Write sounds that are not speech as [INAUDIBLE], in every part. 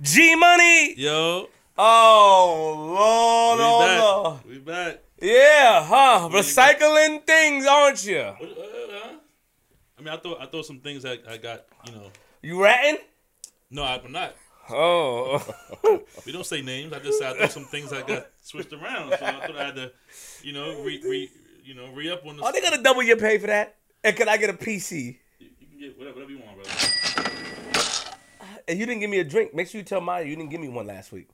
G Money. Yo, Oh Lord, we oh back. Lord. We back. Yeah, huh? Recycling things, aren't you? I mean, I thought I thought some things I, I got. You know, You ratting? no, I'm not. Oh, [LAUGHS] We don't say names. I just said I thought some things I got switched around. So I thought I had to, you know, re, re you know, re up on the. are they gonna double your pay for that? And can I get a PC? You can get whatever, whatever you want, brother. And you didn't give me a drink. Make sure you tell Maya you didn't give me one last week.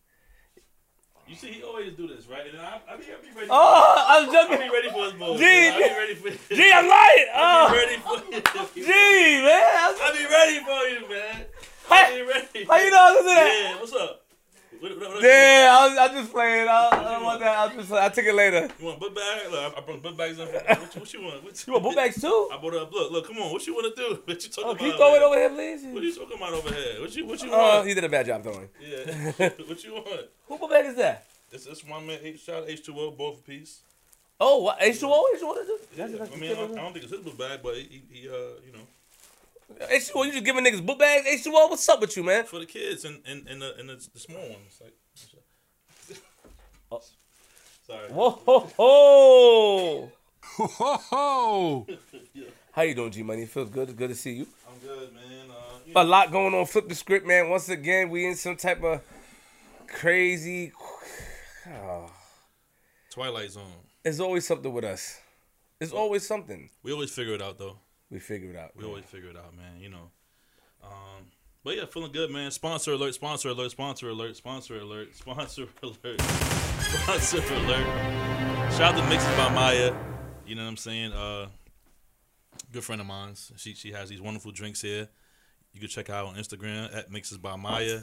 You see, he always do this, right? And I, I, be, I be ready. Oh, I'm I joking. be ready for his bull. Gee, I be ready for. Gee, I'm lying. I Oh, be ready for. gee, man. I be ready for you, man. I be ready. How you know I was in that? Yeah, what's up? What, what, what, Yeah, I was, I just playing. I, I don't want that. I just, I take it later. You want book bag? Look, I, brought book bags. For, what, you, what you want? What You want book bags too? I brought up. Look, look, come on. What you want to do? [LAUGHS] What you talking Oh, about? can you throw it over here, please? What are you talking about over here? What you what you Oh, want? he did a bad job throwing. yeah. [LAUGHS] [LAUGHS] what you want? Who book bag is that? It's this one man. H shot H two O both a piece. Oh. H2O? H2O? Yeah, I mean, I I don't think it's his book bag, but he, he uh, you know, H2O, you just giving niggas book bags? H2O, what's up with you, man? for the kids and and and the, and the, the small ones. Like, Oh. [LAUGHS] sorry. Whoa, ho, ho. Ho [LAUGHS] How you doing, G Money? Feels good. It's good to see you. I'm good, man. Uh, A lot going on. Flip the script, man. Once again, we in some type of crazy. Oh, Twilight Zone. there's always something with us. There's always something. We always figure it out though. We figure it out. We always figure it out, man. You know. Um, but yeah, feeling good, man. Sponsor alert! Sponsor alert! Sponsor alert! Sponsor alert! [LAUGHS] Sponsor alert! Sponsor alert! Shout out to Mixes by Maya. You know what I'm saying? Uh, good friend of mine. She she has these wonderful drinks here. You can check out on Instagram at Mixes by Maya.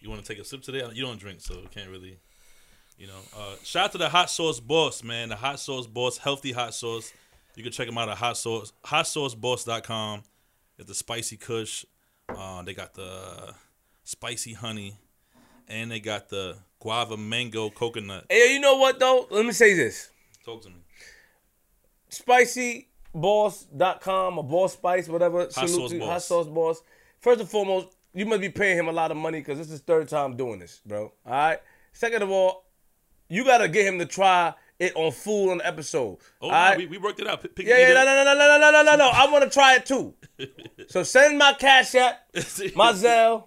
You want to take a sip today? You don't drink, so you can't really. You know, uh, shout out to the hot sauce boss, man. The hot sauce boss, healthy hot sauce. You can check them out at hot sauce, hot hotsauceboss.com. Got the spicy kush. Uh, they got the spicy honey, and they got the guava mango coconut. Hey, you know what though? Let me say this. Talk to me. Spicy spicyboss.com or boss spice whatever Hot Salute Sauce to Boss. hot sauce boss first and foremost you must be paying him a lot of money because this is third time doing this bro all right second of all you gotta get him to try it on full on the episode Oh, all no, we, we worked it out. Pick yeah yeah no no no no no no no no no i want to try it too [LAUGHS] so send my cash app [LAUGHS] my Zelle.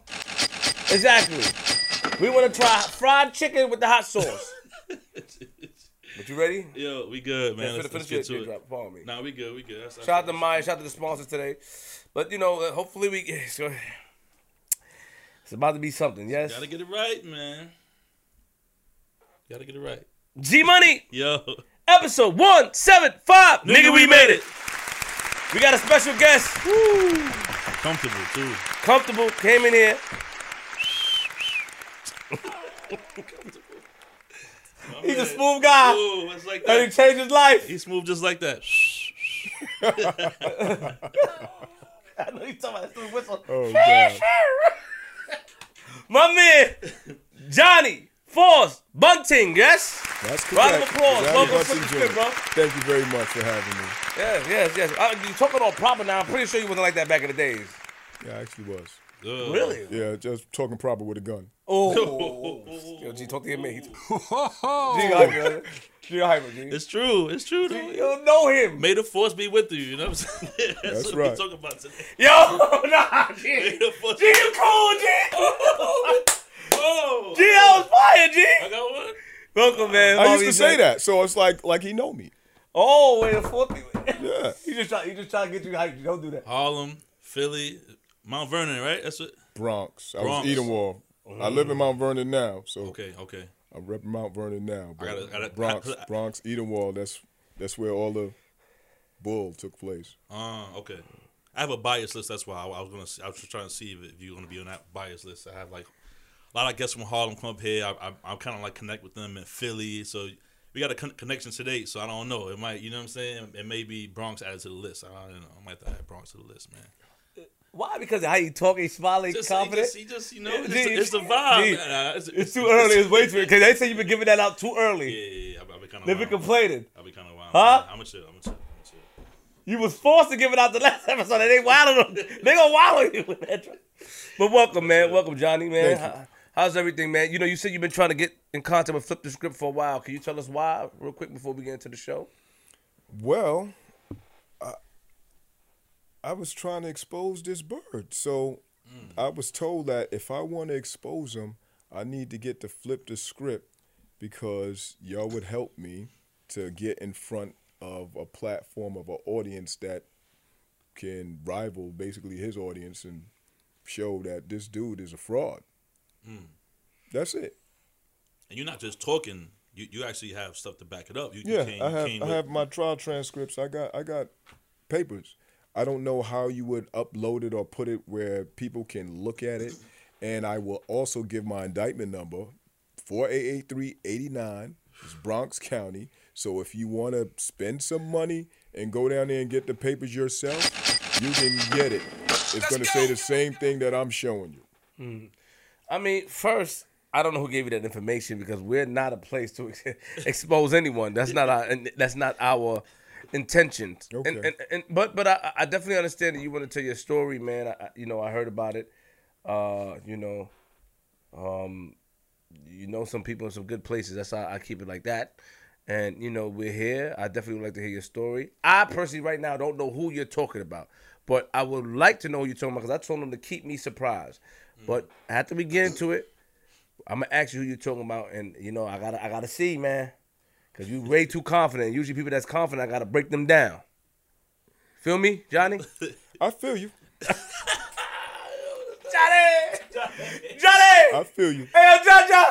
exactly we want to try fried chicken with the hot sauce [LAUGHS] but you ready Yo, we good, man. yeah, let's, finish let's get to it. drop follow me Nah, we good. We good. That's, Shout out to Maya. Shout out to the sponsors today. But you know, uh, hopefully we it's, it's about to be something. Yes. Gotta get it right, man. Gotta get it right. G Money Yo, episode one seven five. Nigga, we made it. We got a special guest. Woo. comfortable too. Comfortable came in here. [LAUGHS] He's a smooth guy. Ooh, it's like And he changed his life. He's smooth just like that. [LAUGHS] [LAUGHS] I know he's talking about this whistle. Oh, God. My man, Johnny Force Bunting. Yes. That's correct. Round of applause. Johnny Welcome to the Jr. bro. Thank you very much for having me. Yes, yes, yes. Uh, you talking all proper now. I'm pretty sure you wasn't like that back in the days. Yeah, I actually was. Ugh. Really? Yeah, just talking proper with a gun. Oh, [LAUGHS] yo, G, talk to your mate. [LAUGHS] G, Ho hyper, G, hyper, G. It's true. It's true. Though. You don't know him. May the force be with you. You know what I'm saying? [LAUGHS] That's, That's what right. we talking about today. Yo, nah, G. May G. the force G, you cool, G. Oh, G, I was fire, G. I got one. Welcome, man. I used to say that, so it's like like he know me. Oh, wait, the fourth. Yeah. [LAUGHS] He just try, he just try to get you hyped. Don't do that. Harlem, Philly, Mount Vernon, right? That's it. Bronx. I Bronx. was Edenwald. I live in Mount Vernon now, so Okay, okay. I'm repping Mount Vernon now. But gotta- gotta- Bronx, I- Bronx, Edenwald. That's that's where all the bull took place. Uh, okay. I have a bias list. That's why I, I was gonna. I was just trying to see if, if you're gonna be on that bias list. I have like a lot of guests from Harlem come up here. I, I, I kind of like connect with them in Philly. So we got a con- connection today. So I don't know. It might, you know what I'm saying? It may be Bronx added to the list. I don't know. I might have to add Bronx to the list, man. Why? Because of how you talk, he's smiling, Just, confident. He just, he just, you know, it's, G, the, it's the vibe. G, man. Uh, it's, It's too early. It's way too early. Because they say you've been giving that out too early. yeah, yeah. yeah. I'll be kind of They've been wild. complaining. I'll be kind of wild. Huh? I'm chill. I'm gonna chill. I'm gonna chill. You was forced to give it out the last [LAUGHS] episode. and They wilded them. They gonna wallow you with that. But welcome, man. Welcome, Johnny, man. Thank you. How, How's everything, man? You know, you said you've been trying to get in contact with Flip the Script for a while. Can you tell us why, real quick, before we get into the show? Well, I, I was trying to expose this bird. So mm. I was told that if I want to expose him, I need to get to flip the script because y'all would help me to get in front of a platform of an audience that can rival basically his audience and show that this dude is a fraud. Mm. That's it. And you're not just talking. You, you actually have stuff to back it up. You, Yeah, you came, I have came I with- have my trial transcripts. I got I got papers. I don't know how you would upload it or put it where people can look at it. And I will also give my indictment number, 488-389. It's Bronx County. So if you want to spend some money and go down there and get the papers yourself, you can get it. It's going to say the same thing that I'm showing you. Mm. I mean, first, I don't know who gave you that information because we're not a place to ex- [LAUGHS] expose anyone. That's not our. That's not our intentions. Okay. and, and but but I, I definitely understand that you want to tell your story, man. I, I- you know, I heard about it. Uh, you know, um, you know some people in some good places. That's how I keep it like that. And you know, we're here. I definitely would like to hear your story. I personally, right now, don't know who you're talking about, but I would like to know who you're talking about because I told them to keep me surprised. But after we get into it, I'm gonna ask you who you're talking about, and you know, I gotta, I gotta see, man, because you way too confident. Usually, people that's confident, I gotta break them down. Feel me, Johnny? [LAUGHS] I feel you. [LAUGHS] Johnny, Johnny. I feel you. Hey, yo, John, John.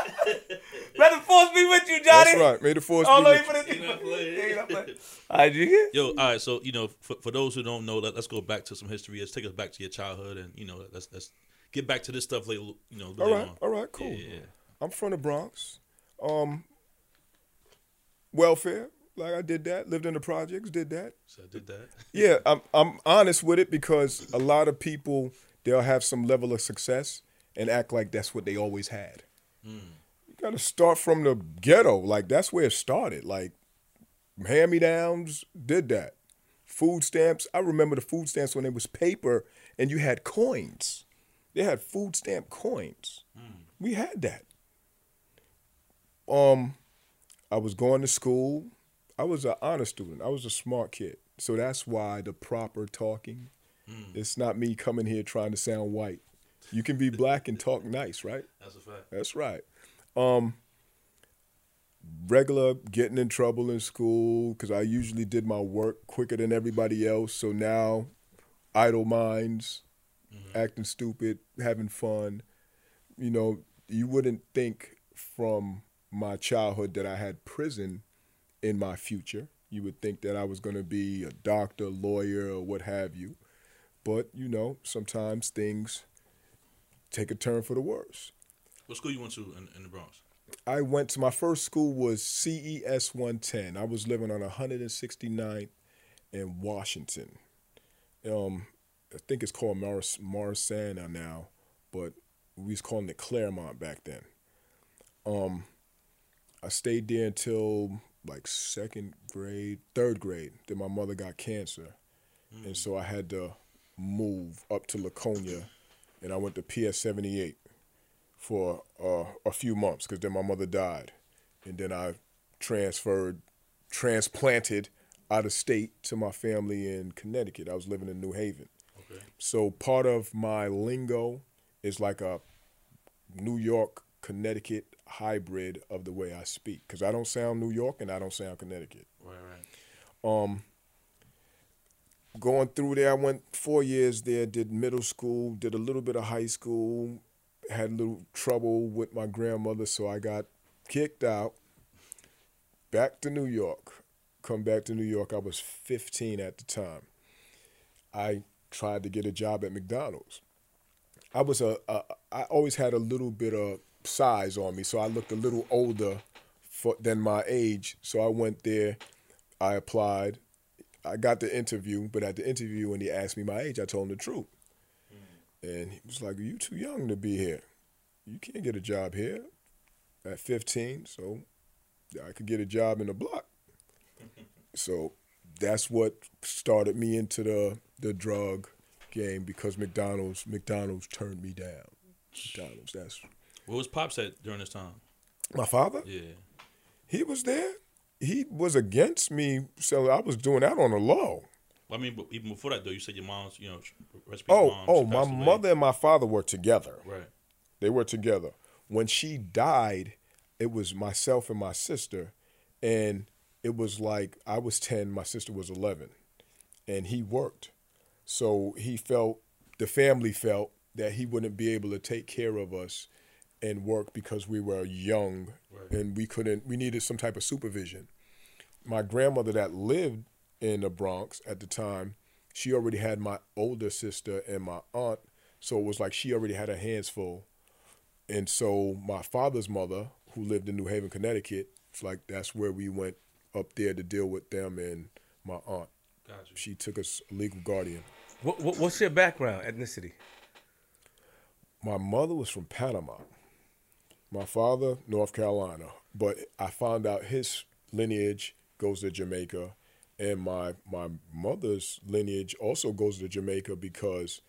Let the force be with you, Johnny. That's right. May the force Oh be no, with you. put it. He not playing. Yeah, he not playing. All right, you get? Yo, all right. So you know, for, for those who don't know, let, us go back to some history. Let's take us back to your childhood, and you know, let's let's get back to this stuff later. You know, All later right, on. all right, cool. Yeah. I'm from the Bronx. Um, welfare, like I did that. Lived in the projects, did that. So I did that. [LAUGHS] Yeah, I'm I'm honest with it because a lot of people they'll have some level of success and act like that's what they always had. You got to start from the ghetto. Like that's where it started. Like hand me downs did that. Food stamps. I remember the food stamps when it was paper and you had coins. They had food stamp coins. We had that. Um, I was going to school. I was an honor student. I was a smart kid. So that's why the proper talking. It's not me coming here trying to sound white. You can be black and talk nice, right? That's a fact. That's right. Um, regular getting in trouble in school because I usually did my work quicker than everybody else. So now, idle minds, acting stupid, having fun. You know, you wouldn't think from my childhood that I had prison in my future. You would think that I was going to be a doctor, lawyer, or what have you. But, you know, sometimes things take a turn for the worse. What school you went to in, in the Bronx? I went to my first school was CES 110. I was living on 169th in Washington. Um, I think it's called Morris Morrisania now, but we was calling it Claremont back then. Um, I stayed there until like second grade, third grade. Then my mother got cancer, and so I had to move up to Laconia, and I went to PS 78 for uh, a few months because then my mother died, and then I transferred, transplanted out of state to my family in Connecticut. I was living in New Haven, Okay. so part of my lingo is like a New York Connecticut hybrid of the way I speak because I don't sound New York and I don't sound Connecticut Right, right. Um, going through there, I went four years there, did middle school, did a little bit of high school, had a little trouble with my grandmother, so I got kicked out. Back to New York. Come back to New York. I was 15 at the time. I tried to get a job at McDonald's. I was a, a I always had a little bit of size on me, so I looked a little older for, than my age. So I went there, I applied, I got the interview, but at the interview when he asked me my age, I told him the truth. And he was like, "You too young to be here. You can't get a job here at 15." So I could get a job in the block. [LAUGHS] so that's what started me into the the drug game because McDonald's McDonald's turned me down. McDonald's that's Where was Pops at during this time? My father, Yeah. he was there. He was against me, so I was doing that on the low. I mean, but even before that, though, you said your mom's, you know, recipe. Oh, mom, oh, my away. mother and my father were together. Right. They were together. When she died, it was myself and my sister, and it was like I was ten, my sister was eleven, and he worked, so he felt the family felt that he wouldn't be able to take care of us and work because we were young Right. and we couldn't. We needed some type of supervision. My grandmother that lived in the Bronx at the time, she already had my older sister and my aunt, so it was like she already had her hands full. And so my father's mother, who lived in New Haven, Connecticut, it's like that's where we went up there to deal with them and my aunt. Gotcha. She took us legal guardian. What, what, what's your background, ethnicity? My mother was from Panama. My father, North Carolina. But I found out his lineage goes to Jamaica. And my my mother's lineage also goes to Jamaica because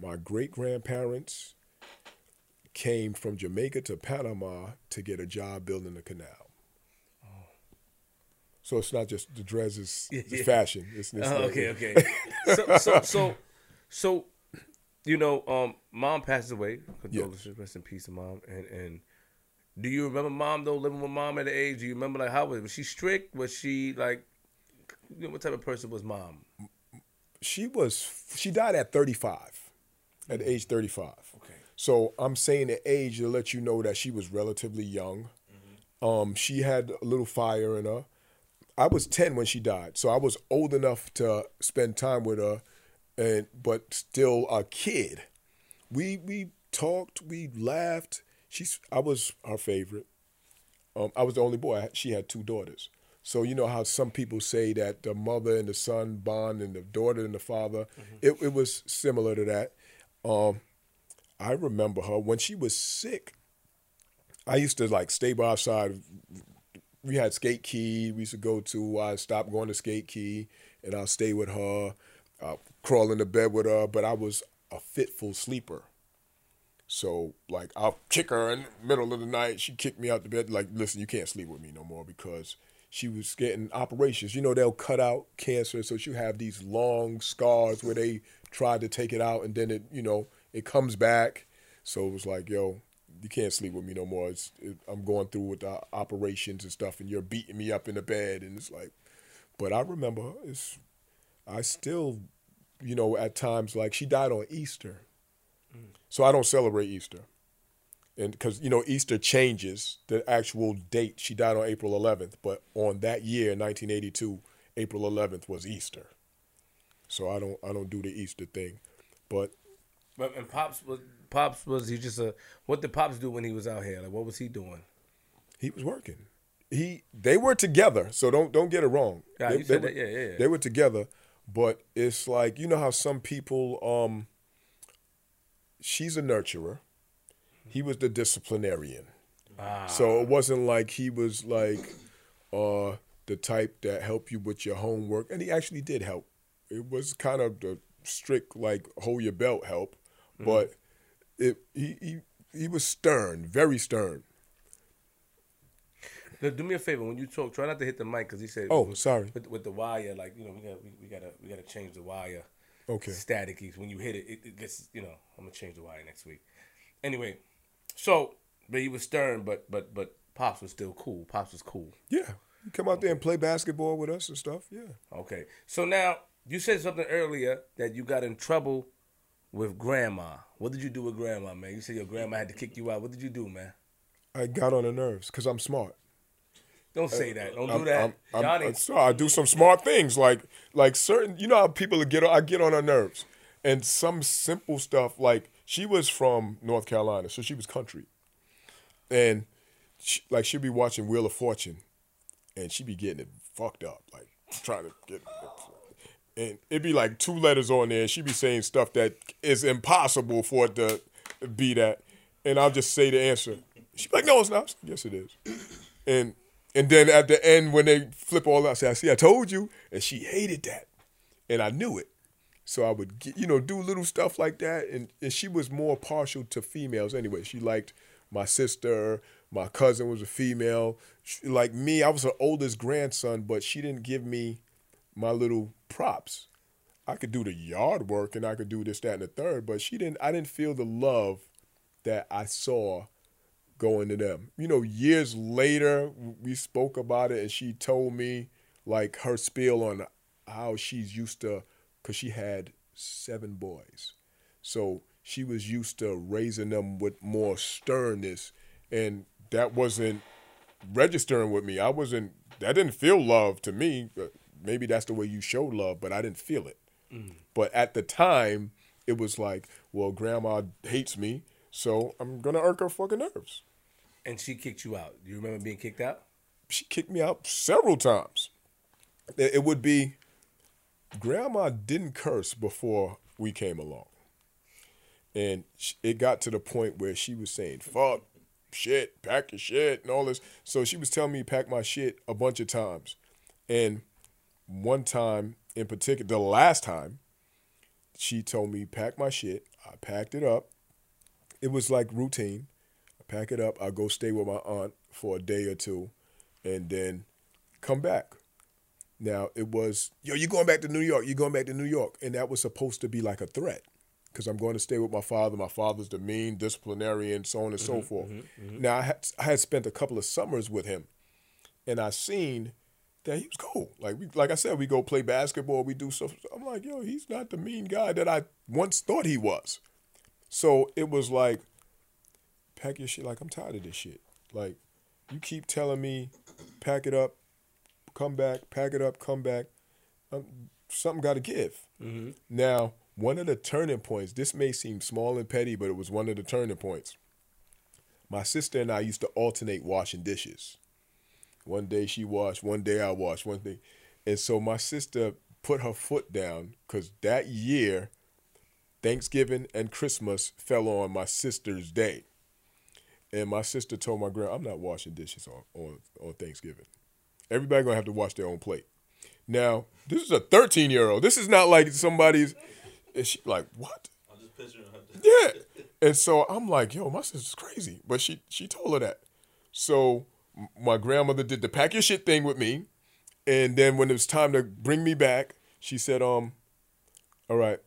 my great grandparents came from Jamaica to Panama to get a job building the canal. So it's not just the dress is [LAUGHS] Yeah, yeah. fashion. It's, it's like- okay, [LAUGHS] okay. so, so, so, so, you know, um, mom passes away. Condolences, rest in peace, to mom. And and do you remember mom though living with mom at the age? Do you remember like how was was she strict? Was she like, you know, what type of person was mom? she was she died at 35 at age 35 Okay. so i'm saying the age to let you know that she was relatively young Mm-hmm. um, she had a little fire in her i was 10 when she died so i was old enough to spend time with her and but still a kid we we talked we laughed she's i was her favorite um, I was the only boy. She had two daughters. So you know how some people say that the mother and the son bond and the daughter and the father. It, it was similar to that. Um, I remember her when she was sick. I used to like stay by her side. We had skate key. We used to go to. I stopped going to skate key, and I'll stay with her. I'll crawl into bed with her. But I was a fitful sleeper. So like I'll kick her in the middle of the night. She kicked me out the bed. Like, listen, you can't sleep with me no more because she was getting operations. You know, they'll cut out cancer, so she'll have these long scars where they tried to take it out and then it, you know, it comes back. So it was like, yo, you can't sleep with me no more. It's, it, I'm going through with the operations and stuff, and you're beating me up in the bed, and it's like, but I remember her. It's, I still, you know, at times like she died on Easter. Mm. So I don't celebrate Easter. And because, you know, Easter changes the actual date. She died on April 11th, but on that year, 1982, April 11th was Easter. So I don't I don't do the Easter thing. But But and pops was pops was he just a what did pops do when he was out here? Like what was he doing? he was working. He they were together, so don't don't get it wrong. Yeah, they, you said they that. were- Yeah, yeah, yeah. They were together, but it's like you know how some people um she's a nurturer. He was the disciplinarian. Ah. So it wasn't like he was like uh the type that helped you with your homework and he actually did help. It was kind of the strict like hold your belt help, Mm-hmm. but it he, he he was stern, very stern. Look, do me a favor when you talk, try not to hit the mic because he said. Oh, sorry. With, with the wire, like you know, we got we, we gotta we gotta change the wire. Okay. Staticky. When you hit it, it, it gets you know. I'm gonna change the wire next week. Anyway, so but he was stern, but but but pops was still cool. Pops was cool. Yeah. You come out there and play basketball with us and stuff. Yeah. Okay. So now you said something earlier that you got in trouble with grandma. What did you do with grandma, man? You said your grandma had to kick you out. What did you do, man? I got on her nerves because I'm smart. Don't say that. Don't do I'm, that. I'm, I'm. I'm sorry. I do some smart things like like certain. You know how people get on. I get on her nerves, and some simple stuff like she was from North Carolina, so she was country, and she, like she'd be watching Wheel of Fortune, and she'd be getting it fucked up, like trying to get. And it'd be like two letters on there. and She'd be saying stuff that is impossible for it to be that. And I'll just say the answer. She'd be like, no, it's not. Yes, it is. [CLEARS THROAT] And and then at the end, when they flip all out, I say, I see, I told you. And she hated that. And I knew it. So I would, get, you know, do little stuff like that. And, and she was more partial to females anyway. She liked my sister, my cousin was a female. She- Like me, I was her oldest grandson, but she didn't give me my little props. I could do the yard work and I could do this, that, and the third, but she didn't. I didn't feel the love that I saw going to them. You know, years later, we spoke about it, and she told me like her spiel on how she's used to, because she had seven boys, so she was used to raising them with more sternness, and that wasn't registering with me. I wasn't. That didn't feel love to me. Maybe that's the way you show love, but I didn't feel it. Mm. But at the time, it was like, well, grandma hates me, so I'm gonna irk her fucking nerves. And she kicked you out. Do you remember being kicked out? She kicked me out several times. It it would be, grandma didn't curse before we came along, and it got to the point where she was saying "fuck," "shit," "pack your shit," and all this. So she was telling me pack my shit a bunch of times, and one time in particular, the last time, she told me pack my shit. I packed it up. It was like routine. I pack it up. I go stay with my aunt for a day or two, and then come back. Now it was yo, you going back to New York? You're going back to New York? And that was supposed to be like a threat, because I'm going to stay with my father. My father's the mean disciplinarian, so on and so mm-hmm. forth. Mm-hmm. Mm-hmm. Now I had, I had spent a couple of summers with him, and I seen that he was cool. Like we, like I said, we go play basketball. We do stuff. I'm like, yo, he's not the mean guy that I once thought he was. So it was like, pack your shit. Like I'm tired of this shit. Like you keep telling me, pack it up, come back, pack it up, come back. Um, something got to give. Now, one of the turning points. This may seem small and petty, but it was one of the turning points. My sister and I used to alternate washing dishes. One day she washed, one day I washed, one day. And so my sister put her foot down because that year, Thanksgiving and Christmas fell on my sister's day. And my sister told my grandma, I'm not washing dishes on, on, on Thanksgiving. Everybody gonna have to wash their own plate. Now, this is a 13 year old. This is not like somebody's. And she like, what? I'm just picturing her. Yeah. And so I'm like, yo, my sister's crazy. But she she told her that. So my grandmother did the pack your shit thing with me. And then when it was time to bring me back, she said, um, all right,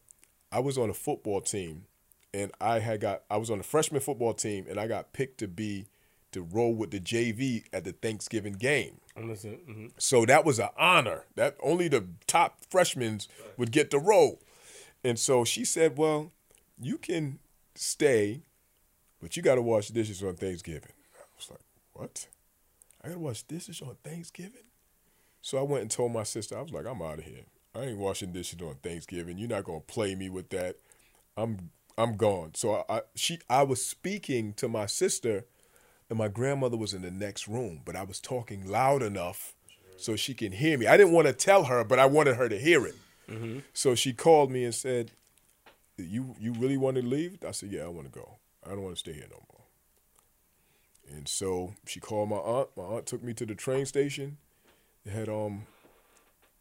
I was on a football team and I had got I was on a freshman football team and I got picked to be to roll with the JV at the Thanksgiving game. I'm listening. hmm So that was an honor. That only the top freshmen would get to roll. And so she said, "Well, you can stay, but you got to wash dishes on Thanksgiving." I was like, "What? I got to wash dishes on Thanksgiving?" So I went and told my sister. I was like, "I'm out of here. I ain't washing dishes on Thanksgiving. You're not gonna play me with that. I'm I'm gone." So I, I she I was speaking to my sister, and my grandmother was in the next room, but I was talking loud enough so she can hear me. I didn't want to tell her, but I wanted her to hear it. Mm-hmm. So she called me and said, "You you really want to leave?" I said, "Yeah, I want to go. I don't want to stay here no more." And so she called my aunt. My aunt took me to the train station. They had um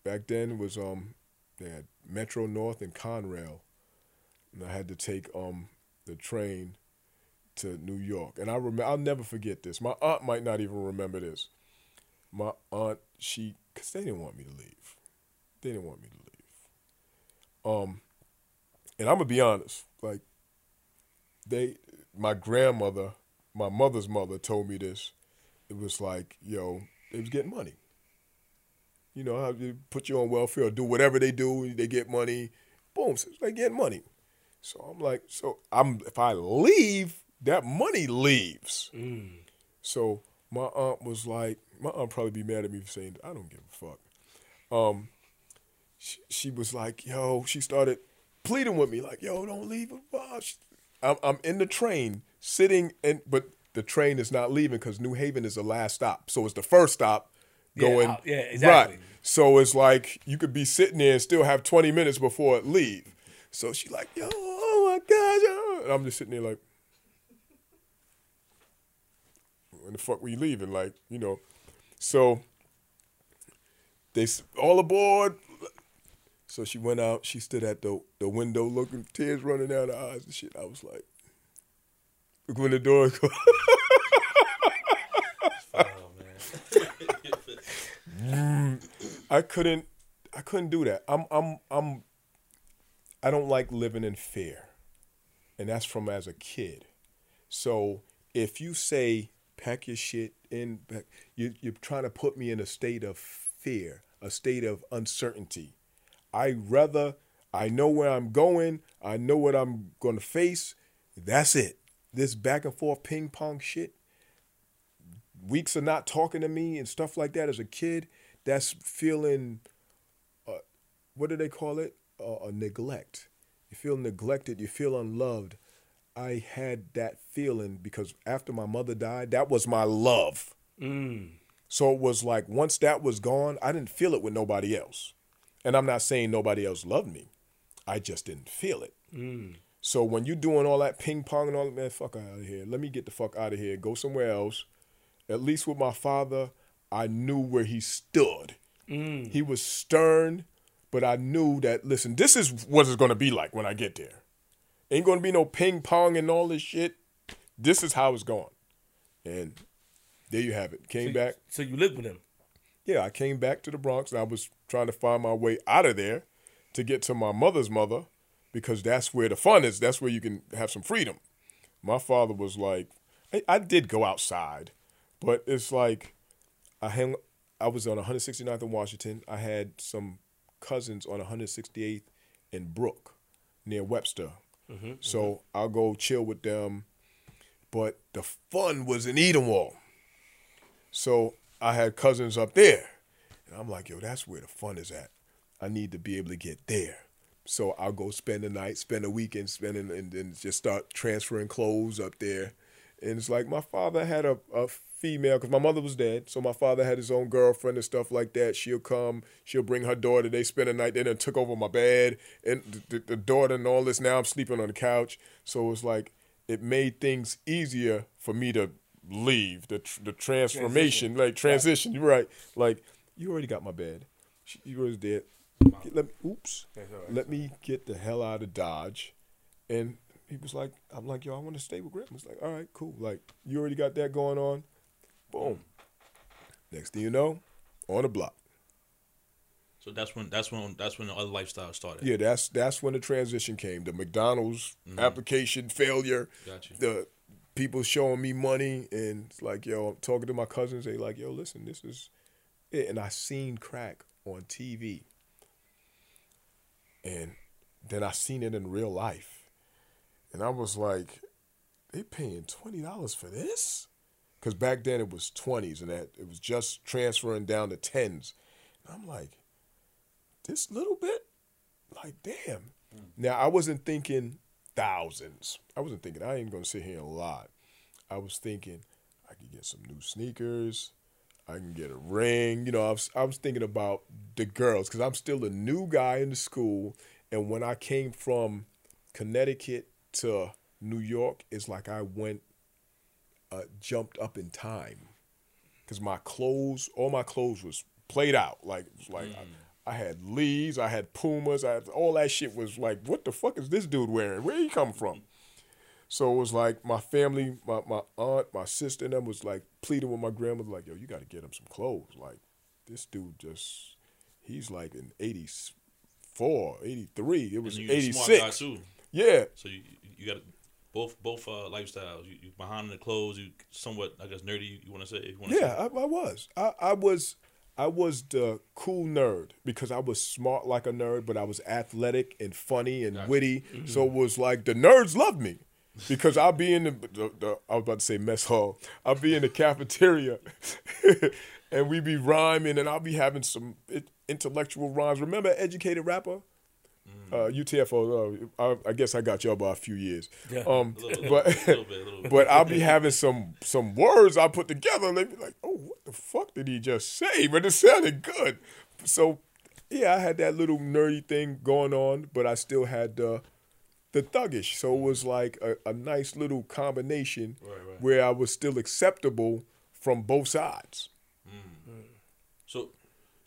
back then was um they had Metro North and Conrail, and I had to take um the train to New York. And I remember I'll never forget this. My aunt might not even remember this. My aunt she cuz they didn't want me to leave. They didn't want me to leave. Um and I'm to be honest, like they my grandmother, my mother's mother told me this. It was like, yo, they was getting money. You know, how they put you on welfare or do whatever they do, they get money. Boom, so they get money. So I'm like, so I'm if I leave, that money leaves. So my aunt was like, my aunt probably be mad at me for saying, I don't give a fuck. Um, she, she was like, yo, she started pleading with me, like, yo, don't leave. blah." She- I'm, I'm in the train sitting, and but the train is not leaving because New Haven is the last stop. So it's the first stop going. out- yeah, exactly. Right. So it's like you could be sitting there and still have 20 minutes before it leave. So she like, yo, oh my gosh. yo." And I'm just sitting there like, when the fuck we leaving? Like, you know. So they all aboard. So she went out. She stood at the the window, looking, tears running down her eyes and shit. I was like, look when the door. Oh. [LAUGHS] I couldn't I couldn't do that. I'm I'm I'm I don't like living in fear. And that's from as a kid. So if you say pack your shit in you you're trying to put me in a state of fear, a state of uncertainty. I rather I know where I'm going, I know what I'm gonna face. That's it. This back and forth ping pong shit, weeks of not talking to me and stuff like that as a kid, that's feeling, uh, what do they call it? Uh, a neglect. You feel neglected. You feel unloved. I had that feeling because after my mother died, that was my love. So it was like once that was gone, I didn't feel it with nobody else. And I'm not saying nobody else loved me. I just didn't feel it. Mm. So when you're doing all that ping pong and all that, man, fuck out of here. Let me get the fuck out of here. Go somewhere else. At least with my father, I knew where he stood. Mm. He was stern, but I knew that, listen, this is what it's going to be like when I get there. Ain't going to be no ping pong and all this shit. This is how it's going. And there you have it. Came back. So you lived with him. Yeah, I came back to the Bronx and I was trying to find my way out of there to get to my mother's mother because that's where the fun is. That's where you can have some freedom. My father was like, I, I did go outside, but it's like I hang, I was on 169th in Washington. I had some cousins on 168th in Brook near Webster. Mm-hmm, so mm-hmm. I'll go chill with them. But the fun was in Edenwald. So I had cousins up there. And I'm like, yo, that's where the fun is at. I need to be able to get there. So I'll go spend the night, spend a weekend spending, and then just start transferring clothes up there. And it's like my father had a, a female, because my mother was dead. So my father had his own girlfriend and stuff like that. She'll come, she'll bring her daughter. They spend the night. They done took over my bed and the, the daughter and all this. Now I'm sleeping on the couch. So it's like it made things easier for me to leave the tr- the transformation, like transition. You're right. Like you already got my bed. You was dead. Get- Let me, oops. That's all right. Let me get the hell out of Dodge. And he was like, I'm like, yo, I want to stay with Grim. It's like, all right, cool. Like, you already got that going on. Boom. Next thing you know, on the block. So that's when that's when that's when the other lifestyle started. Yeah, that's that's when the transition came. The McDonald's mm-hmm. application failure. Got you. The people showing me money and it's like, yo, I'm talking to my cousins. They like, yo, listen, this is it. And I seen crack on TV. And then I seen it in real life. And I was like, they paying twenty dollars for this? Because back then it was twenties and that it was just transferring down to tens. And I'm like, this little bit? Like, damn. Hmm. Now I wasn't thinking thousands. I wasn't thinking I ain't gonna sit here and lie. I was thinking I could get some new sneakers. I can get a ring. You know, I was I was thinking about the girls because I'm still a new guy in the school. And when I came from Connecticut to New York, it's like I went uh, jumped up in time because my clothes, all my clothes was played out. Like like I, I had Lees, I had Pumas, I had, all that shit was like, what the fuck is this dude wearing? Where he come from? So it was like my family, my, my aunt, my sister, and them was like pleading with my grandmother, like, yo, you got to get him some clothes. Like this dude just, he's like in 84, 83. It was And you a smart guy 86. too. Yeah, So you you got both both uh, lifestyles. You, you behind the clothes. You somewhat I guess nerdy. You want to say? You want to Yeah, I, I was. I, I was. I was the cool nerd because I was smart like a nerd, but I was athletic and funny and witty. So mm-hmm. it was like the nerds loved me because I'll be in the, the, the I was about to say mess hall. I'll be in the cafeteria, [LAUGHS] and we be rhyming, and I'll be having some intellectual rhymes. Remember, educated rapper. Uh, UTFO. Uh, I, I guess I got y'all by a few years. Yeah. Um, A little, but little bit, a little bit. [LAUGHS] but I'll be having some some words I put together, and they be like, "Oh, what the fuck did he just say?" But it sounded good. So, yeah, I had that little nerdy thing going on, but I still had the the thuggish. So it was like a, a nice little combination Right, right. where I was still acceptable from both sides.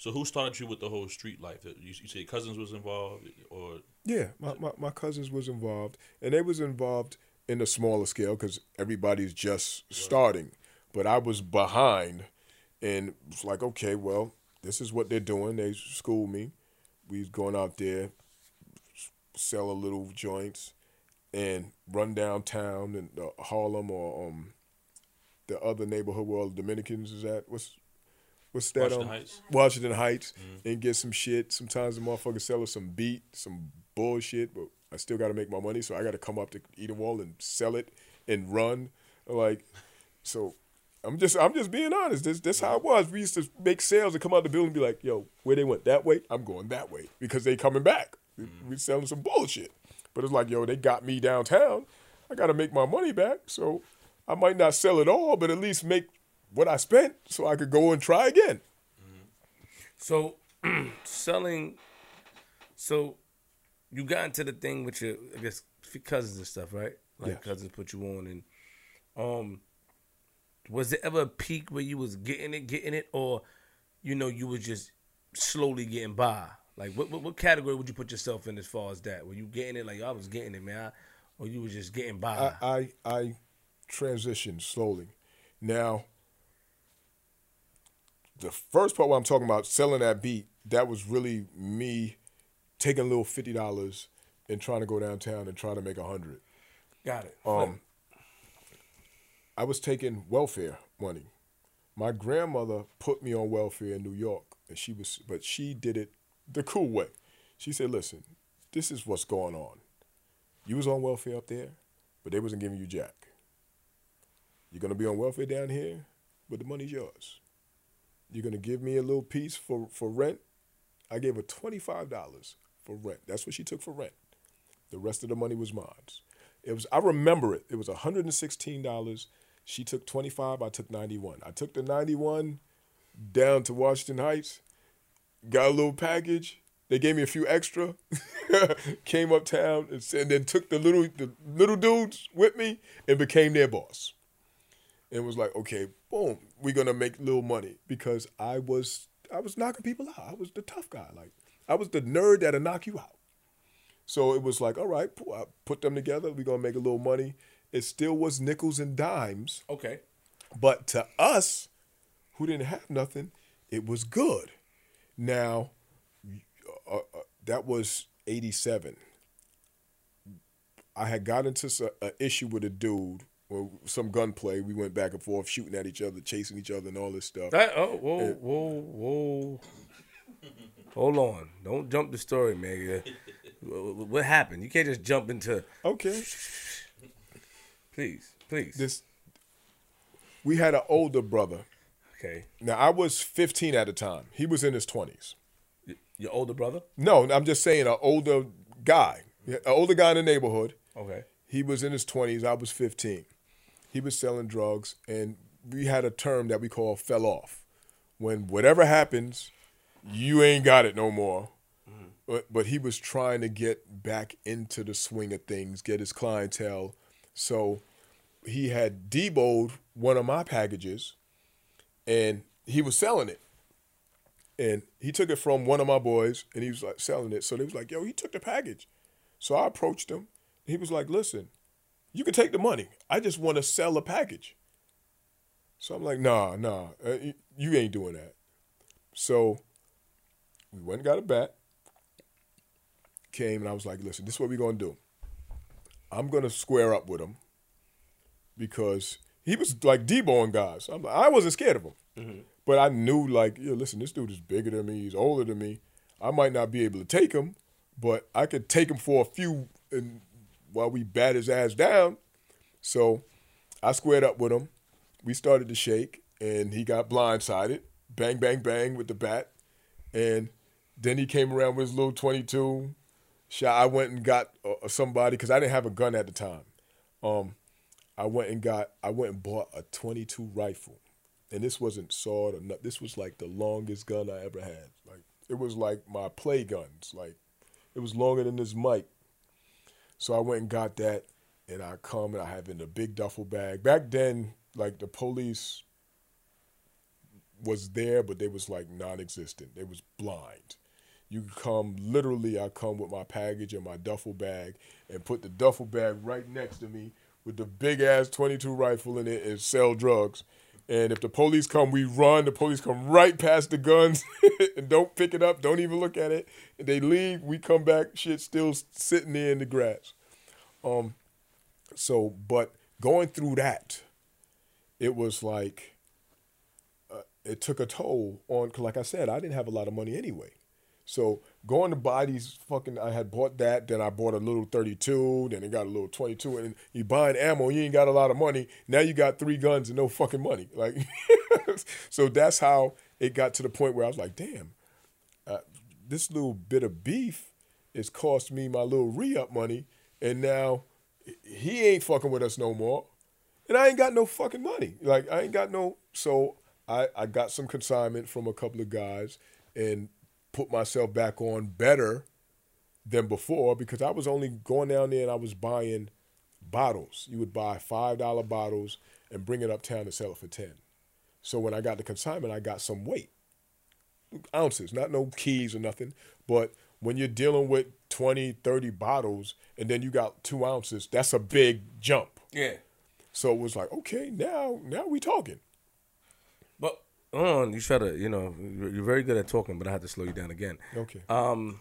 So, who started you with the whole street life? You, you say cousins was involved, or Yeah, my, my, my cousins was involved, and they was involved in a smaller scale because everybody's just starting. But I was behind, and it's like, okay, well, this is what they're doing. They schooled me. We was going out there, sell a little joints, and run downtown in uh, Harlem or um, the other neighborhood where all the Dominicans is at. What's what's that? Washington um, Heights. Washington Heights, and get some shit. Sometimes the motherfucker sell us some beat, some bullshit, but I still got to make my money, so I got to come up to Edenwald and sell it and run. Like, so I'm just I'm just being honest. This this how it was. We used to make sales and come out the building and be like, yo, where they went that way, I'm going that way because they coming back. We- We selling some bullshit. But it's like, yo, they got me downtown. I got to make my money back. So I might not sell it all, but at least make what I spent so I could go and try again. So [CLEARS THROAT] selling, so you got into the thing with your, I guess, cousins and stuff, right? Like Yes. cousins put you on, and um, was there ever a peak where you was getting it, getting it, or you know you was just slowly getting by? Like what, what what category would you put yourself in as far as that? Were you getting it like I was getting it, man, or you was just getting by? I, I I transitioned slowly. Now, the first part where I'm talking about selling that beat, that was really me taking a little fifty dollars and trying to go downtown and try to make a hundred. got it. Um, I was taking welfare money. My grandmother put me on welfare in New York, and she was, but she did it the cool way. She said, "Listen, this is what's going on. You was on welfare up there, but they wasn't giving you jack. You're gonna be on welfare down here, but the money's yours. You're gonna give me a little piece for for rent. I gave her twenty five dollars for rent. That's what she took for rent. The rest of the money was mine. It was I remember it. It was hundred and sixteen dollars. She took twenty five. I took ninety one. I took the ninety one down to Washington Heights. Got a little package. They gave me a few extra. [LAUGHS] Came uptown and, and then took the little the little dudes with me and became their boss. And was like, okay, boom, we're gonna make little money because I was I was knocking people out. I was the tough guy. Like I was the nerd that'll knock you out. So it was like, all right, I put them together. We're gonna make a little money. It still was nickels and dimes, okay, but to us, who didn't have nothing, it was good. Now, uh, uh, that was '87. I had got into an issue with a dude, or some gunplay. We went back and forth, shooting at each other, chasing each other, and all this stuff. that oh whoa whoa whoa. Hold on, don't jump the story, man. What what happened? You can't just jump into. Okay, Please, please. this. We had an older brother. okay, Now I was 15 at the time. He was in his 20s. your older brother. No, I'm just saying an older guy, an older guy in the neighborhood. Okay. He was in his 20s. I was 15. He was selling drugs, and we had a term that we call fell off. When whatever happens, you ain't got it no more. Mm-hmm. But, but he was trying to get back into the swing of things, get his clientele. So he had deboed one of my packages, and he was selling it. And he took it from one of my boys, and he was like selling it. So they was like, "Yo, he took the package." So I approached him. He was like, "Listen, you can take the money. I just want to sell a package." So I'm like, "Nah, nah, uh, you- ain't doing that." So we went and got a bat. Came and I was like, "Listen, this is what we're gonna do. I'm gonna square up with him because he was like deboing guys. I'm like, I wasn't scared of him, but I knew like, yo, listen, this dude is bigger than me. He's older than me. I might not be able to take him, but I could take him for a few and while we bat his ass down. So I squared up with him. We started to shake, and he got blindsided. Bang, bang, bang with the bat, and then he came around with his little twenty-two. Shot. I went and got uh, somebody because I didn't have a gun at the time. Um, I went and got. I went and bought a twenty-two rifle, and this wasn't sawed or not. This was like the longest gun I ever had. Like it was like my play guns. Like it was longer than this mic. So I went and got that, and I come and I have in a big duffel bag. Back then, like the police was there, but they was like non-existent. They was blind. You come literally. I come with my package and my duffel bag, and put the duffel bag right next to me with the big ass 22 rifle in it and sell drugs. And if the police come, we run. The police come right past the guns [LAUGHS] and don't pick it up, don't even look at it. And they leave. We come back, shit still sitting there in the grass. Um, so, but going through that, it was like uh, it took a toll on. Like I said, I didn't have a lot of money anyway. So going to buy these fucking, I had bought that, then I bought a little 32, then I got a little 22, and you buying ammo, you ain't got a lot of money. Now you got three guns and no fucking money. [LAUGHS] Like, so that's how it got to the point where I was like, damn, uh, this little bit of beef is cost me my little re-up money, and now he ain't fucking with us no more, and I ain't got no fucking money. Like I ain't got no. So I I got some consignment from a couple of guys, and put myself back on better than before because I was only going down there and I was buying bottles. You would buy five dollar bottles and bring it uptown to sell it for ten. So when I got the consignment, I got some weight. Ounces, not no keys or nothing. But when you're dealing with 20, 30 bottles and then you got two ounces, that's a big jump. Yeah. So it was like, okay, now now we talking. On, you try to, you know, you're very good at talking, but I had to slow you down again. Okay. Um,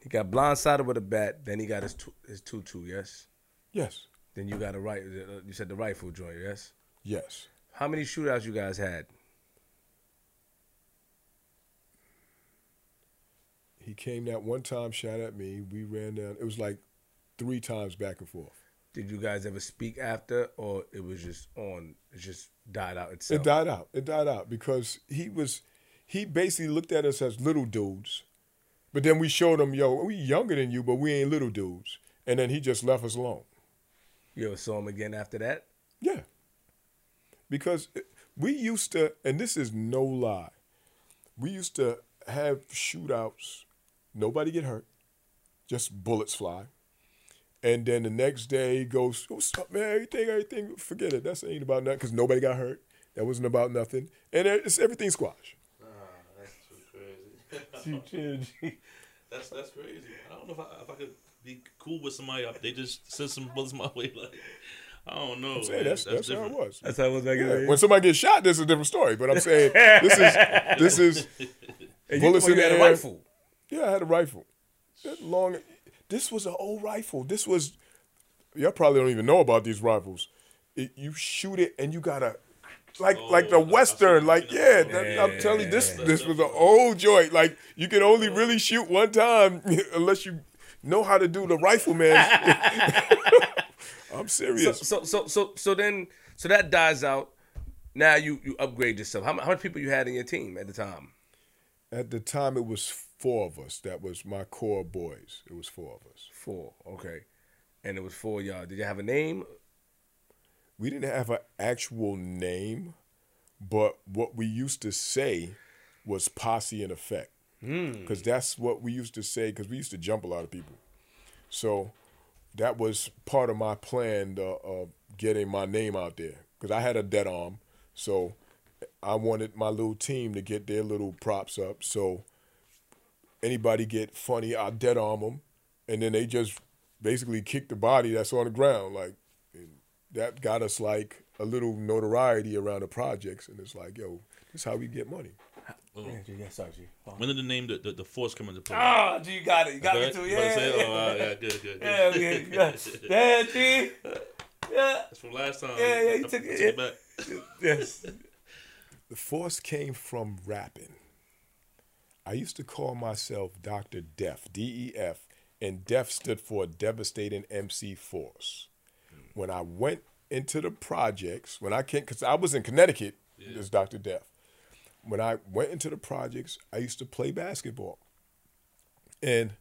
he got blindsided with a bat. Then he got his tu- his tutu. Yes. yes. Then you got a right. uh, You said the rifle joint. Yes. Yes. How many shootouts you guys had? He came that one time, shot at me. We ran down. It was like three times back and forth. Did you guys ever speak after, or it was just on? It just died out itself. It died out. It died out because he was, he basically looked at us as little dudes, but then we showed him, yo, we younger than you, but we ain't little dudes, and then he just left us alone. You ever saw him again after that? Yeah, because we used to, and this is no lie, we used to have shootouts. Nobody get hurt, just bullets fly. And then the next day he goes, oh, "What's up, man? Everything, everything. Forget it. That's ain't about nothing because nobody got hurt. That wasn't about nothing. And it's everything squash. Ah, that's [LAUGHS] too crazy. That's that's crazy. I don't know if I, if I could be cool with somebody. They just send some bullets my way. Like I don't know. I'm saying man. that's that's, how it was. That's how it was back in the day. When somebody gets shot, this is a different story. But I'm saying this is this is [LAUGHS] And bullets you, in you had the a air. rifle. Yeah, I had a rifle. That long. This was an old rifle. This was. Y'all probably don't even know about these rifles. It, you shoot it and you gotta. Like oh, like the Oh, I- I see western, like yeah, mean. that, I'm telling you, this this was an old joint. Like you can only oh. really shoot one time [LAUGHS] unless you know how to do the rifleman. [LAUGHS] I'm serious. so so so so then so that dies out. Now you you upgrade yourself. How, how many people you had in your team at the time? At the time, it was four of us. That was my core boys. It was four of us. Four. Okay. And it was four y'all. Did you have a name? we didn't have an actual name, but what we used to say was posse in effect. Because that's what we used to say, because we used to jump a lot of people. So that was part of my plan uh, of getting my name out there. Because I had a dead arm. So I wanted my little team to get their little props up. So anybody get funny, I dead arm them. And then they just basically kick the body that's on the ground. Like, that got us like a little notoriety around the projects, and it's like, yo, this is how we get money. Yeah, sorry, G. When did the name the, the, the force come into play? Ah, G, you got it. You got me Okay? too. About Yeah, say, yeah, oh, wow, yeah, good, good, good. yeah, yeah, [LAUGHS] yeah. Yeah, G. Yeah. That's from last time. Yeah, yeah, you I- took I it, back. Yes. The force came from rapping. I used to call myself Dr. Def, D E F, and Def stood for Devastating MC Force. When I went into the projects, when I came, because I was in Connecticut as Dr. Def. When I went into the projects, I used to play basketball. And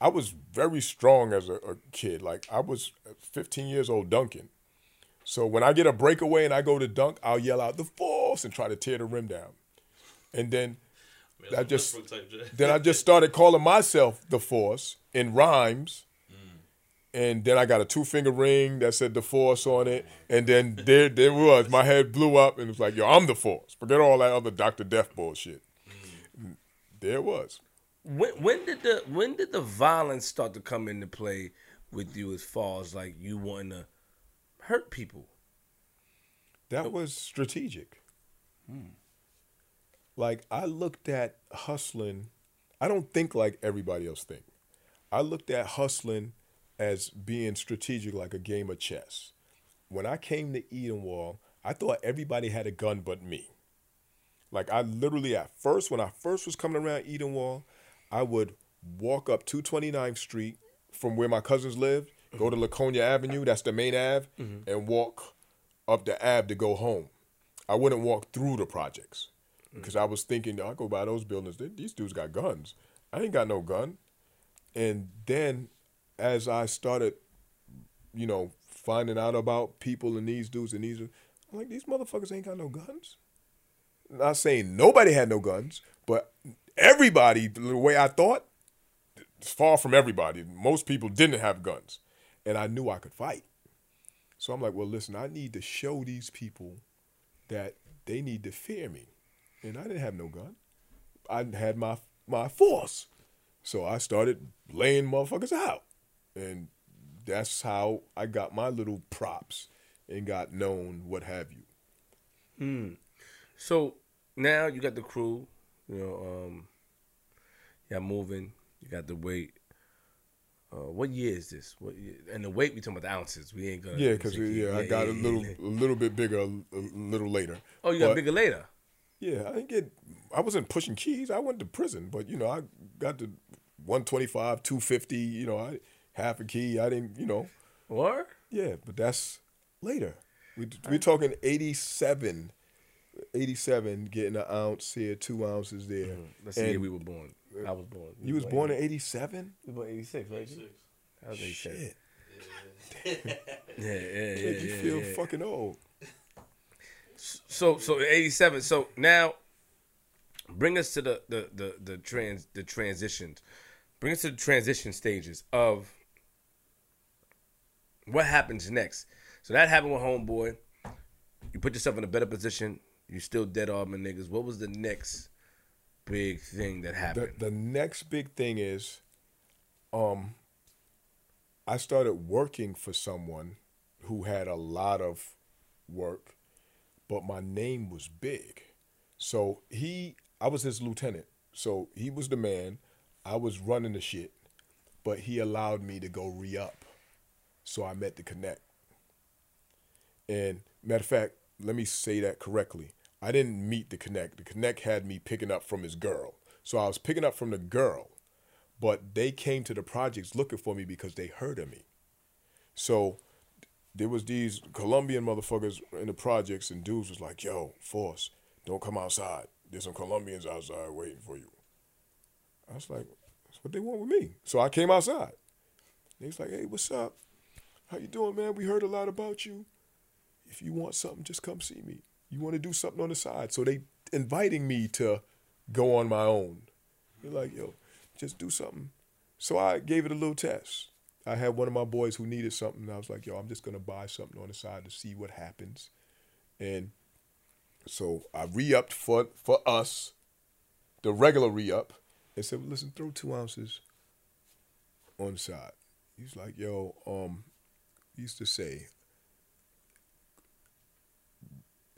I was very strong as a, a kid. Like I was 15 years old dunking. So when I get a breakaway and I go to dunk, I'll yell out the force and try to tear the rim down. And then Man, I just Westbrook type J. then I just started calling myself the force in rhymes. Mm. And then I got a two finger ring that said the force on it. And then there there was. My head blew up and it was like, yo, I'm the force. Forget all that other Dr. Def bullshit. Mm. There it was. When when did the when did the violence start to come into play with you as far as like you wanting to hurt people. That was strategic. Hmm. Like I looked at hustling. I don't think like everybody else think. I looked at hustling as being strategic, like a game of chess. When I came to Edenwald, I thought everybody had a gun but me. Like I literally at first, when I first was coming around Edenwald, I would walk up 229th Street from where my cousins lived, go to Laconia Avenue, that's the main Ave, mm-hmm. and walk up the Ave to go home. I wouldn't walk through the projects Mm. because I was thinking, I go by those buildings, they- these dudes got guns. I ain't got no gun. And then as I started, you know, finding out about people and these dudes and these, I'm like, these motherfuckers ain't got no guns. Not saying nobody had no guns, but everybody, the way I thought, it's far from everybody. Most people didn't have guns. And I knew I could fight. So I'm like, well, listen, I need to show these people that they need to fear me. And I didn't have no gun. I had my my force. So I started laying motherfuckers out. And that's how I got my little props and got known, what have you. So now you got the crew, you know, um, y'all moving, you got the weight. Uh, what year is this? What year? And the weight we talking about the ounces. We ain't gonna. Yeah, because yeah, I got a little yeah. a little bit bigger a, a little later. Oh, you got But- bigger later. Yeah, I didn't get. I wasn't pushing keys. I went to prison, but you know, I got to one twenty five, two fifty. You know, I half a key. I didn't. You know, What? yeah, but that's later. We we're talking 87, 87, getting an ounce here, two ounces there. Mm-hmm. let's see And year we were born. I was born. You was born in eighty seven. You was born eighty six, right? I was eighty seven. Shit, Yeah, [LAUGHS] yeah, yeah, yeah. made you yeah, feel yeah. fucking old. So so eighty seven. So now bring us to the the the the trans the transitions. Bring us to the transition stages of what happens next. So that happened with Homeboy. You put yourself in a better position. You still dead Auburn niggas. What was the next big thing that The happened? the next big thing is, um, I started working for someone who had a lot of work, but my name was big. So he, I was his lieutenant. So he was the man. I was running the shit, but he allowed me to go re up. So I met the connect. And matter of fact, let me say that correctly. I didn't meet the connect. The connect had me picking up from his girl. So I was picking up from the girl, but they came to the projects looking for me because they heard of me. So there was these Colombian motherfuckers in the projects, and dudes was like, "Yo, Force, don't come outside. There's some Colombians outside waiting for you." I was like, "That's what they want with me." So I came outside. And he's like, "Hey, what's up? How you doing, man? We heard a lot about you. If you want something, just come see me. You want to do something on the side." So they inviting me to go on my own. They're like, "Yo, just do something." So I gave it a little test. I had one of my boys who needed something. I was like, yo, I'm just gonna buy something on the side to see what happens. And so I re-upped for for us, the regular re-up, and said, well, listen, throw two ounces on the side. He's like, yo, um, used to say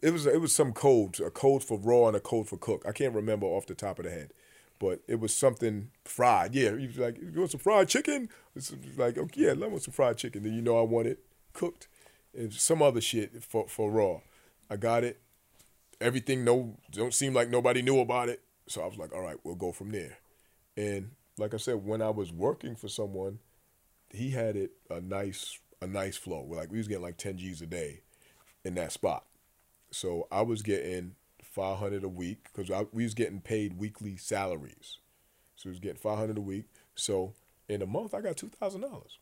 it was it was some code, a code for raw and a code for cook. I can't remember off the top of the head, but it was something fried. Yeah, he was like, "You want some fried chicken?" Like, "Okay, yeah, I want some fried chicken." Then you know I want it cooked, and some other shit for for raw. I got it. Everything no don't seem like nobody knew about it, so I was like, "All right, we'll go from there." And like I said, when I was working for someone, he had it a nice a nice flow. Like we was getting like ten G's a day in that spot. So I was getting five hundred a week because we was getting paid weekly salaries. So we was getting five hundred a week. So in a month I got two thousand dollars,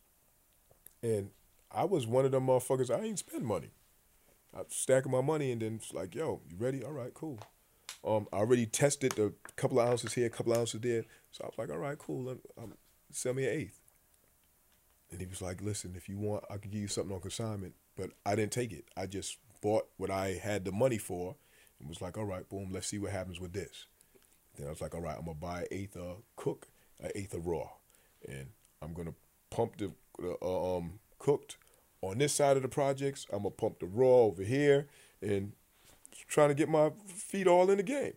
and I was one of them motherfuckers. I ain't spend money. I stacking my money and then it's like, yo, you ready? All right, cool. Um, I already tested a couple of ounces here, a couple of ounces there. So I was like, all right, cool. Let, um, sell me an eighth. And he was like, listen, if you want, I could give you something on consignment. But I didn't take it. I just bought what I had the money for and was like, all right, boom, let's see what happens with this. Then I was like, all right, I'm going to buy an eighth of cook, an eighth of raw. And I'm going to pump the uh, um, cooked on this side of the projects. I'm gonna pump the raw over here and trying to get my feet all in the game.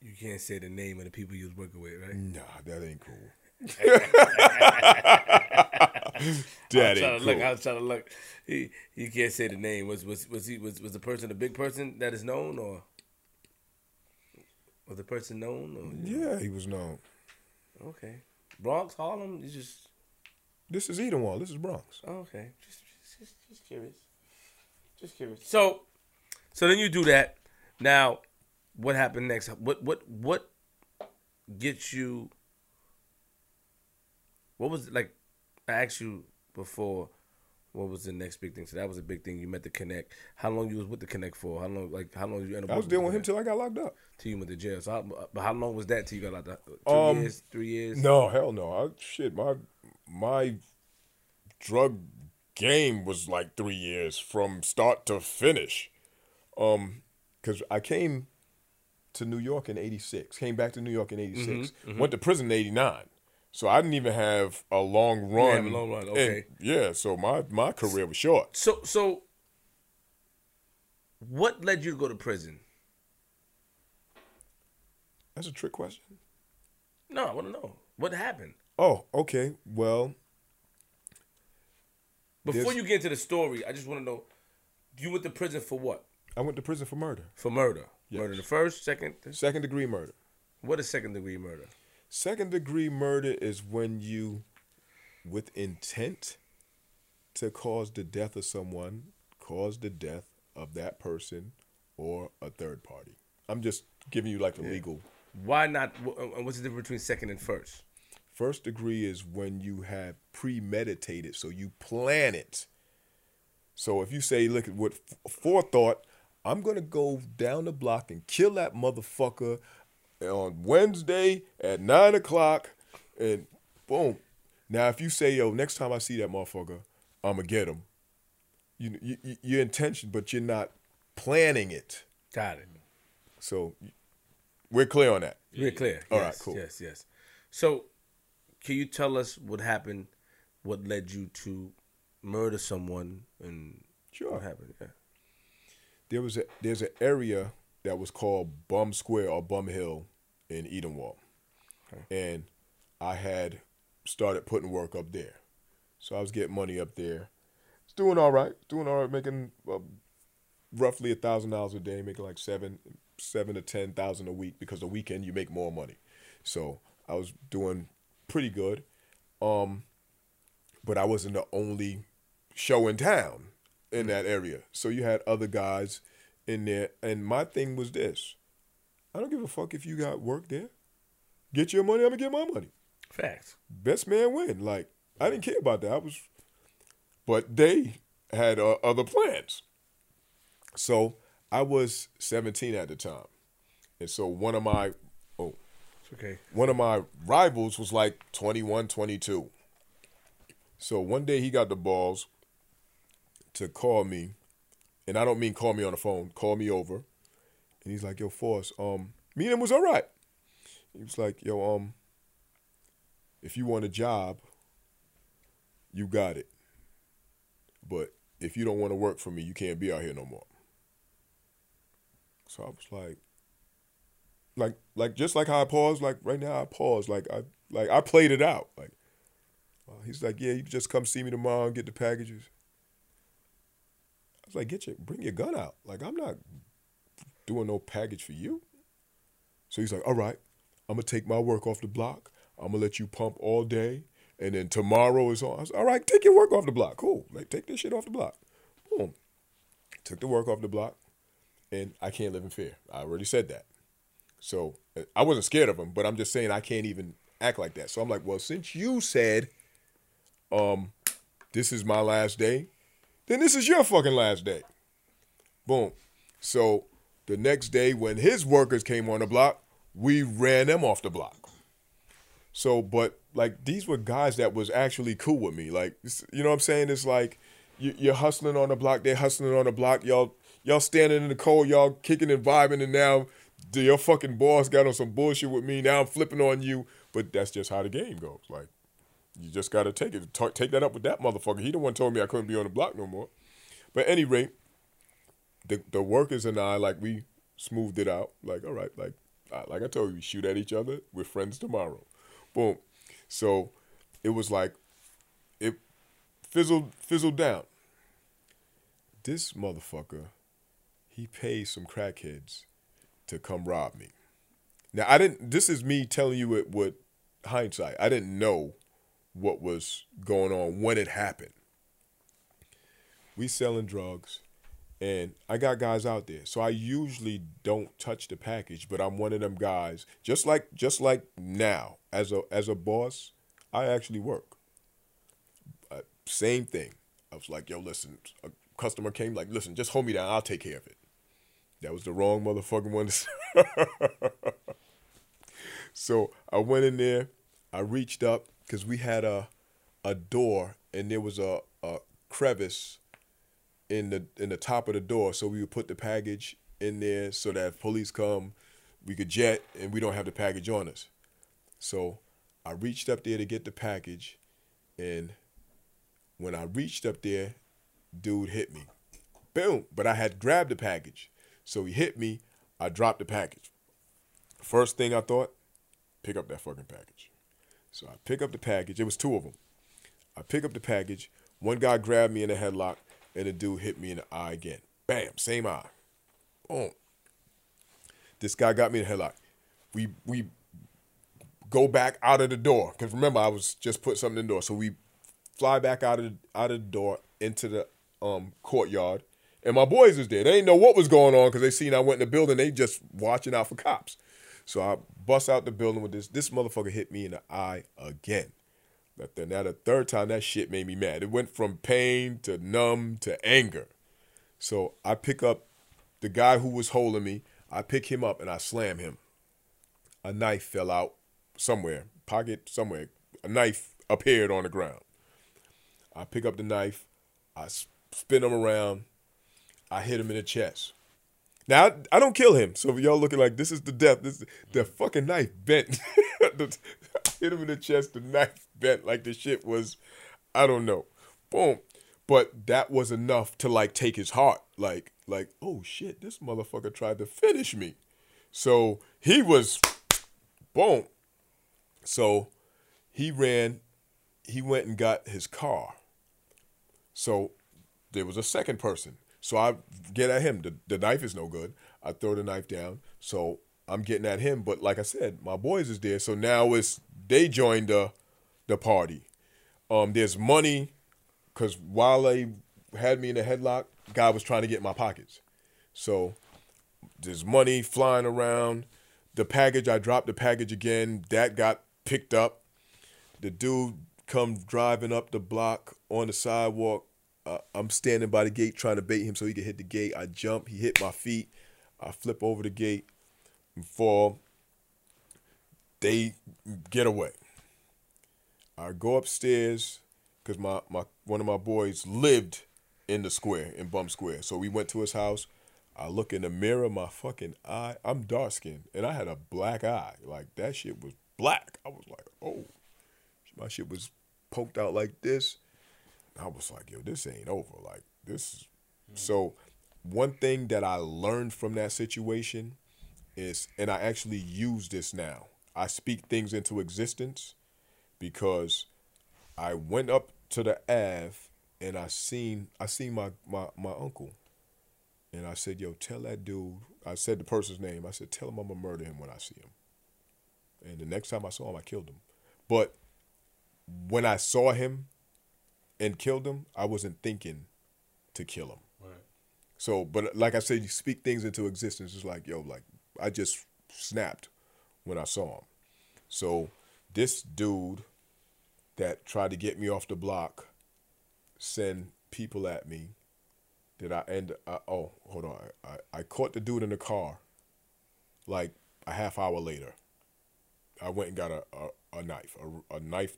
You can't say the name of the people you was working with, right? Nah, that ain't cool. [LAUGHS] [LAUGHS] I was trying to look. I was trying to look. He, you can't say the name. Was was was he was was the person a big person that is known or was the person known? Or, Yeah, he was known. Okay. Bronx, Harlem. You just This is Edenwald. This is Bronx. oh, okay. Just, just just just curious. Just curious. So, so then you do that. Now, what happened next? What what what gets you? What was like? I asked you before. What was the next big thing? So that was a big thing. You met the Connect. How long you was with the Connect for? How long? Like how long you end up? I was dealing with him till I got locked up. Till you went to jail. So, how, but how long was that till you got out? Two Um, years, three years. No, hell no. I, shit, my my drug game was like three years from start to finish. Um, cause I came to New York in '86. Came back to New York in '86. Went to prison in '89. So I didn't even have a long run. have a long run, and- okay. yeah. So my my career was short. So so what led you to go to prison? That's a trick question. No, I want to know what happened Oh, okay. Well, before There's- you get into the story. I just want to know you went to prison for what? I went to prison for murder, For murder. Yes. Murder the first, second. th- second degree murder. What is second degree murder? Second degree murder is when you, with intent to cause the death of someone, cause the death of that person or a third party. I'm just giving you like the legal. Why not? And uh, uh, what's the difference between second and first? First degree is when you have premeditated, so you plan it. So if you say, look at what forethought, I'm gonna go down the block and kill that motherfucker on Wednesday at nine o'clock, and boom. Now if you say, yo, next time I see that motherfucker, I'm gonna get him. You, you, you your intention, but you're not planning it. Got it. So we're clear on that. We're clear. All yes, right, cool. Yes, yes. So, can you tell us what happened? What led you to murder someone? And Sure. what happened? Yeah. there was a there's an area that was called Bum Square or Bum Hill in Edenwald, and I had started putting work up there, so I was getting money up there. It's doing all right, doing all right, making uh, roughly a thousand dollars a day, making like seven seven to ten thousand a week because the weekend you make more money. So I was doing pretty good, um, but I wasn't the only show in town in that area. So you had other guys in there, and my thing was this: I don't give a fuck if you got work there. Get your money, I'm gonna get my money. Facts. Best man win. Like I didn't care about that. I was, but they had uh, other plans. So I was 17 at the time, and so one of my oh It's okay. one of my rivals was like 21, 22. So one day he got the balls to call me, and I don't mean call me on the phone, call me over. And he's like, yo, Force, um, me and him was all right. He was like, yo, um, if you want a job, you got it. But if you don't want to work for me, you can't be out here no more. So I was like, like like just like how I paused, like right now I paused, like I like I played it out. Like uh, he's like, yeah, you just come see me tomorrow and get the packages. I was like, get your bring your gun out. Like I'm not doing no package for you. So he's like, all right, I'm gonna take my work off the block. I'm gonna let you pump all day, and then tomorrow is on. I all right. Take your work off the block. Cool. Like take this shit off the block. Boom. Took the work off the block, and I can't live in fear. I already said that. So uh, I wasn't scared of him, but I'm just saying I can't even act like that. So I'm like, well, since you said, um, this is my last day, then this is your fucking last day. Boom. So the next day when his workers came on the block, we ran them off the block. So, but like these were guys that was actually cool with me. Like, you know what I'm saying? It's like you, you're hustling on the block, they're hustling on the block. Y'all, y'all standing in the cold, y'all kicking and vibing, and now your fucking boss got on some bullshit with me. Now I'm flipping on you, but that's just how the game goes. Like, You just got to take it. Talk, take that up with that motherfucker. He the one told me I couldn't be on the block no more. But at any rate, the the workers and I like we smoothed it out. Like all right, like like I told you, we shoot at each other. We're friends tomorrow. Boom. So it was like it fizzled fizzled down. This motherfucker, he pays some crackheads to come rob me. Now I didn't. This is me telling you it with hindsight. I didn't know what was going on when it happened. We selling drugs, and I got guys out there. So I usually don't touch the package, but I'm one of them guys. Just like just like now, as a as a boss, I actually work. Uh, same thing. I was like, yo, listen. A customer came, like, listen, just hold me down. I'll take care of it. That was the wrong motherfucking one. [LAUGHS] so I went in there. I reached up because we had a a door and there was a, a crevice in the in the top of the door, so we would put the package in there so that if police come, we could jet and we don't have the package on us. So I reached up there to get the package, and when I reached up there, dude hit me. Boom! But I had grabbed the package, so he hit me. I dropped the package. First thing I thought, pick up that fucking package. So I pick up the package. It was two of them. I pick up the package. One guy grabbed me in a headlock, and the dude hit me in the eye again. Bam, same eye. Boom. This guy got me in a headlock. We we go back out of the door because remember I was just put something in the door. So we fly back out of the, out of the door into the um, courtyard, and my boys is there. They didn't know what was going on because they seen I went in the building. They just watching out for cops. So I bust out the building with this. This motherfucker hit me in the eye again. But then now the third time that shit made me mad. It went from pain to numb to anger. So I pick up the guy who was holding me. I pick him up and I slam him. A knife fell out somewhere, pocket somewhere. A knife appeared on the ground. I pick up the knife. I spin him around. I hit him in the chest. Now I, don't kill him, so if y'all looking like this is the death. This the fucking knife bent. [LAUGHS] the, hit him in the chest. The knife bent like the shit was, I don't know, boom. But that was enough to like take his heart. Like like oh shit, this motherfucker tried to finish me. So he was, boom. So he ran. He went and got his car. So there was a second person so I get at him. The, the knife is no good. I throw the knife down. So I'm getting at him. But like I said, my boys is there. So now it's they joined the the party. Um, there's money because while they had me in a headlock, guy was trying to get my pockets. So there's money flying around. The package, I dropped the package again. That got picked up. The dude come driving up the block on the sidewalk uh, I'm standing by the gate trying to bait him so he can hit the gate. I jump, he hit my feet. I flip over the gate and fall. They get away. I go upstairs because my, my one of my boys lived in the square in Bum Square. So we went to his house. I look in the mirror, my fucking eye. I'm dark skinned and I had a black eye. Like that shit was black. I was like, oh, my shit was poked out like this. I was like, yo, this ain't over. Like this. Mm-hmm. So one thing that I learned from that situation is, and I actually use this now. I speak things into existence because I went up to the Ave and I seen I seen my, my, my uncle. And I said, yo, tell that dude, I said the person's name. I said, tell him I'm gonna murder him when I see him. And the next time I saw him, I killed him. But when I saw him, and killed him, I wasn't thinking to kill him. Right. So, but like I said, you speak things into existence. It's like, yo, like I just snapped when I saw him. So this dude that tried to get me off the block send people at me that I end uh, oh hold on I, I caught the dude in the car like a half hour later I went and got a, a, a knife a, a knife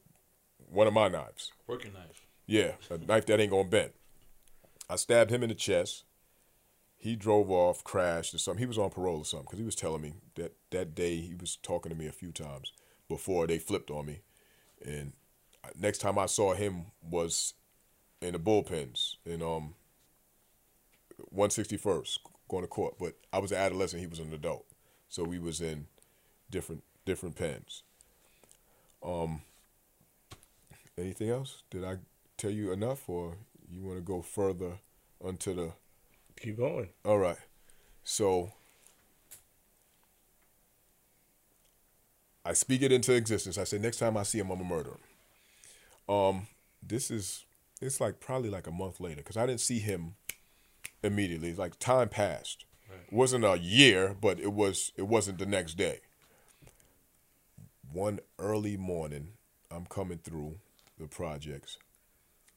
one of my knives working knife yeah, a knife that ain't gonna bend. I stabbed him in the chest. He drove off, crashed or something. He was on parole or something because he was telling me that that day he was talking to me a few times before they flipped on me, and next time I saw him was in the bullpens in um 161st going to court. But I was an adolescent, he was an adult, so we was in different different pens. Um. Anything else? Did I tell you enough, or you want to go further onto the? Keep going. All right. So I speak it into existence. I say next time I see him, I'm gonna murder him. Um, this is it's like probably like a month later because I didn't see him immediately. Like time passed. Right. It wasn't a year, but it was. It wasn't the next day. One early morning, I'm coming through the projects,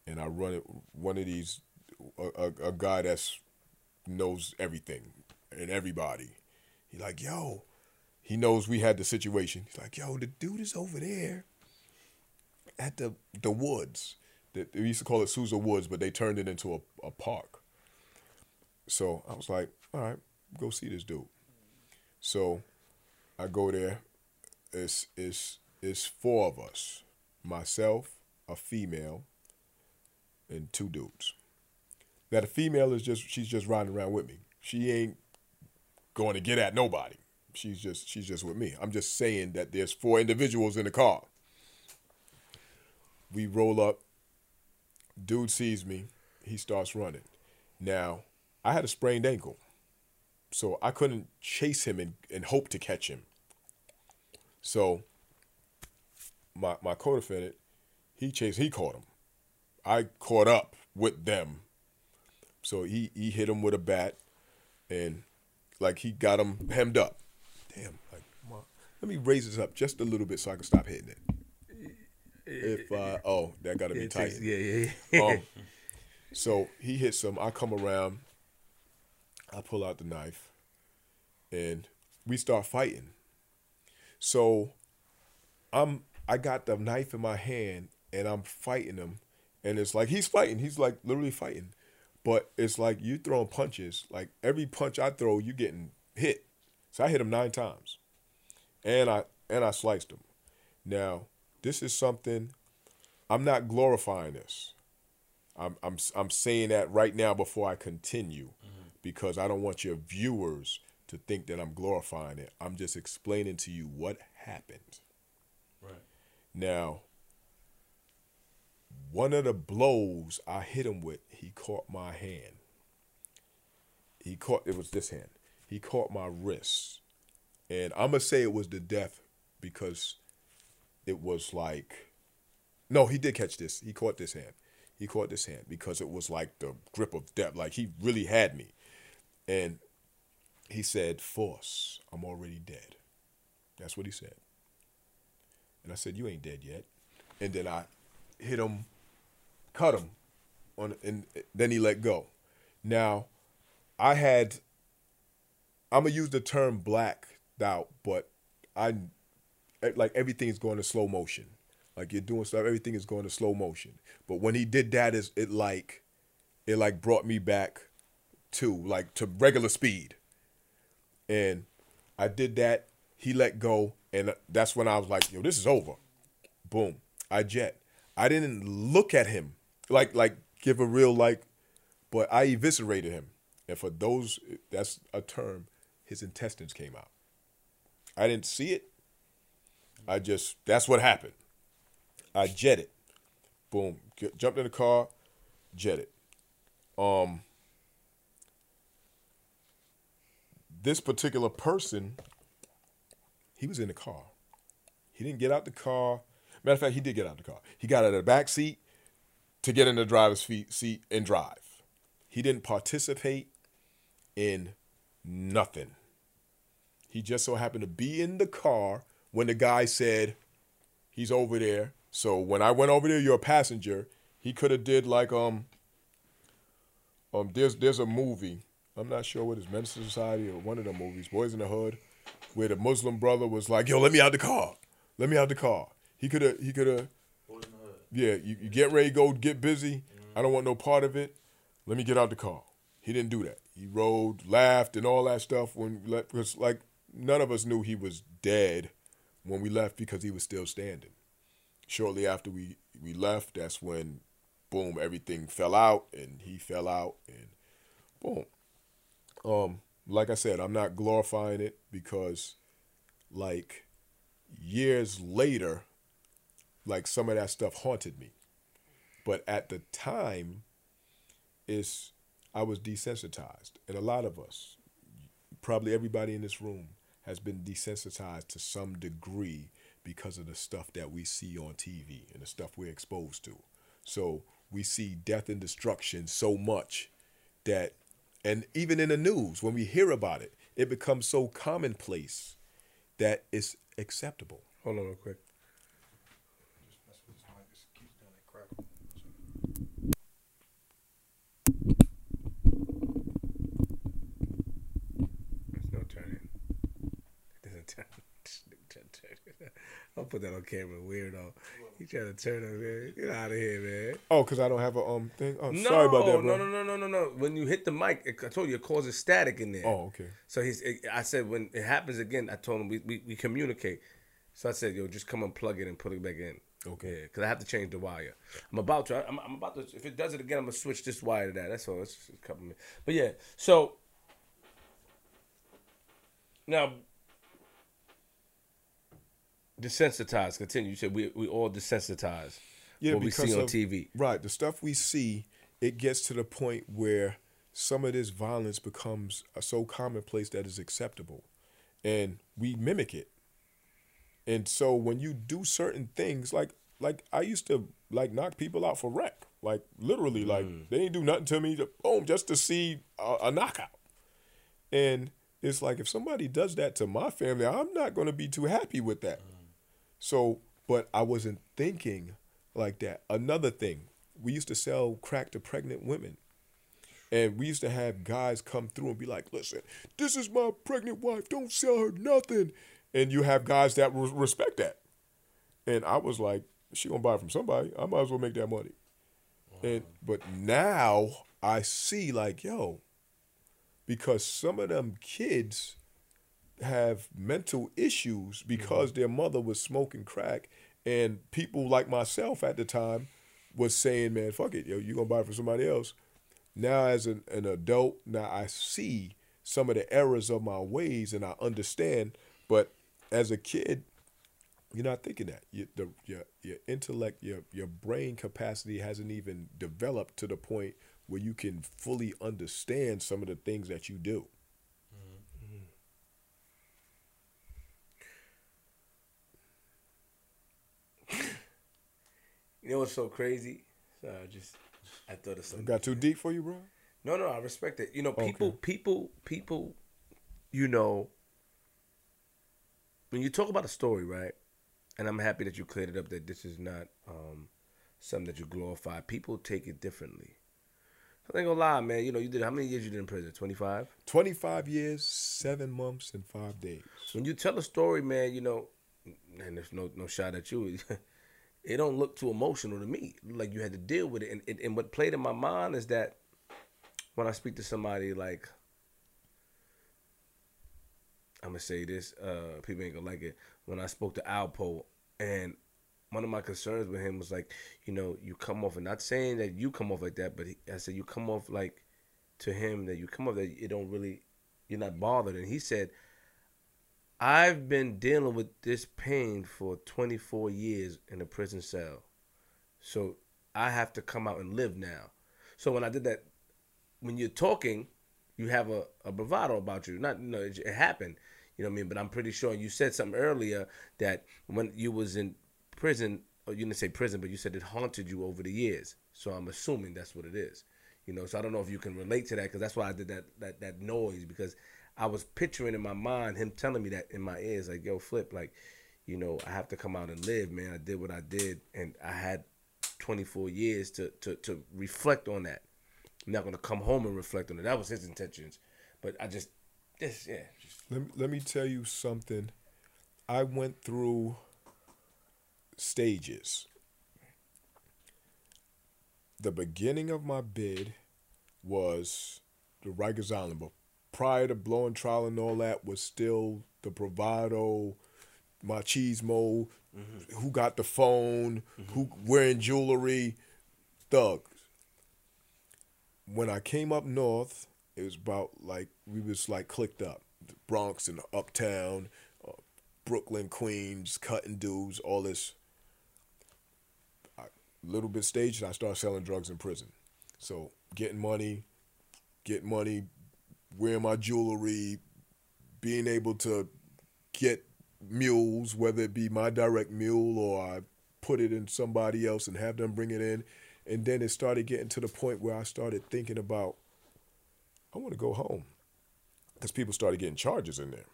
and I run it. One of these, a, a, a guy that's knows everything and everybody. He like, yo, he knows we had the situation. He's like, yo, the dude is over there at the the woods. The, we used to call it Sousa Woods, but they turned it into a, a park. So I was like, all right, go see this dude. So I go there. It's it's it's four of us. Myself, a female, and two dudes. Now a female is just she's just riding around with me. She ain't going to get at nobody. She's just she's just with me. I'm just saying that there's four individuals in the car. We roll up. Dude sees me. He starts running. Now, I had a sprained ankle. So I couldn't chase him and, and hope to catch him. So my my co-defendant, he chased he caught him. I caught up with them. So he, he hit him with a bat and like he got him hemmed up. Damn, like let me raise this up just a little bit so I can stop hitting it. If uh oh, that gotta be tight. yeah, yeah, yeah. Um, [LAUGHS] so he hits him. I come around. I pull out the knife, and we start fighting. So I'm I got the knife in my hand, and I'm fighting him, and it's like he's fighting. He's like literally fighting, but it's like you throwing punches. Like every punch I throw, you getting hit. So I hit him nine times, and I and I sliced him. Now this is something. I'm not glorifying this. I'm I'm I'm saying that right now before I continue mm-hmm. because I don't want your viewers to think that I'm glorifying it. I'm just explaining to you what happened. Right. Now, one of the blows I hit him with, he caught my hand. He caught it was this hand. He caught my wrist. And I'm gonna say it was the death because it was like no, he did catch this. He caught this hand. He caught this hand because it was like the grip of death. Like he really had me. And he said, Force, I'm already dead. That's what he said. And I said, You ain't dead yet. And then I hit him, cut him, on and then he let go. Now, I had I'm gonna use the term blacked out, but I like everything is going to slow motion. Like you're doing stuff, everything is going to slow motion. But when he did that, is it like it like brought me back to like to regular speed. And I did that. He let go, and that's when I was like, "Yo, this is over." Boom, I jet. I didn't look at him like like give a real like, but I eviscerated him. And for those, that's a term. His intestines came out. I didn't see it. I just that's what happened. I jetted. Boom. Get, jumped in the car, jetted. Um this particular person, he was in the car. He didn't get out the car. Matter of fact, he did get out the car. He got out of the back seat to get in the driver's seat and drive. He didn't participate in nothing. He just so happened to be in the car when the guy said he's over there. So when I went over there, you're a passenger. He could have did like um um there's there's a movie. I'm not sure what it's Men's Society or one of the movies, Boyz n the Hood, where the Muslim brother was like, "Yo, let me out the car. Let me out the car." He could have he could have Boyz n the Hood. Yeah, you, you get ready go get busy. I don't want no part of it. Let me get out the car. He didn't do that. He rode, laughed, and all that stuff when. Because like none of us knew he was dead when we left because he was still standing. Shortly after we we left. That's when, boom, everything fell out, and he fell out, and boom. Um, like I said, I'm not glorifying it because, like, years later, like some of that stuff haunted me. But at the time, is I was desensitized, and a lot of us, probably everybody in this room, has been desensitized to some degree because of the stuff that we see on TV and the stuff we're exposed to. So we see death and destruction so much that, and even in the news, when we hear about it, it becomes so commonplace that it's acceptable. Hold on real quick. There's no turning. It doesn't turn. I'll put that on camera, weirdo. He trying to turn it, man. Get out of here, man. Oh, because I don't have a um thing. Oh, No, sorry about that, bro. no, no, no, no, no, no. When you hit the mic, it, I told you it causes static in there. Oh, okay. So he's. I said when it happens again, I told him we, we, we communicate. So I said, yo, just come and plug it and put it back in. Okay. Because I have to change the wire. I'm about to. I'm, I'm about to. If it does it again, I'm gonna switch this wire to that. That's all. It's just a couple minutes. But yeah. So now desensitized. Continue. You said we we all desensitized. Yeah, what we see on of- TV. Right. The stuff we see, it gets to the point where some of this violence becomes so commonplace that it's acceptable, and we mimic it. And so when you do certain things, like like I used to like knock people out for wreck, like literally, like Mm. they didn't do nothing to me, to, boom, just to see a, a knockout. And it's like if somebody does that to my family, I'm not going to be too happy with that. So, but I wasn't thinking like that. Another thing, we used to sell crack to pregnant women. And we used to have guys come through and be like, listen, this is my pregnant wife. Don't sell her nothing. And you have guys that re- respect that. And I was like, she gonna buy it from somebody. I might as well make that money. And but now I see like, yo, because some of them kids have mental issues because mm-hmm. their mother was smoking crack and people like myself at the time was saying, Man, fuck it, yo, you're gonna buy it from somebody else. Now as an, an adult, now I see some of the errors of my ways and I understand, but as a kid, you're not thinking that. You, the, your your intellect, your your brain capacity hasn't even developed to the point where you can fully understand some of the things that you do. You know what's so crazy? So I just I thought of something. Got too deep for you, bro? No, no, I respect it. You know, people, Okay. people, people. You know, when you talk about a story, right? And I'm happy that you cleared it up that this is not um, something that you glorify. People take it differently. I ain't gonna lie, man. You know, you did how many years you did in prison? Twenty five. 25 years, seven months, and five days. When you tell a story, man, you know, and there's no no shot at you. [LAUGHS] It don't look too emotional to me. Like you had to deal with it, and, and and what played in my mind is that when I speak to somebody like I'm gonna say this, uh, people ain't gonna like it. When I spoke to Alpo, and one of my concerns with him was like, you know, you come off, and not saying that you come off like that, but he, I said you come off like to him that you come off that it don't really, you're not bothered, and he said. I've been dealing with this pain for 24 years in a prison cell. So I have to come out and live now. So when I did that, when you're talking, you have a, a bravado about you. Not, you know, it, it happened. You know what I mean? But I'm pretty sure you said something earlier that when you was in prison, or you didn't say prison, but you said it haunted you over the years. So I'm assuming that's what it is. You know, so I don't know if you can relate to that because that's why I did that that that noise because I was picturing in my mind him telling me that in my ears, like, yo, flip, like, you know, I have to come out and live, man. I did what I did and I had 24 years to to, to reflect on that. I'm not gonna come home and reflect on it. That was his intentions. But I just this yeah, Let me, let me tell you something. I went through stages. The beginning of my bid was the Rikers Island, prior to blowing trial and all that was still the bravado, machismo, who got the phone, who wearing jewelry, thugs. When I came up north, it was about like we was like clicked up, the Bronx and Uptown, uh, Brooklyn, Queens, cutting dudes, all this. I, little bit staged, I started selling drugs in prison. So getting money, get money, wearing my jewelry, being able to get mules, whether it be my direct mule or I put it in somebody else and have them bring it in. And then it started getting to the point where I started thinking about, I want to go home. Because people started getting charges in there.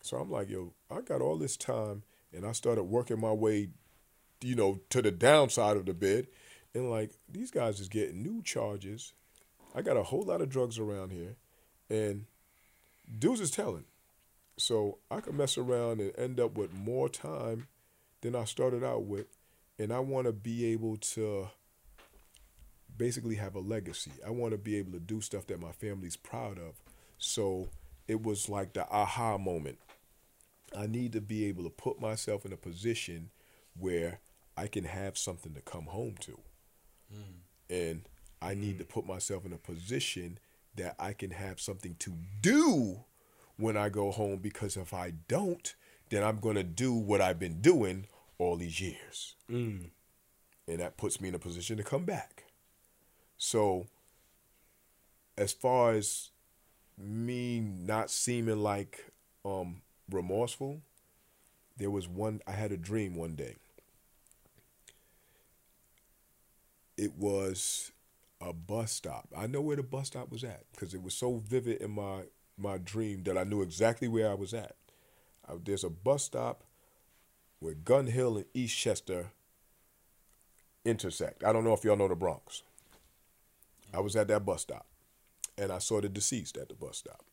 So I'm like, yo, I got all this time and I started working my way, you know, to the downside of the bed. And like, these guys is getting new charges. I got a whole lot of drugs around here. And dudes is telling. So I could mess around and end up with more time than I started out with. And I want to be able to basically have a legacy. I want to be able to do stuff that my family's proud of. So it was like the aha moment. I need to be able to put myself in a position where I can have something to come home to. Hmm. And I need to hmm. put myself in a position that I can have something to do when I go home because if I don't, then I'm going to do what I've been doing all these years. And that puts me in a position to come back. So, as far as me not seeming like um, remorseful, there was one, I had a dream one day. It was a bus stop. I know where the bus stop was at because it was so vivid in my my dream that I knew exactly where I was at. Uh, there's a bus stop where Gun Hill and Eastchester intersect. I don't know if y'all know the Bronx. I was at that bus stop and I saw the deceased at the bus stop.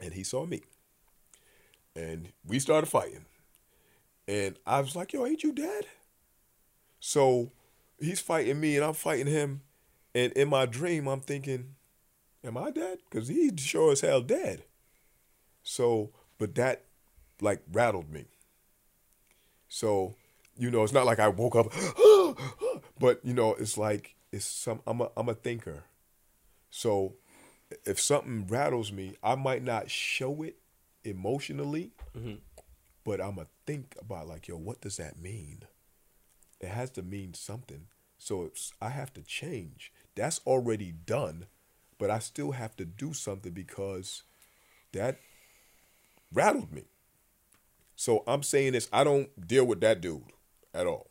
And he saw me. And we started fighting. And I was like, yo, ain't you dead? So he's fighting me and I'm fighting him. And in my dream, I'm thinking, am I dead? Because he's sure as hell dead. So, but that like rattled me. So, you know, it's not like I woke up, [GASPS] but you know, it's like it's some. I'm a I'm a thinker. So, if something rattles me, I might not show it emotionally, mm-hmm. but I'm gonna think about like, yo, what does that mean? It has to mean something. So it's, I have to change. That's already done, but I still have to do something because that rattled me. So I'm saying this, I don't deal with that dude at all.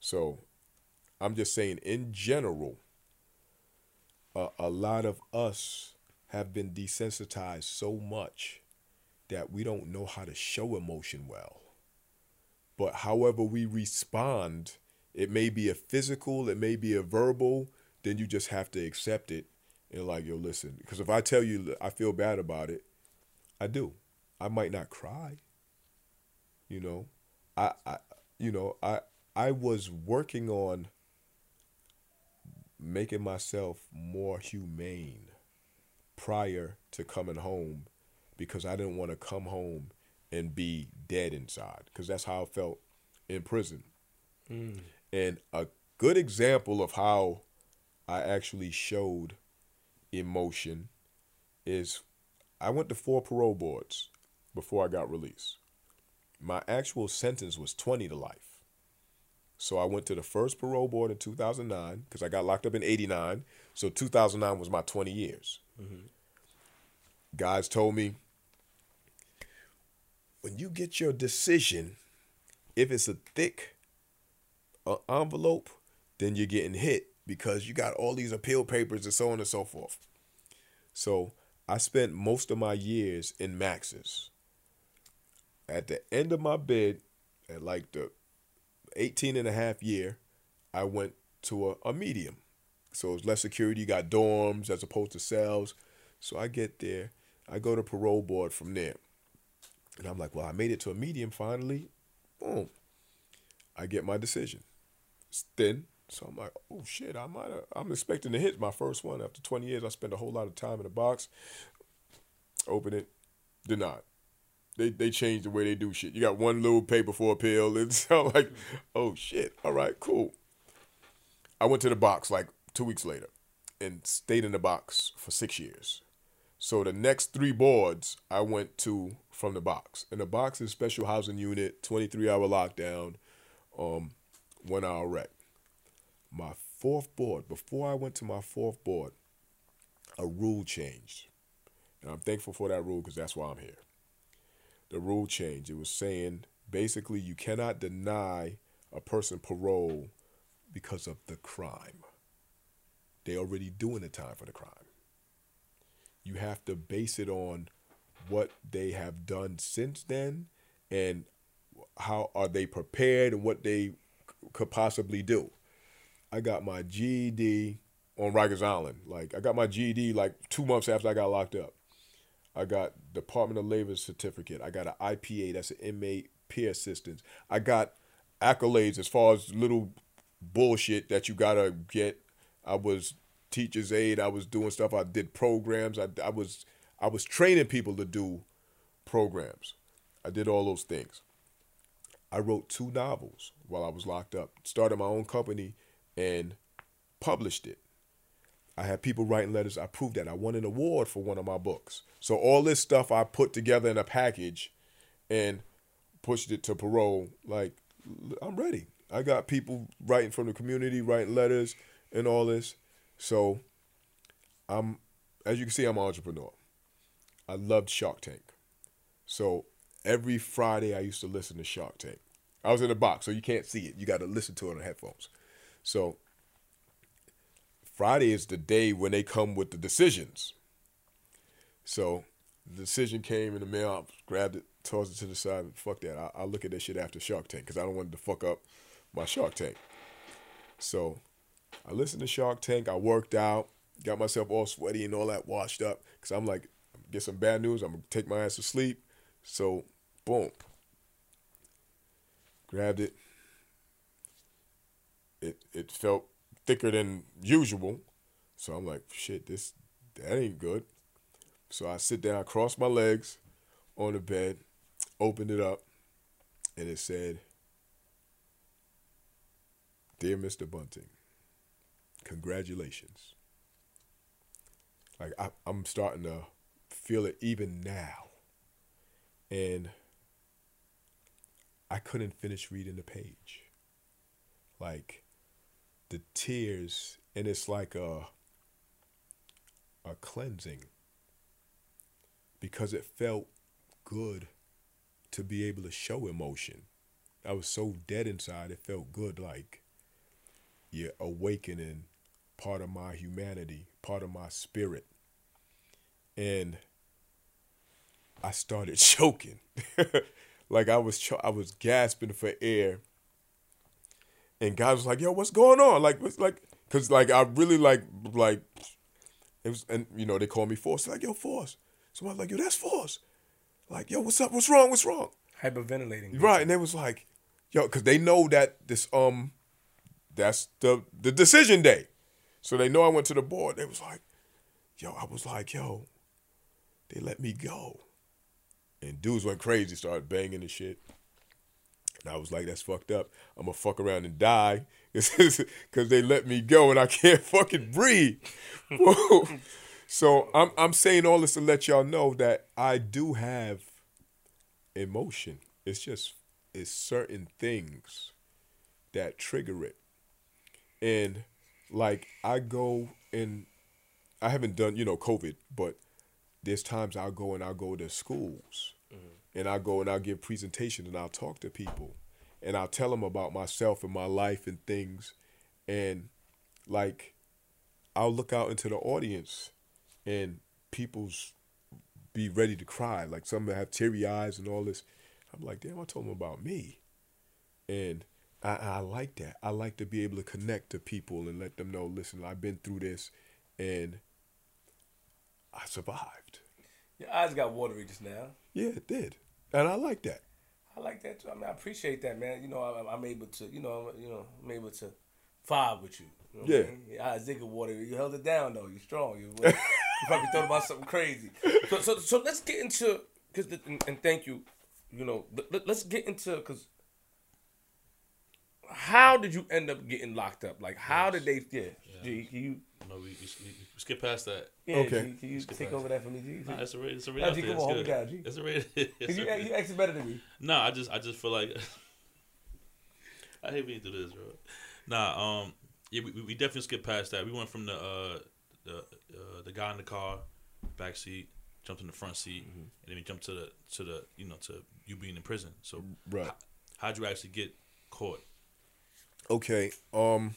So I'm just saying, in general, a, a lot of us have been desensitized so much that we don't know how to show emotion well. But however we respond, it may be a physical, it may be a verbal, then you just have to accept it and like, yo, listen. Because if I tell you I feel bad about it, I do. I might not cry. You know, I, I you know, I I was working on making myself more humane prior to coming home because I didn't want to come home and be dead inside because that's how I felt in prison. Mm. And a good example of how I actually showed emotion is I went to four parole boards before I got released. My actual sentence was 20 to life. So I went to the first parole board in 2009 because I got locked up in 89. So 2009 was my 20 years. Guys told me when you get your decision, if it's a thick uh, envelope, then you're getting hit because you got all these appeal papers and so on and so forth. So I spent most of my years in maxes. At the end of my bid, at like the 18 and a half year, I went to a, a medium. So it's less security, you got dorms as opposed to cells. So I get there, I go to parole board from there. And I'm like, well, I made it to a medium finally. Boom. I get my decision. It's thin. So I'm like, oh shit, I might I'm expecting to hit my first one. After 20 years, I spent a whole lot of time in the box. Open it, denied. they they changed the way they do shit. You got one little paper for a pill. [LAUGHS] It's like, oh shit. All right, cool. I went to the box like two weeks later, and stayed in the box for six years. So the next three boards I went to from the box. And the box is special housing unit, 23 hour lockdown, um, one hour rec. My fourth board, before I went to my fourth board, a rule changed. And I'm thankful for that rule because that's why I'm here. The rule changed. It was saying basically you cannot deny a person parole because of the crime. They're already doing the time for the crime. You have to base it on what they have done since then and how are they prepared and what they could possibly do. I got my GED on Rikers Island. Like I got my GED like two months after I got locked up. I got Department of Labor certificate. I got an IPA, that's an inmate peer assistance. I got accolades as far as little bullshit that you gotta get. I was teacher's aide. I was doing stuff. I did programs. I, I was I was training people to do programs. I did all those things. I wrote two novels while I was locked up. Started my own company and published it. I had people writing letters. I proved that. I won an award for one of my books. So all this stuff I put together in a package and pushed it to parole. Like I'm ready. I got people writing from the community, writing letters and all this. So I'm as you can see, I'm an entrepreneur. I loved Shark Tank. So every Friday I used to listen to Shark Tank. I was in a box, so you can't see it. You got to listen to it on headphones. So Friday is the day when they come with the decisions. So the decision came in the mail. I grabbed it, tossed it to the side. Fuck that. I, will look at that shit after Shark Tank because I don't want to fuck up my Shark Tank. So I listened to Shark Tank. I worked out, got myself all sweaty and all that washed up because I'm like, get some bad news. I'm gonna take my ass to sleep. So, boom, grabbed it. It it felt thicker than usual, so I'm like, shit, this that ain't good. So I sit down, I cross my legs on the bed, opened it up, and it said, "Dear Mr. Bunting." Congratulations. Like I, I'm starting to feel it even now. And I couldn't finish reading the page. Like the tears, and it's like a a cleansing because it felt good to be able to show emotion. I was so dead inside, it felt good like you're awakening part of my humanity, part of my spirit. And I started [LAUGHS] choking. [LAUGHS] like I was cho- I was gasping for air. And God was like, "Yo, what's going on?" Like what's like cuz like I really like like it was and you know, they call me Force. Like, "Yo, Force." So I was like, "Yo, that's Force." Like, "Yo, what's up? What's wrong? What's wrong?" Hyperventilating. Right, and they was like, "Yo, cuz they know that this um that's the the decision day. So they know I went to the board. They was like, yo, I was like, yo, they let me go. And dudes went crazy, started banging and shit. And I was like, that's fucked up. I'm gonna fuck around and die [LAUGHS] because they let me go and I can't [LAUGHS] fucking breathe. [LAUGHS] so I'm I'm saying all this to let y'all know that I do have emotion. It's just it's certain things that trigger it. And like I go and I haven't done, you know, COVID, but there's times I'll go and I'll go to schools. And I'll go and I'll give presentations and I'll talk to people and I'll tell them about myself and my life and things. And like I'll look out into the audience and people's be ready to cry. Like some that have teary eyes and all this. I'm like, damn, I told them about me. And I, I like that. I like to be able to connect to people and let them know, listen, I've been through this and I survived. Your eyes got watery just now. Yeah, it did. And I like that. I like that too. I mean, I appreciate that, man. You know, I, am able to, you know, I'm, you know, I'm able to vibe with you. you know yeah. I mean? Your eyes did. You held it down though. You're strong. You, you probably thought about something crazy. So, so, so let's get into because and, and thank you, you know, let, us get into because how did you end up getting locked up? Like, how did they? Yeah, G, can you? No, we, we, we skip past that. Yeah, Okay. G, can you Skip take past over that for me, G? Nah, it's a rated. It's a Nah, rated. G, come on, It's hold good. me down, G. It's a rated. It's Cause you, rated. you actually better than me. No, I just I just feel like [LAUGHS] I hate when you do this, bro. Nah, um, yeah, we, we definitely skip past that. We went from the uh the uh, the guy in the car, back seat, jumped in the front seat, Mm-hmm. and then we jumped to the to the you know to you being in prison. So Right. how, how'd you actually get caught? Okay. Um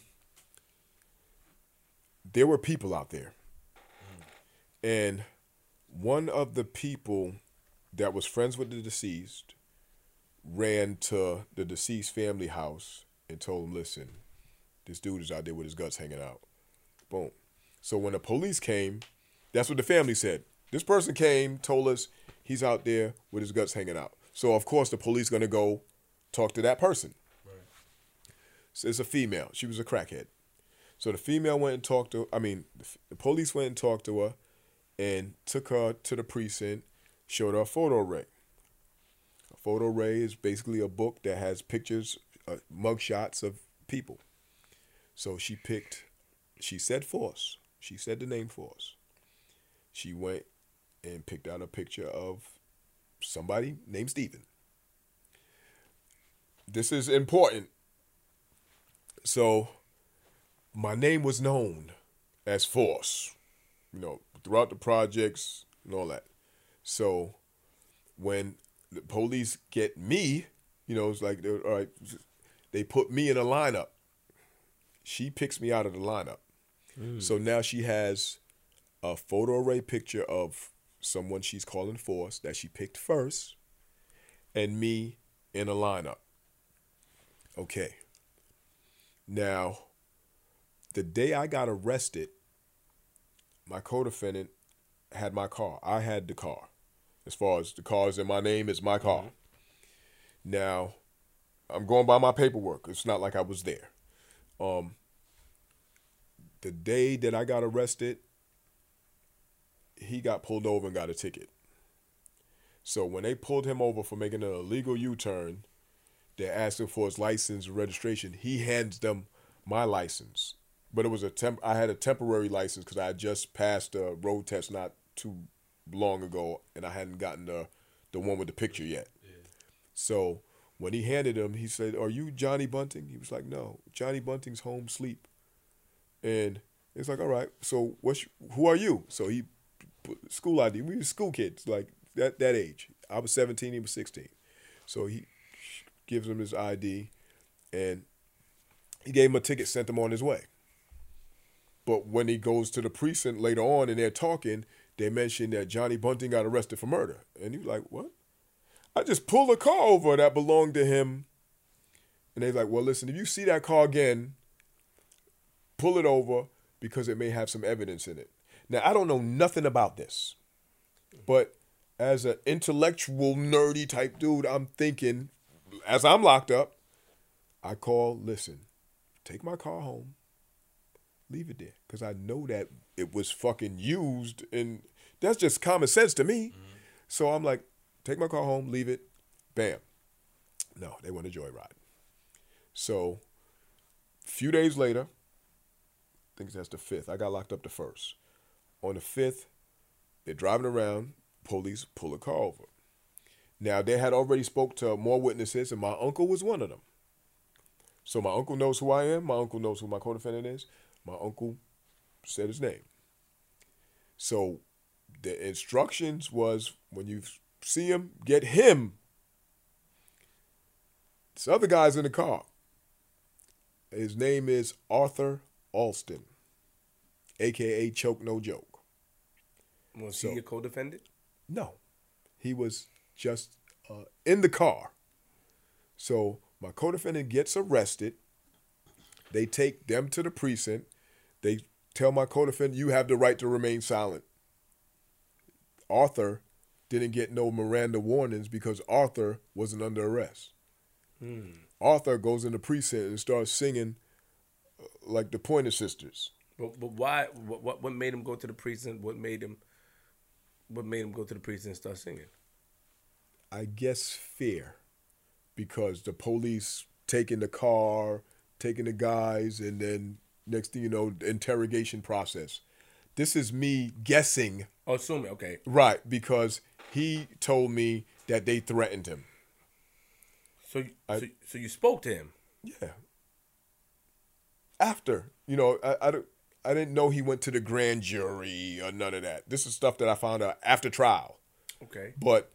there were people out there. And one of the people that was friends with the deceased ran to the deceased family house and told him, "Listen, this dude is out there with his guts hanging out." Boom. So when the police came, that's what the family said. This person came, told us he's out there with his guts hanging out. So of course the police gonna go talk to that person. So it's a female. She was a crackhead. So the female went and talked to. I mean, the, police went and talked to her, and took her to the precinct. Showed her a photo array. A photo array is basically a book that has pictures, uh, mugshots of people. So she picked. She said Force. She said the name Force. She went and picked out a picture of somebody named Stephen. This is important so my name was known as Force, you know, throughout the projects and all that. So when the police get me, you know, it's like, all right, they put me in a lineup. She picks me out of the lineup. Hmm. So now she has a photo array picture of someone she's calling Force that she picked first and me in a lineup. Okay. Now, the day I got arrested, my co-defendant had my car. I had the car. As far as the car is in my name, it's my car. Now, I'm going by my paperwork. It's not like I was there. Um, the day that I got arrested, he got pulled over and got a ticket. So when they pulled him over for making an illegal U-turn, they asked him for his license and registration. He hands them my license, but it was a temp. I had a temporary license because I had just passed a road test not too long ago, and I hadn't gotten the the one with the picture yet. So when he handed him, he said, "Are you Johnny Bunting?" He was like, "No, Johnny Bunting's home sleep." And it's like, "All right, so what's who are you?" So he put school ID. We were school kids, like that that age. I was seventeen. He was sixteen. So he gives him his ID, and he gave him a ticket, sent him on his way. But when he goes to the precinct later on and they're talking, they mention that Johnny Bunting got arrested for murder. And he's like, What? I just pulled a car over that belonged to him. And they're like, Well, listen, if you see that car again, pull it over because it may have some evidence in it. Now, I don't know nothing about this, but as an intellectual, nerdy type dude, I'm thinking, as I'm locked up, I call, listen, take my car home, leave it there. Because I know that it was fucking used. And that's just common sense to me. Mm-hmm. So I'm like, take my car home, leave it, bam. No, they want a joyride. So, a few days later, I think that's the fifth. I got locked up the first. On the fifth, they're driving around. Police pull a car over. Now they had already spoke to more witnesses, and my uncle was one of them. So my uncle knows who I am. My uncle knows who my co-defendant is. My uncle said his name. So the instructions was when you see him, get him. This other guy's in the car. His name is Arthur Alston, aka Choke No Joke. Was So- he your co-defendant? No, he was just uh, in the car. So my co-defendant gets arrested. They take them to the precinct. They tell my co-defendant, "You have the right to remain silent." Arthur didn't get no Miranda warnings because Arthur wasn't under arrest. Arthur goes in the precinct and starts singing uh, like the Pointer Sisters. But, but why? What, what what made him go to the precinct? What made him? What made him go to the precinct and start singing? I guess fear, because the police taking the car, taking the guys, and then next thing you know, interrogation process. This is me guessing. Oh, assuming okay. Right, because he told me that they threatened him. So, I, so, so you spoke to him. Yeah. After, you know, I, I, I didn't know he went to the grand jury or none of that. This is stuff that I found out after trial. Okay. But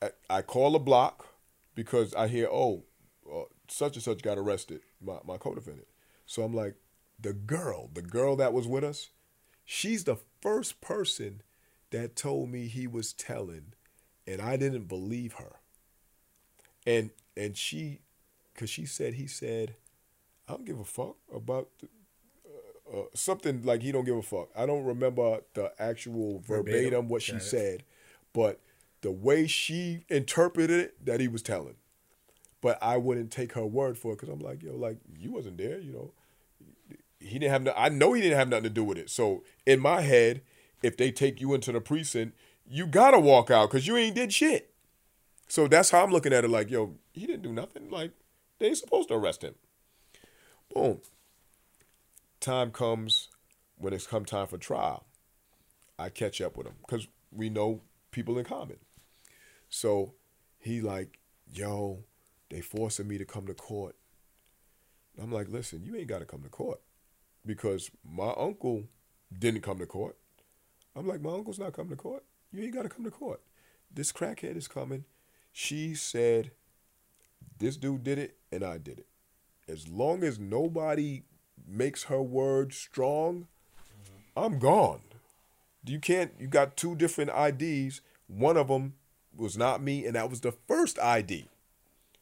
I, I call a block because I hear, oh, uh, such and such got arrested, my, my co-defendant. So I'm like, the girl, the girl that was with us, she's the first person that told me he was telling, and I didn't believe her. And and she, cause she said he said, I don't give a fuck about the, uh, uh, something like he don't give a fuck. I don't remember the actual verbatim, verbatim what she said, but the way she interpreted it, that he was telling. But I wouldn't take her word for it because I'm like, yo, like you wasn't there, you know. He didn't have. No, I know he didn't have nothing to do with it. So in my head, if they take you into the precinct, you gotta walk out because you ain't did shit. So that's how I'm looking at it. Like, yo, he didn't do nothing. Like, they ain't supposed to arrest him. Boom. Time comes when it's come time for trial. I catch up with him because we know people in common. So he like, yo, they forcing me to come to court. I'm like, listen, you ain't got to come to court because my uncle didn't come to court. I'm like, my uncle's not coming to court. You ain't got to come to court. This crackhead is coming. She said, this dude did it and I did it. As long as nobody makes her word strong, mm-hmm. I'm gone. You can't, you got two different IDs. One of them was not me, and that was the first ID.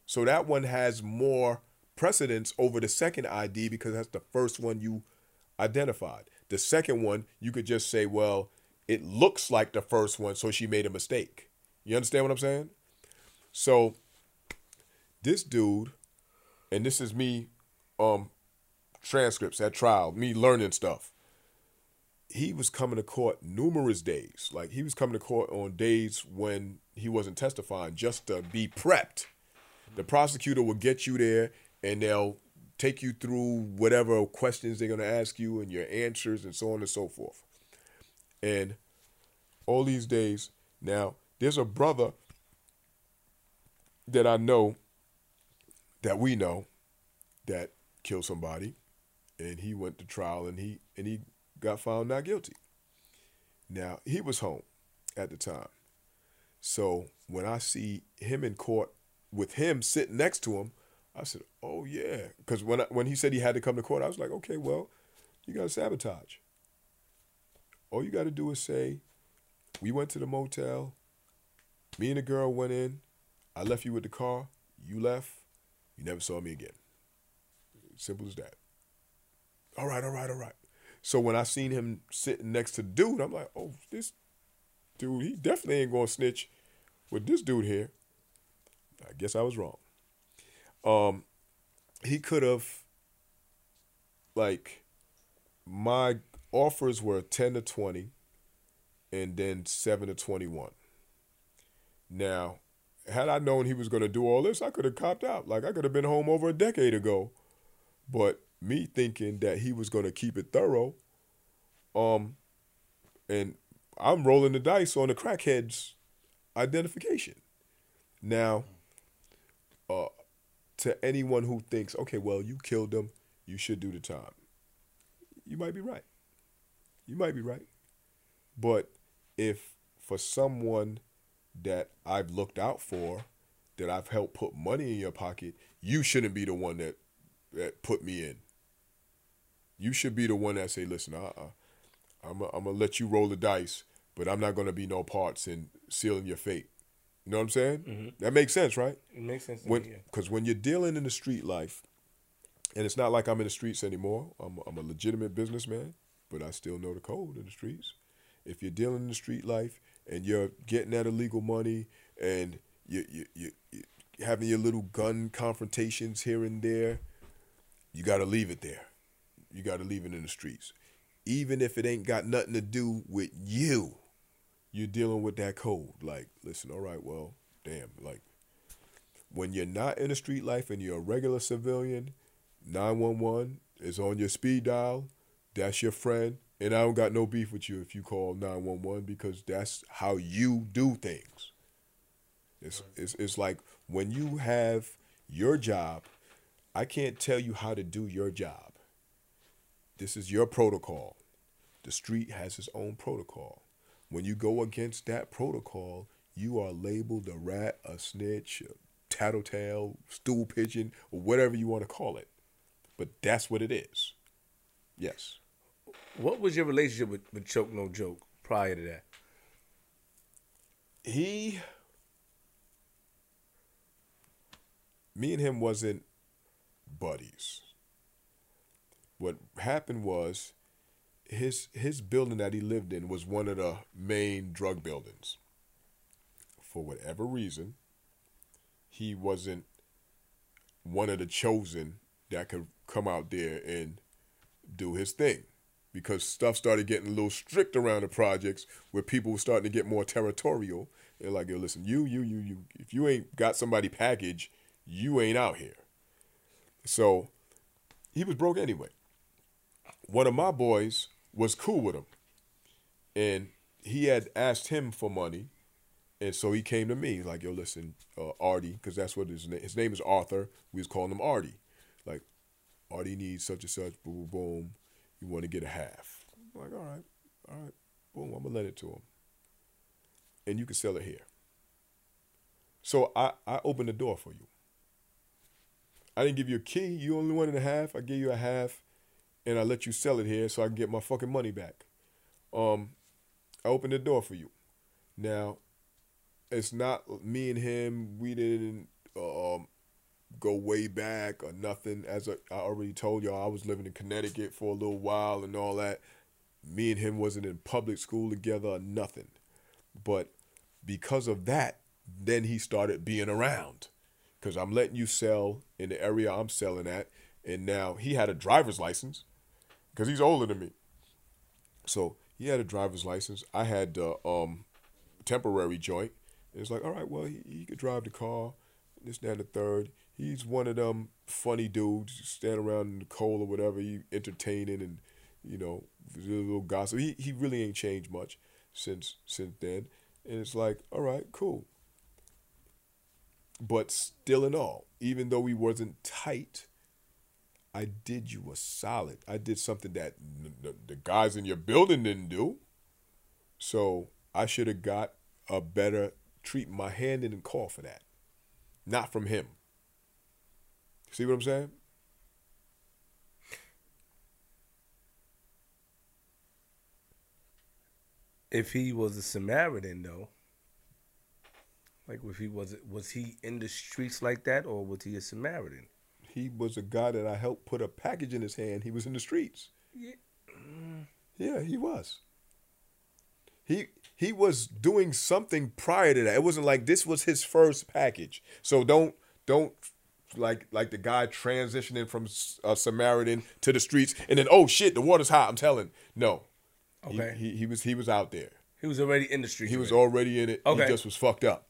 So that one has more precedence over the second ID because that's the first one you identified. The second one, you could just say, well, it looks like the first one, so she made a mistake. You understand what I'm saying? So this dude, and this is me, um, transcripts at trial, me learning stuff. He was coming to court numerous days. Like he was coming to court on days when he wasn't testifying just to be prepped. The prosecutor will get you there and they'll take you through whatever questions they're going to ask you and your answers and so on and so forth. And all these days, now there's a brother that I know that we know that killed somebody and he went to trial and he and he got found not guilty. Now, he was home at the time. So, when I see him in court with him sitting next to him, I said, "Oh yeah," because when I, when he said he had to come to court, I was like, "Okay, well, you got to sabotage. All you got to do is say, we went to the motel. Me and the girl went in. I left you with the car. You left. You never saw me again. Simple as that. All right, all right, all right. So when I seen him sitting next to dude, I'm like, oh, this dude, he definitely ain't gonna snitch with this dude here. I guess I was wrong. Um, he could have, like, my offers were 10 to 20 and then 7 to 21. Now, had I known he was going to do all this, I could have copped out. Like, I could have been home over a decade ago. But me thinking that he was going to keep it thorough, um, and I'm rolling the dice on the crackhead's identification. Now, uh, to anyone who thinks, okay, well, you killed him, you should do the time. You might be right. You might be right. But if for someone that I've looked out for, that I've helped put money in your pocket, you shouldn't be the one that that put me in. You should be the one that say, "Listen, uh, uh I'm I'm gonna let you roll the dice, but I'm not gonna be no parts in sealing your fate." You know what I'm saying? Mm-hmm. That makes sense, right? It makes sense. When because when you're dealing in the street life, and it's not like I'm in the streets anymore. I'm I'm a legitimate businessman, but I still know the code in the streets. If you're dealing in the street life and you're getting that illegal money and you you you, you having your little gun confrontations here and there, you got to leave it there. You got to leave it in the streets, even if it ain't got nothing to do with you. You're dealing with that code. Like, listen, all right, well, damn, like when you're not in the street life and you're a regular civilian, 911 is on your speed dial. That's your friend. And I don't got no beef with you if you call 911 because that's how you do things. It's, it's, it's like when you have your job, I can't tell you how to do your job. This is your protocol. The street has its own protocol. When you go against that protocol, you are labeled a rat, a snitch, a tattletale, stool pigeon, or whatever you want to call it. But that's what it is. Yes. What was your relationship with, with Choke No Joke prior to that? He, me and him wasn't buddies. What happened was his his building that he lived in was one of the main drug buildings. For whatever reason, he wasn't one of the chosen that could come out there and do his thing because stuff started getting a little strict around the projects where people were starting to get more territorial. They're like, yo, listen, you, you, you, you, if you ain't got somebody package, you ain't out here. So he was broke anyway. One of my boys was cool with him. And he had asked him for money. And so he came to me, like, yo, listen, uh, Artie, because that's what his name, his name is Arthur. We was calling him Artie. Like, Artie needs such and such, boom, boom, boom. You want to get a half. I'm like, all right, all right, boom, I'm to let it to him. And you can sell it here. So I, I opened the door for you. I didn't give you a key. You only wanted a half. I gave you a half, and I let you sell it here so I can get my fucking money back. Um, I opened the door for you. Now, it's not me and him. We didn't um, go way back or nothing. As I, I already told y'all, I was living in Connecticut for a little while and all that. Me and him wasn't in public school together or nothing. But because of that, then he started being around. Because I'm letting you sell in the area I'm selling at. And now he had a driver's license because he's older than me. So he had a driver's license. I had the um, temporary joint. It's like, all right, well, he, he could drive the car, this, that, and the third. He's one of them funny dudes, stand around in the cold or whatever, he entertaining and, you know, a little gossip. He, he really ain't changed much since since then. And it's like, all right, cool. But still in all, even though we wasn't tight, I did you a solid. I did something that the, the guys in your building didn't do. So I should have got a better treat. My hand didn't call for that. Not from him. See what I'm saying? If he was a Samaritan, though, like if he was was he in the streets like that, or was he a Samaritan? He was a guy that I helped put a package in his hand. He was in the streets. Yeah. Yeah, he was. He he was doing something prior to that. It wasn't like this was his first package. So don't don't like like the guy transitioning from a Samaritan to the streets and then oh shit the water's hot. I'm telling no. Okay. He, he, he was he was out there. He was already in the streets. He was already. already in it. Okay. He just was fucked up.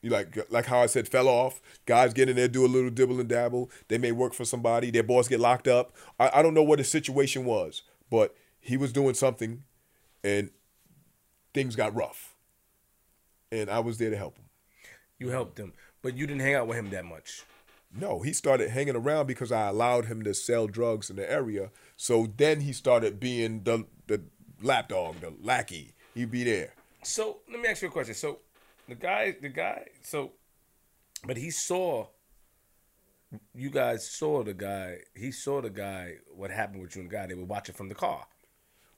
You like like how I said fell off. Guys get in there, do a little dibble and dabble. They may work for somebody. Their boss get locked up. I, I don't know what his situation was, but he was doing something, and things got rough. And I was there to help him. You helped him, but you didn't hang out with him that much. No, he started hanging around because I allowed him to sell drugs in the area. So then he started being the the lapdog, the lackey. He'd be there. So let me ask you a question. So the guy, the guy, so, but he saw. You guys saw the guy. He saw the guy. What happened with you and the guy? They were watching from the car.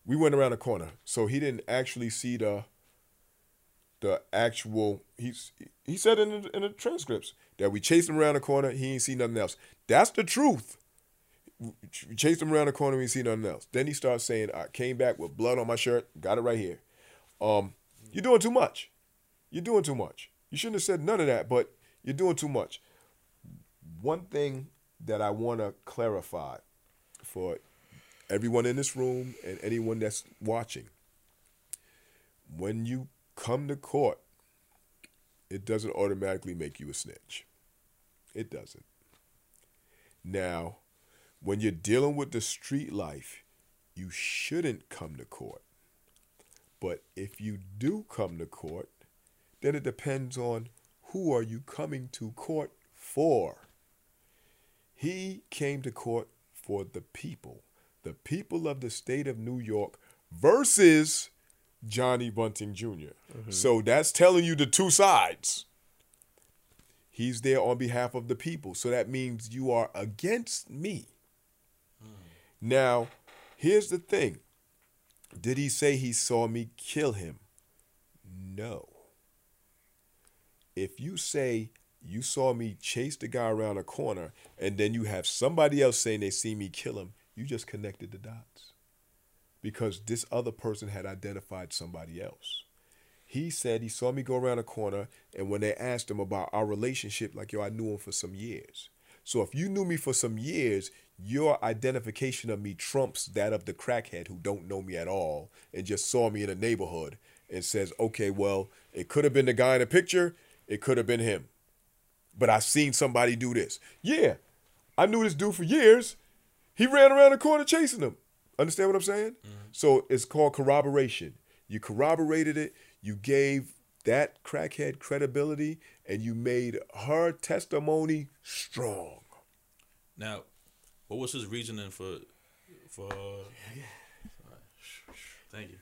we went around the corner, so he didn't actually see the the actual. He's he said in the, in the transcripts that we chased him around the corner. He ain't see nothing else. That's the truth. We chased him around the corner. We ain't see nothing else. Then he starts saying, "I came back with blood on my shirt. Got it right here. Um, you're doing too much. You're doing too much. You shouldn't have said none of that, but you're doing too much." One thing that I want to clarify for everyone in this room and anyone that's watching when you come to court it doesn't automatically make you a snitch. It doesn't. Now, when you're dealing with the street life, you shouldn't come to court. But if you do come to court, then it depends on who are you coming to court for. He came to court for the people, the people of the state of New York versus Johnny Bunting junior mm-hmm. So that's telling you the two sides. He's there on behalf of the people. So that means you are against me. Mm. Now, here's the thing. Did he say he saw me kill him? No. If you say you saw me chase the guy around a corner and then you have somebody else saying they see me kill him, you just connected the dots. Because this other person had identified somebody else. He said he saw me go around a corner, and when they asked him about our relationship, like, yo, I knew him for some years. So if you knew me for some years, your identification of me trumps that of the crackhead who don't know me at all and just saw me in a neighborhood and says, okay, well, it could have been the guy in the picture, it could have been him. But I seen somebody do this. Yeah, I knew this dude for years. He ran around the corner chasing him. Understand what I'm saying? Mm-hmm. So it's called corroboration. You corroborated it, you gave that crackhead credibility, and you made her testimony strong. Now, what was his reasoning for for? Uh, Thank you.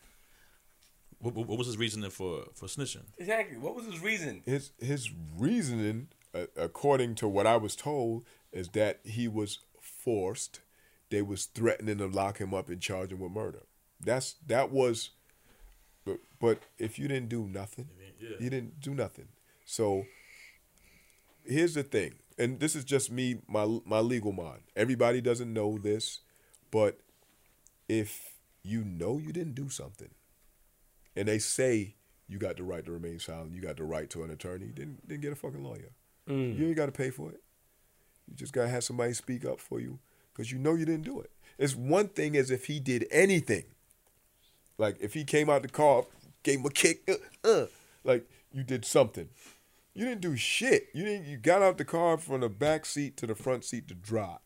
What, what what was his reasoning for for snitching? Exactly. What was his reason? His his reasoning, uh, according to what I was told, is that he was forced. They was threatening to lock him up and charge him with murder. That's that was. But but if you didn't do nothing, yeah. you didn't do nothing. So here's the thing, and this is just me, my my legal mind. Everybody doesn't know this, but if you know you didn't do something, and they say you got the right to remain silent, you got the right to an attorney, then then get a fucking lawyer. You ain't got to pay for it. You just gotta have somebody speak up for you because you know you didn't do it. It's one thing as if he did anything. Like if he came out the car, gave him a kick, uh, uh, like you did something. You didn't do shit. You didn't. You got out the car from the back seat to the front seat to drive.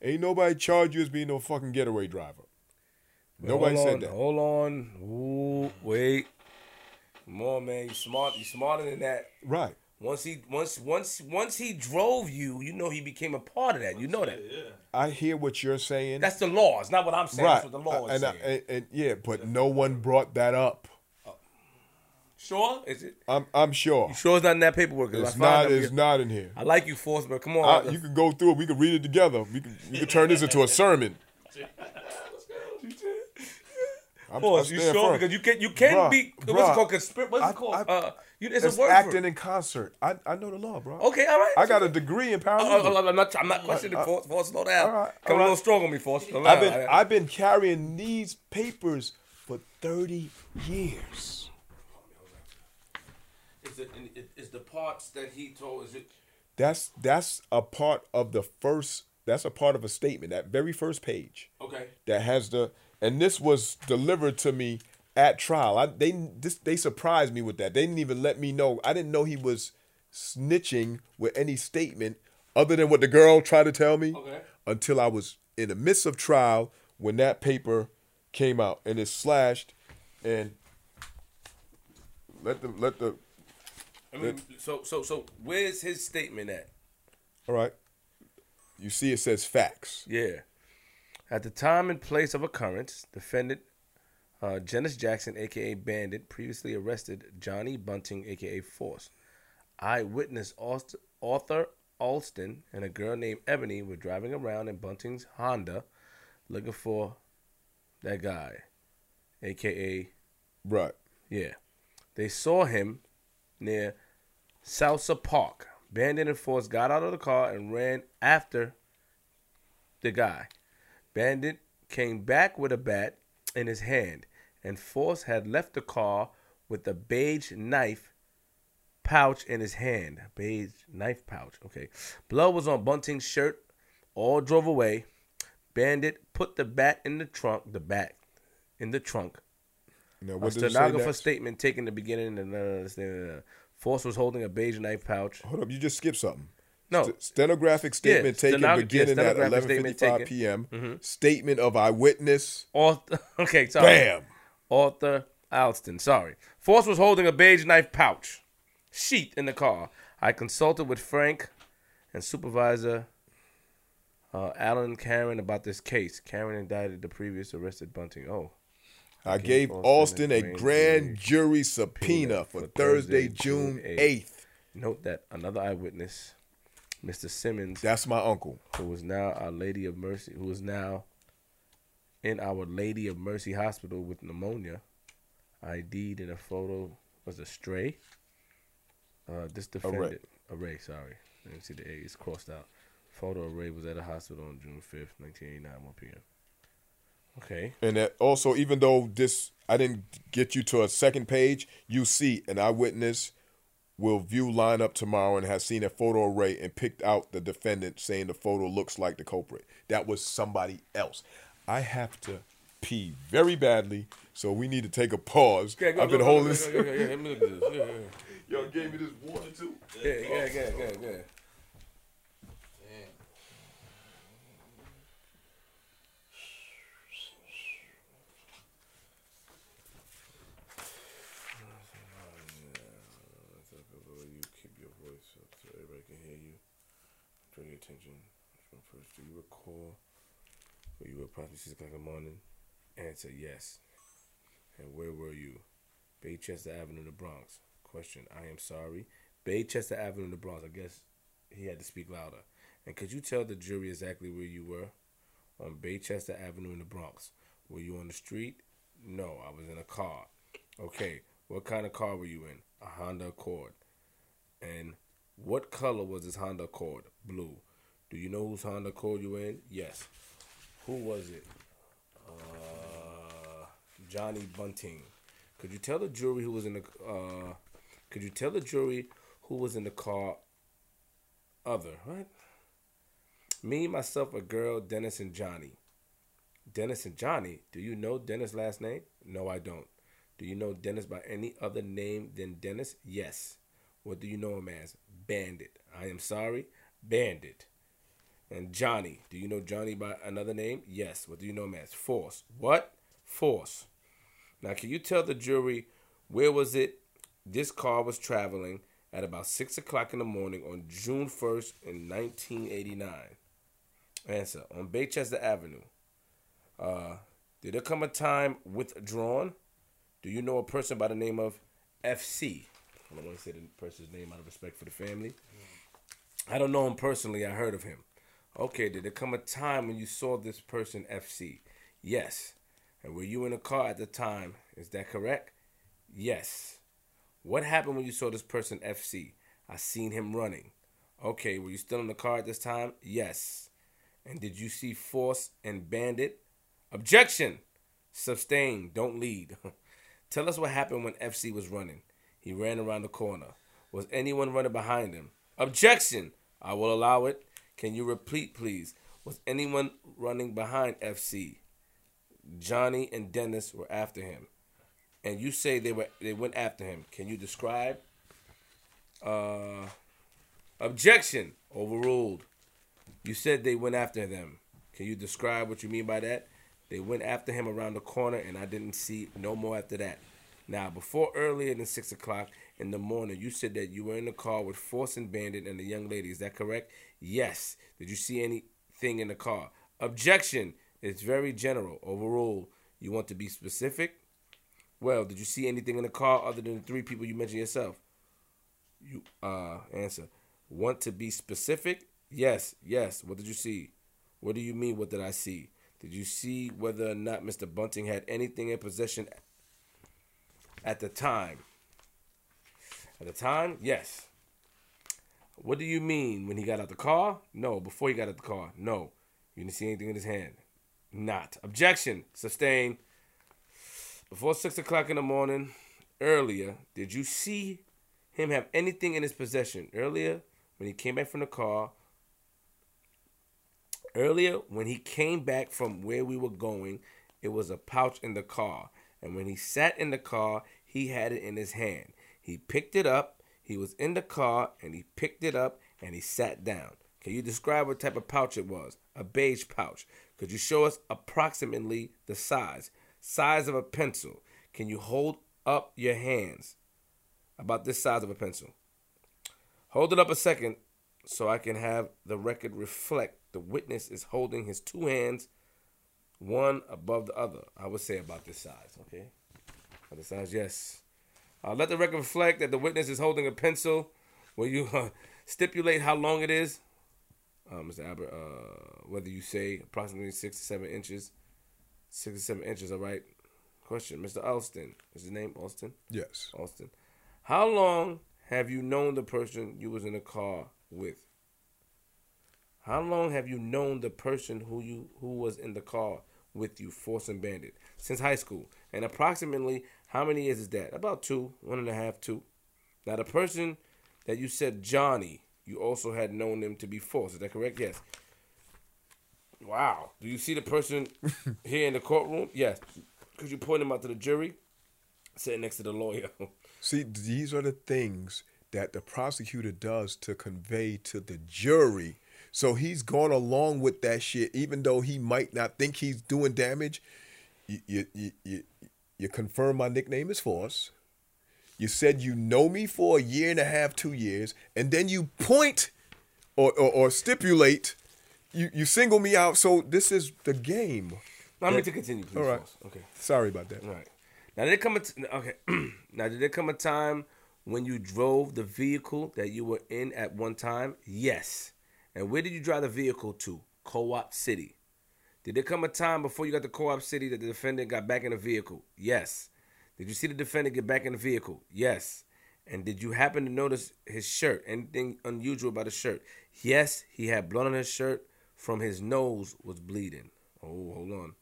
Ain't nobody charged you as being no fucking getaway driver. Nobody hold said on, that. Hold on. Ooh, wait. Come on, man. You smart. You smarter than that. Right. Once he once once once he drove you, you know he became a part of that. You know that. I hear what you're saying. That's the law. It's not what I'm saying. right. That's what the law is and, I- saying. and, and yeah, but no one brought that up. sure? Is it? I'm I'm sure. You sure it's not in that paperwork? It's not. out- It's not in here. I like you, Force, but come on. I, you can go through it. We can read it together. We can we can turn this into a [LAUGHS] sermon. [LAUGHS] I'm, Force, I you stand sure? Because you can you can Bruh, be what's bruh. it called? Conspir- what's I- it called? I- uh, you, it's, It's a word acting for it. in concert. I, I know the law, bro. Okay, all right. I got a degree in Oh, paralegal. oh, I'm not. I'm not questioning Force. Force, slow down. all right, Come all a little strong on me, Force. Slow I've been I- I've been carrying these papers for thirty years. Is it is the parts that he told? Is it? That's that's a part of the first. That's a part of a statement. That very first page. Okay. that has the and this was delivered to me at trial. I they this they surprised me with that. They didn't even let me know. I didn't know he was snitching with any statement other than what the girl tried to tell me Okay. until I was in the midst of trial when that paper came out and it's slashed and let the let the I mean, so so so where's his statement at? all right. You see it says facts. Yeah. At the time and place of occurrence, defendant uh, Janice Jackson, aka Bandit, previously arrested Johnny Bunting, aka Force. Eyewitness Aust- Arthur Alston and a girl named Ebony were driving around in Bunting's Honda looking for that guy, aka Right. yeah. They saw him near Salsa Park. Bandit and Force got out of the car and ran after the guy. Bandit came back with a bat in his hand, and Force had left the car with a beige knife pouch in his hand. Beige knife pouch. Okay. Blood was on Bunting's shirt. All drove away. Bandit put the bat in the trunk. The bat in the trunk. Now A what it stenographer statement taken the beginning and uh, uh, Force was holding a beige knife pouch. Hold up, you just skipped something. No, St- stenographic statement taken stenog- yeah, beginning at stenographic statement 11:55 taken. p.m. Statement of eyewitness. Author, [LAUGHS] okay, sorry. Bam. Author Alston. Sorry. Force was holding a beige knife pouch, sheath in the car. I consulted with Frank and supervisor uh, Alan Karen about this case. Karen indicted the previous arrested Bunting. Oh, I Okay, gave Alston Alston a grand jury subpoena for for Thursday, Thursday, June June 8th. note that another eyewitness, Mr. Simmons, That's my uncle. who was now Our Lady of Mercy, who is now in Our Lady of Mercy Hospital with pneumonia, ID'd in a photo was a stray. Uh, this defendant, array. sorry, I didn't see the A. It's crossed out. Photo array was at a hospital on June fifth, nineteen eighty nine, one p.m. Okay, And that also, even though this, I didn't get you to a second page, you see an eyewitness will view lineup tomorrow and has seen a photo array and picked out the defendant saying the photo looks like the culprit. That was somebody else. I have to pee very badly, so we need to take a pause. Okay, go, I've been go, holding go, this. go, go, yeah, let me look at this. Yeah, yeah, [LAUGHS] Y'all gave me this water too. yeah, yeah, yeah, yeah, yeah, yeah. You keep your voice up so everybody can hear you. Draw your attention from first. Do you recall where you were approximately six o'clock in the morning? Answer yes. And where were you? Baychester Avenue in the Bronx. Question. I am sorry. Baychester Avenue in the Bronx. I guess he had to speak louder. And could you tell the jury exactly where you were? On Baychester Avenue in the Bronx. Were you on the street? No, I was in a car. Okay. What kind of car were you in? A Honda Accord. And what color was this Honda Accord? Blue. Do you know whose Honda called you in? Yes. Who was it? Uh, Johnny Bunting. Could you tell the jury who was in the uh could you tell the jury who was in the car other, right? Me, myself, a girl, Dennis and Johnny. Dennis and Johnny, do you know Dennis' last name? No, I don't. Do you know Dennis by any other name than Dennis? Yes. What do you know him as? Bandit. I am sorry, Bandit. And Johnny, do you know Johnny by another name? Yes. What do you know him as? Force. What? Force. Now, can you tell the jury where was it this car was traveling at about 6 o'clock in the morning on June 1st in 1989? Answer. On Baychester Avenue. Uh, did there come a time withdrawn? Do you know a person by the name of FC? I don't want to say the person's name out of respect for the family. I don't know him personally. I heard of him. Okay, did there come a time when you saw this person FC? Yes. And were you in a car at the time? Is that correct? Yes. What happened when you saw this person FC? I seen him running. Okay, were you still in the car at this time? Yes. And did you see Force and Bandit? Objection! Sustain, don't lead. [LAUGHS] Tell us what happened when FC was running. He ran around the corner. Was anyone running behind him? Objection! I will allow it. Can you repeat, please? Was anyone running behind FC? Johnny and Dennis were after him. And you say they were they went after him. Can you describe? Uh objection. Overruled. You said they went after them. Can you describe what you mean by that? They went after him around the corner, and I didn't see no more after that. Now, before earlier than six o'clock in the morning, you said that you were in the car with Force and Bandit and the young lady. Is that correct? Yes. Did you see anything in the car? Objection. It's very general. Overruled. You want to be specific? Well, did you see anything in the car other than the three people you mentioned yourself? You uh answer. Want to be specific? Yes, yes. What did you see? What do you mean what did I see? Did you see whether or not Mr. Bunting had anything in possession at the time? At the time? Yes. What do you mean when he got out the car? No. Before he got out the car? No. You didn't see anything in his hand? Not. Objection. Sustain. Before six o'clock in the morning, earlier, did you see him have anything in his possession? Earlier, when he came back from the car, earlier, when he came back from where we were going, it was a pouch in the car. And when he sat in the car, he had it in his hand. He picked it up, He was in the car and he picked it up and he sat down. Can you describe what type of pouch it was? A beige pouch. Could you show us approximately the size? Size of a pencil. Can you hold up your hands? About this size of a pencil. Hold it up a second so I can have the record reflect the witness is holding his two hands, one above the other. I would say about this size, okay? About this size, yes. Uh, let the record reflect that the witness is holding a pencil. Will you uh, stipulate how long it is? Uh, Mr. Albert, uh, whether you say approximately six to seven inches. Six to seven inches, all right? Question, Mr. Alston. Is his name Alston? Yes. Alston. How long have you known the person you was in the car with? How long have you known the person who you who was in the car with you, Force and Bandit? Since high school. And approximately how many years is that? About two, one and a half, two. Now the person that you said Johnny, you also had known them to be false. Is that correct? Yes. Wow. Do you see the person [LAUGHS] here in the courtroom? Yes. Could you point him out to the jury? Sitting next to the lawyer. [LAUGHS] See, these are the things that the prosecutor does to convey to the jury. So he's gone along with that shit, even though he might not think he's doing damage. You you you you, confirm my nickname is Force. You said you know me for a year and a half, two years, and then you point or or, or stipulate. You you single me out. So this is the game. Let me to continue, please. All right. Force. Okay. Sorry about that. All right. Now did there come a t- okay? [CLEARS THROAT] now did there come a time when you drove the vehicle that you were in at one time? Yes. And where did you drive the vehicle to? Co-op City. Did there come a time before you got to Co-op City that the defendant got back in the vehicle? Yes. Did you see the defendant get back in the vehicle? Yes. And did you happen to notice his shirt? Anything unusual about his shirt? Yes, he had blood on his shirt from his nose was bleeding. Oh, hold on.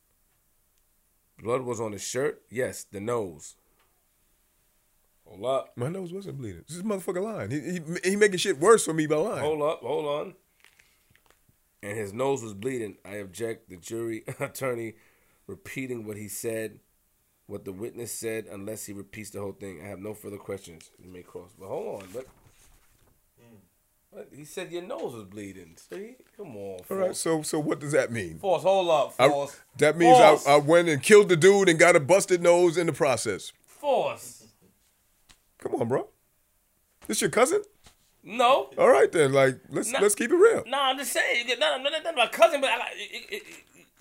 Blood was on his shirt? Yes, the nose. Hold up. My nose wasn't bleeding. This is motherfucker lying. He, he he making shit worse for me by lying. Hold up, hold on. And his nose was bleeding. I object the jury [LAUGHS] attorney repeating what he said, what the witness said, unless he repeats the whole thing. I have no further questions. You may cross. But hold on, but hmm. he said your nose was bleeding. See? Come on, All right. So so what does that mean? Force, hold up, I- Force. that means Force. I, I went and killed the dude and got a busted nose in the process. Force. Come on, bro. This your cousin? No. All right then. Like let's Nah. let's keep it real. No, I'm just saying. Get nothing, nothing, nothing cousin, but I, it, it,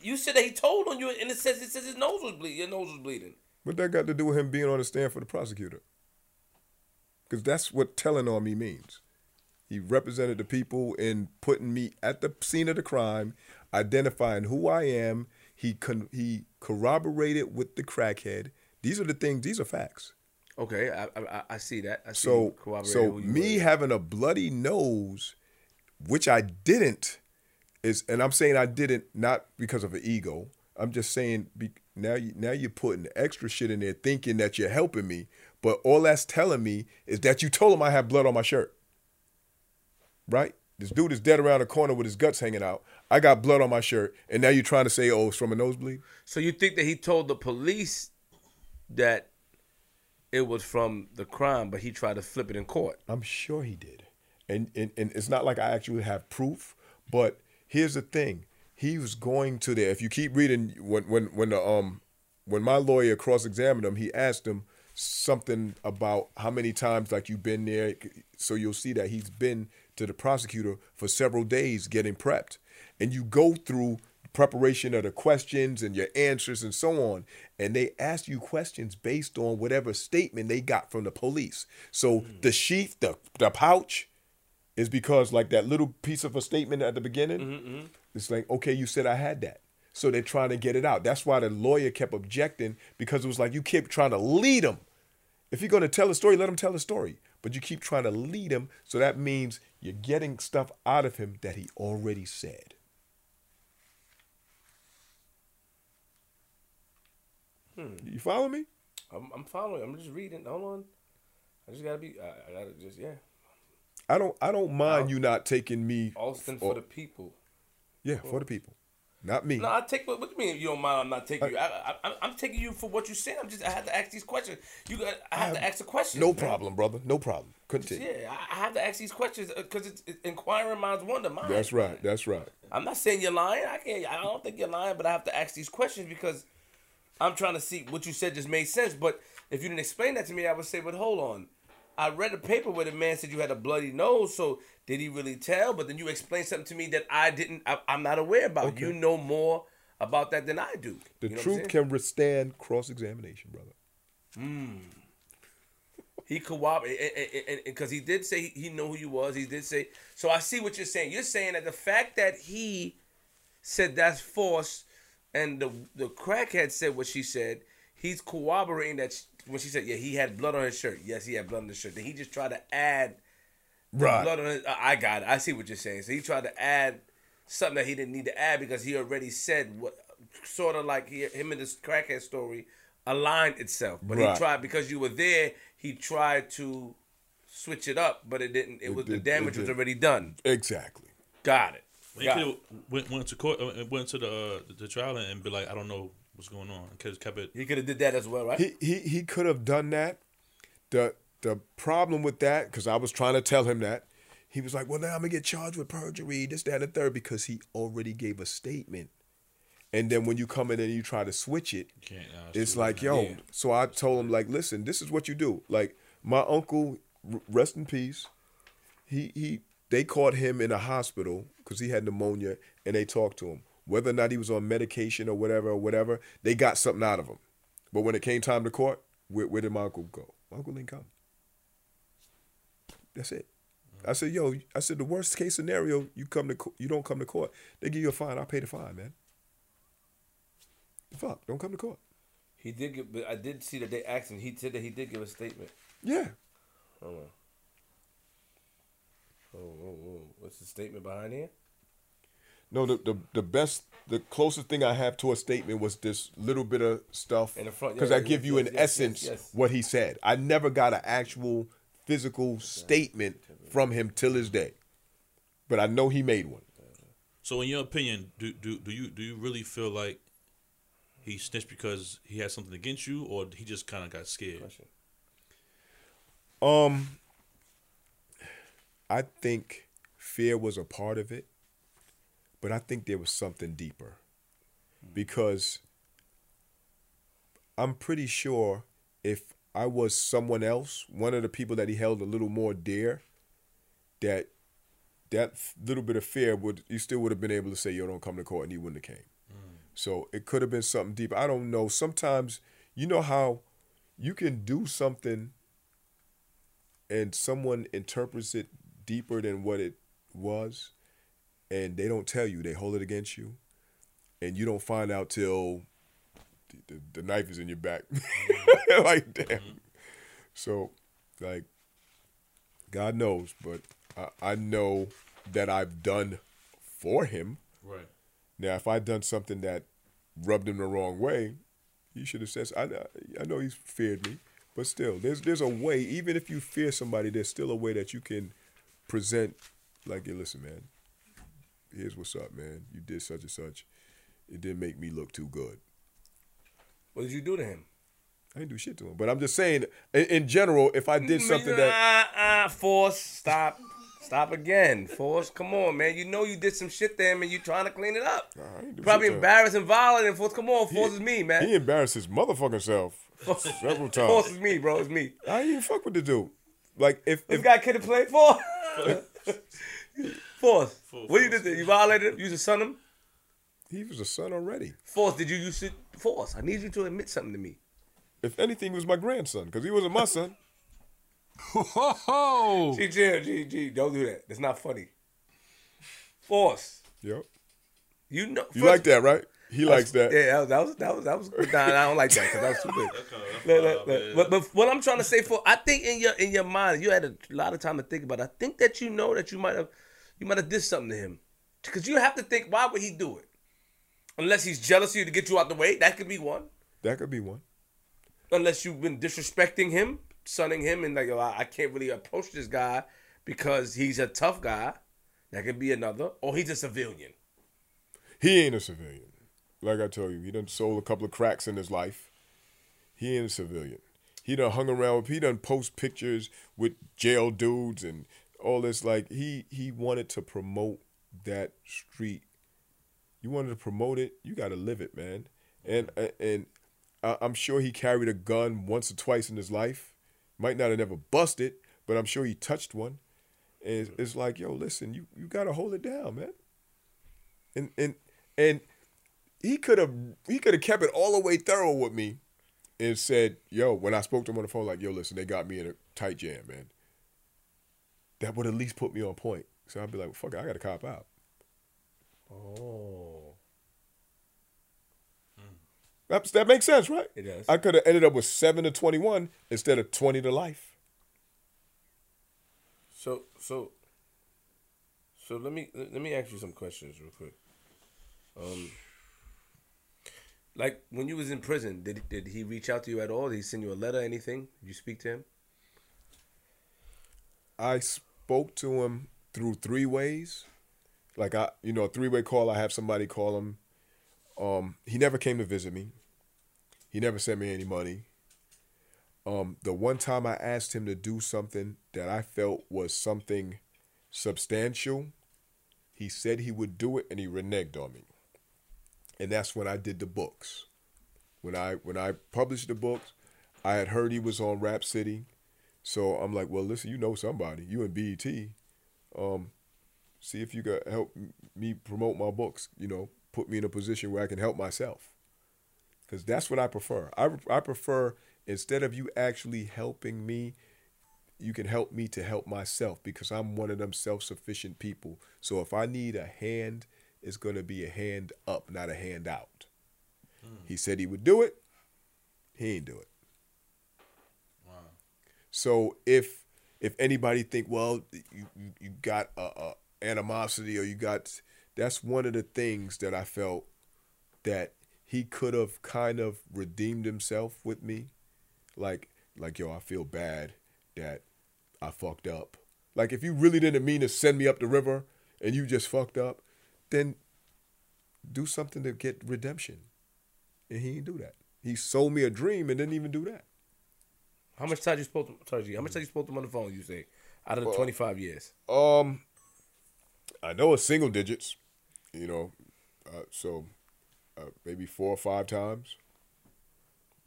you said that he told on you, and it says it says his nose was bleeding. Your nose was bleeding. What that got to do with him being on the stand for the prosecutor? Because that's what telling on me means. He represented the people in putting me at the scene of the crime, identifying who I am. He con- he corroborated with the crackhead. These are the things. These are facts. Okay, I I, I see that. I see So so me were. having a bloody nose, which I didn't, is and I'm saying I didn't not because of an ego. I'm just saying be, now you now you're putting extra shit in there thinking that you're helping me, but all that's telling me is that you told him I have blood on my shirt. Right? This dude is dead around the corner with his guts hanging out. I got blood on my shirt, and now you're trying to say, "Oh, it's from a nosebleed." So you think that he told the police that it was from the crime, but he tried to flip it in court. I'm sure he did. And, and and it's not like I actually have proof, but here's the thing. He was going to there. If you keep reading when when when the um when my lawyer cross-examined him, he asked him something about how many times like you've been there. So you'll see that he's been to the prosecutor for several days getting prepped. And you go through preparation of the questions and your answers and so on. And they ask you questions based on whatever statement they got from the police. So hmm. the sheath, the the pouch, is because like that little piece of a statement at the beginning. Mm-hmm, mm-hmm. It's like, okay, you said I had that. So they're trying to get it out. That's why the lawyer kept objecting because it was like you kept trying to lead him. If you're going to tell a story, let him tell a story. But you keep trying to lead him, so that means you're getting stuff out of him that he already said. You follow me? I'm, I'm following. I'm just reading. Hold on. I just gotta be. I, I gotta just yeah. I don't. I don't mind you not taking me. Alston for- for the people. Yeah, for the people. not me. No, I take what, what do you mean you don't mind? I'm not taking you. I, I, I'm taking you for what you said. I'm just. I have to ask these questions. You got. I have to ask the questions. no man. problem, brother. No problem. Continue. Yeah, I I have to ask these questions uh, because it's, it's inquiring minds wonder. Mine. That's right. That's right. I'm not saying you're lying. I can't. I don't think you're lying, but I have to ask these questions because I'm trying to see what you said just made sense. But if you didn't explain that to me, I would say, but hold on. I read a paper where the man said you had a bloody nose. So did he really tell? But then you explained something to me that I didn't. I, I'm not aware about. Okay. You know more about that than I do. The You know truth can withstand cross examination, brother. Mmm. He cooperated because he did say he, he knew who you was. He did say. So I see what you're saying. You're saying that the fact that he said that's force, and the the crackhead said what she said, he's corroborating that sh when she said, yeah, he had blood on his shirt. Yes, he had blood on his shirt. Then he just tried to add Right. blood on his. I I got it. I see what you're saying. So he tried to add something that he didn't need to add because he already said what, sort of like he, him and this crackhead story aligned itself. But Right. he tried because you were there. He tried to switch it up, but it didn't. It, was the damage was already done. Exactly. Got it. He Got could have went, went to court, uh, went to the uh, the trial and be like, I don't know what's going on, because kept it. He could have did that as well, right? He he he could have done that. The the problem with that, because I was trying to tell him that, he was like, "Well, now I'm gonna get charged with perjury, this, that, and the third, because he already gave a statement." And then when you come in and you try to switch it, Can't, uh, it's like, yo. Yeah. So I told him, like, listen, this is what you do. Like my uncle, r- rest in peace. He he. They caught him in a hospital because he had pneumonia, and they talked to him. Whether or not he was on medication or whatever or whatever, they got something out of him. But when it came time to court, where, where did my uncle go? My uncle didn't come. That's it. I said, yo, I said the worst case scenario, you come to co- you don't come to court. They give you a fine. I'll pay the fine, man. Fuck, don't come to court. He did. Give, but I did see that they asked him. He said that he did give a statement. Yeah. Hold on. Oh, oh, oh. What's the statement behind here? No, the, the the best, the closest thing I have to a statement was this little bit of stuff. In the front, because yeah, I yeah, give you yes, in yes, yes, essence yes. what he said. I never got an actual physical statement from him till his day, but I know he made one. So, in your opinion, do do do you do you really feel like he snitched because he had something against you, or he just kind of got scared? Um, I think fear was a part of it, but I think there was something deeper because I'm pretty sure if I was someone else, one of the people that he held a little more dear, that that little bit of fear would you still would have been able to say, "Yo, don't come to court," and he wouldn't have came. Mm. So it could have been something deeper. I don't know. Sometimes you know how you can do something and someone interprets it deeper than what it was and they don't tell you they hold it against you and you don't find out till the, the, the knife is in your back. [LAUGHS] Like damn. So like god knows but I, I know that i've done for him. Right. now if i'd done something that rubbed him the wrong way he should have said i, I know he's feared me but still there's there's a way even if you fear somebody there's still a way that you can present like hey, listen man here's what's up man you did such and such it didn't make me look too good What did you do to him? i didn't do shit to him but i'm just saying in, in general if i did something that Ah, ah, force, stop, stop again, force. Come on, man. You know you did some shit to him, and you trying to clean it up. Nah, I ain't do Probably shit to him. embarrassed and violent, and force. Come on, force is me, man. he embarrassed his motherfucking self several [LAUGHS] times Force is me, bro. It's me. i even fuck with the dude like if, This if guy kid to play for. [LAUGHS] [LAUGHS] Force. Full What you force. did? You violated him. You just son him. he was a son already Force. Did you use it? Force. I need you to admit something to me. if anything he was my grandson because he wasn't my son [LAUGHS] Whoa! G, G, G, G. Don't do that. That's not funny. Force. yep You know. you like that right he likes that Yeah, that was that was that was. That was nah, I don't like that because that was too big. [LAUGHS] Look, look, look. But, but what I'm trying to say for I think in your in your mind you had a lot of time to think about. it. I think that you know that you might have you might have did something to him because you have to think why would he do it unless he's jealous of you to get you out the way. That could be one. that could be one Unless you've been disrespecting him, sunning him, and like oh, I I can't really approach this guy because he's a tough guy. That could be another, or he's a civilian. He ain't a civilian. Like I told you, he done sold a couple of cracks in his life. He ain't a civilian. He done hung around with he done post pictures with jail dudes and all this. Like he he wanted to promote that street. You wanted to promote it, you gotta live it, man. And and I'm sure he carried a gun once or twice in his life. Might not have never busted, but I'm sure he touched one. And it's, it's like, yo, listen, you, you gotta hold it down, man. And and and he could have he could have kept it all the way thorough with me and said, yo, when I spoke to him on the phone, like, yo, listen, they got me in a tight jam, man. That would at least put me on point. So I'd be like, well, fuck it, I gotta cop out. Oh. That, that makes sense, right? It does. I could have ended up with seven to twenty one instead of twenty to life. So so so let me let me ask you some questions real quick. Um like when you was in prison, did did he reach out to you at all? Did he send you a letter, anything? Did you speak to him? I spoke to him through three ways. Like I you know, a three way call, I have somebody call him. Um, he never came to visit me. He never sent me any money. Um, the one time I asked him to do something that I felt was something substantial, he said he would do it and he reneged on me. And that's when I did the books. When I when I published the books, I had heard he was on Rap City. So I'm like, well, listen, you know somebody, you and BET. Um, see if you could help me promote my books, you know, put me in a position where I can help myself. Because that's what I prefer. I, I prefer instead of you actually helping me, you can help me to help myself because I'm one of them self sufficient people. So if I need a hand, it's going to be a hand up, not a hand out. Hmm. He said he would do it, he ain't do it. So if if anybody think, well, you you, you got a, a animosity or you got that's one of the things that I felt that he could have kind of redeemed himself with me. Like like yo, I feel bad that I fucked up. Like if you really didn't mean to send me up the river and you just fucked up, then do something to get redemption. And he didn't do that. He sold me a dream and didn't even do that. How much time you spoke to sorry, how much time you spoke to him on the phone, you say? Out of the twenty five years? Um I know it's single digits, you know. Uh, so uh, maybe four or five times.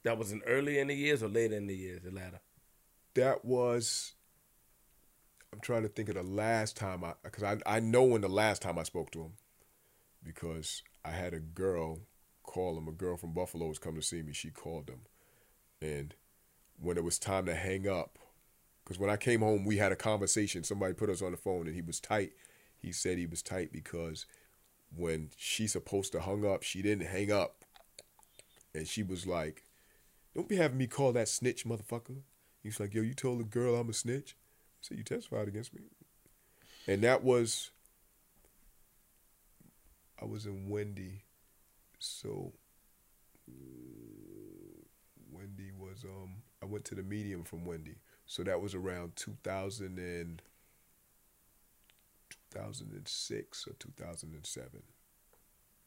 That was in early in the years or later in the years, the latter. That was. I'm trying to think of the last time I, because I I know when the last time I spoke to him, because I had a girl call him. A girl from Buffalo was coming to see me. She called him, and when it was time to hang up, because when I came home, we had a conversation. Somebody put us on the phone, and he was tight. He said he was tight because when she's supposed to hung up, she didn't hang up. And she was like, Don't be having me call that snitch, motherfucker. He's like, Yo, you told the girl I'm a snitch? Said, You testified against me. And that was I was in Wende. So Wende was um I went to the medium from Wende. So that was around 2000 and 2006 or 2007.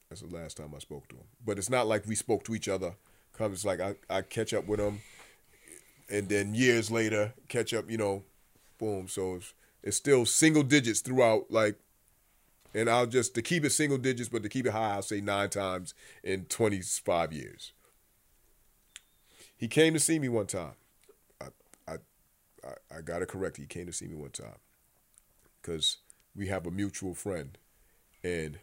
That's the last time I spoke to him. But it's not like we spoke to each other. Cause it's like I, I catch up with him, and then years later catch up. You know, boom. So it's, it's still single digits throughout. Like, and I'll just to keep it single digits, but to keep it high, I'll say nine times in 25 years. He came to see me one time. I I I, I got it correct. He came to see me one time because we have a mutual friend, and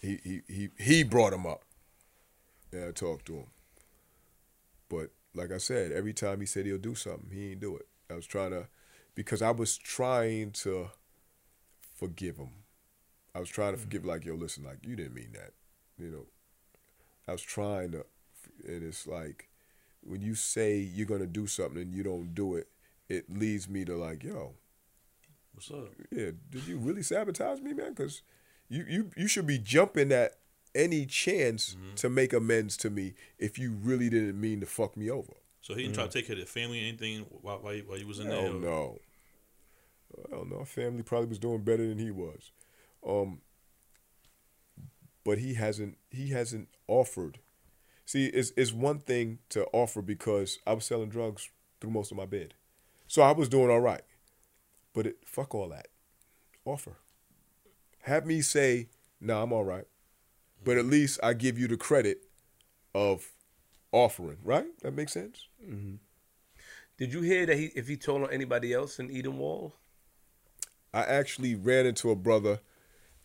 he he he he brought him up, and I talked to him. But like I said, every time he said he'll do something, he ain't do it. I was trying to, because I was trying to forgive him. I was trying to mm-hmm. forgive, like, yo, listen, like you didn't mean that, you know. I was trying to, and it's like when you say you're gonna do something and you don't do it, it leads me to like, yo, What's up? Yeah, did you really sabotage me, man? Because you, you you should be jumping at any chance mm-hmm. to make amends to me if you really didn't mean to fuck me over. So he didn't mm-hmm. try to take care of the family or anything while, while, while he was in Hell there? no. I don't know. Family probably was doing better than he was. Um, but he hasn't he hasn't offered. See, it's it's one thing to offer because I was selling drugs through most of my bid, so I was doing all right. But it, fuck all that. Offer. Have me say, "No, nah, I'm all right," but at least I give you the credit of offering. Right? That makes sense. Mm-hmm. Did you hear that he if he told on anybody else in Edenwald? I actually ran into a brother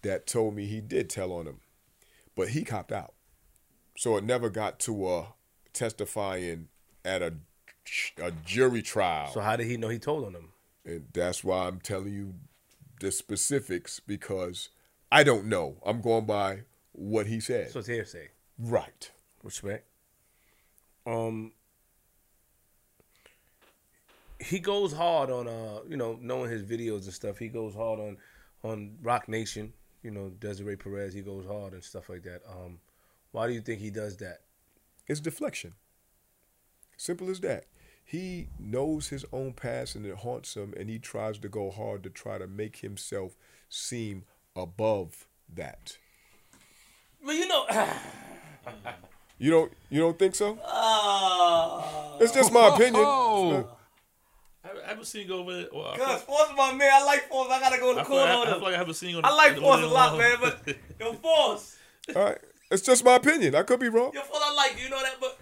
that told me he did tell on him, but he copped out. So it never got to uh, testifying at a, a jury trial. So how did he know he told on him? and that's why I'm telling you the specifics because I don't know. I'm going by what he said. So it's hearsay. right. Respect. Um he goes hard on uh, you know, knowing his videos and stuff. He goes hard on on Roc Nation, you know, Desiree Perez, he goes hard and stuff like that. Um why do you think he does that? It's deflection. Simple as that. He knows his own past and it haunts him, and he tries to go hard to try to make himself seem above that. Well, you know, [SIGHS] You don't you don't think so? uh, It's just my opinion. Oh. I haven't seen go over there. Well, I, feel, Cause Force my man, I like Force. I gotta go to I, feel, court I, on I him. feel like I haven't seen on I like on- Force a lot, man, but [LAUGHS] yo, Force, All right. It's just my opinion. I could be wrong. yo, Force, I like you, know that, but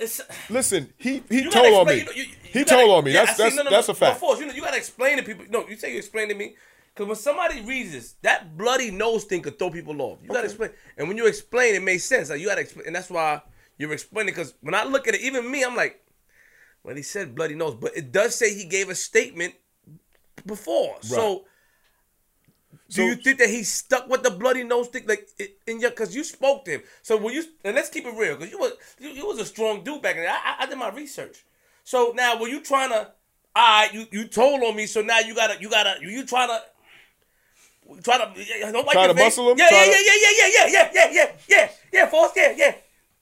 it's. Listen, he he told gotta on me. you know, you- you he gotta- told on me. yeah, That's that's no, no, that's a fact. Force, you know, you gotta explain to people. No, you say you explain to me. Cause when somebody reads this, that bloody nose thing could throw people off. You gotta explain, and when you explain, it makes sense. Like you gotta explain, and that's why you're explaining. Because when I look at it, even me, I'm like, well, he said bloody nose, but it does say he gave a statement before. So, do you think that he stuck with the bloody nose thing, like in your? Because you spoke to him. So when you and let's keep it real, because you was you, you was a strong dude back then. I, I, I did my research. So now, were you trying to? I you you told on me, so now you gotta you gotta you, you trying to. Try to don't like Try to face. muscle him? Yeah, yeah, yeah, yeah, yeah, yeah, yeah, yeah, yeah, yeah, yeah, Force, yeah, yeah,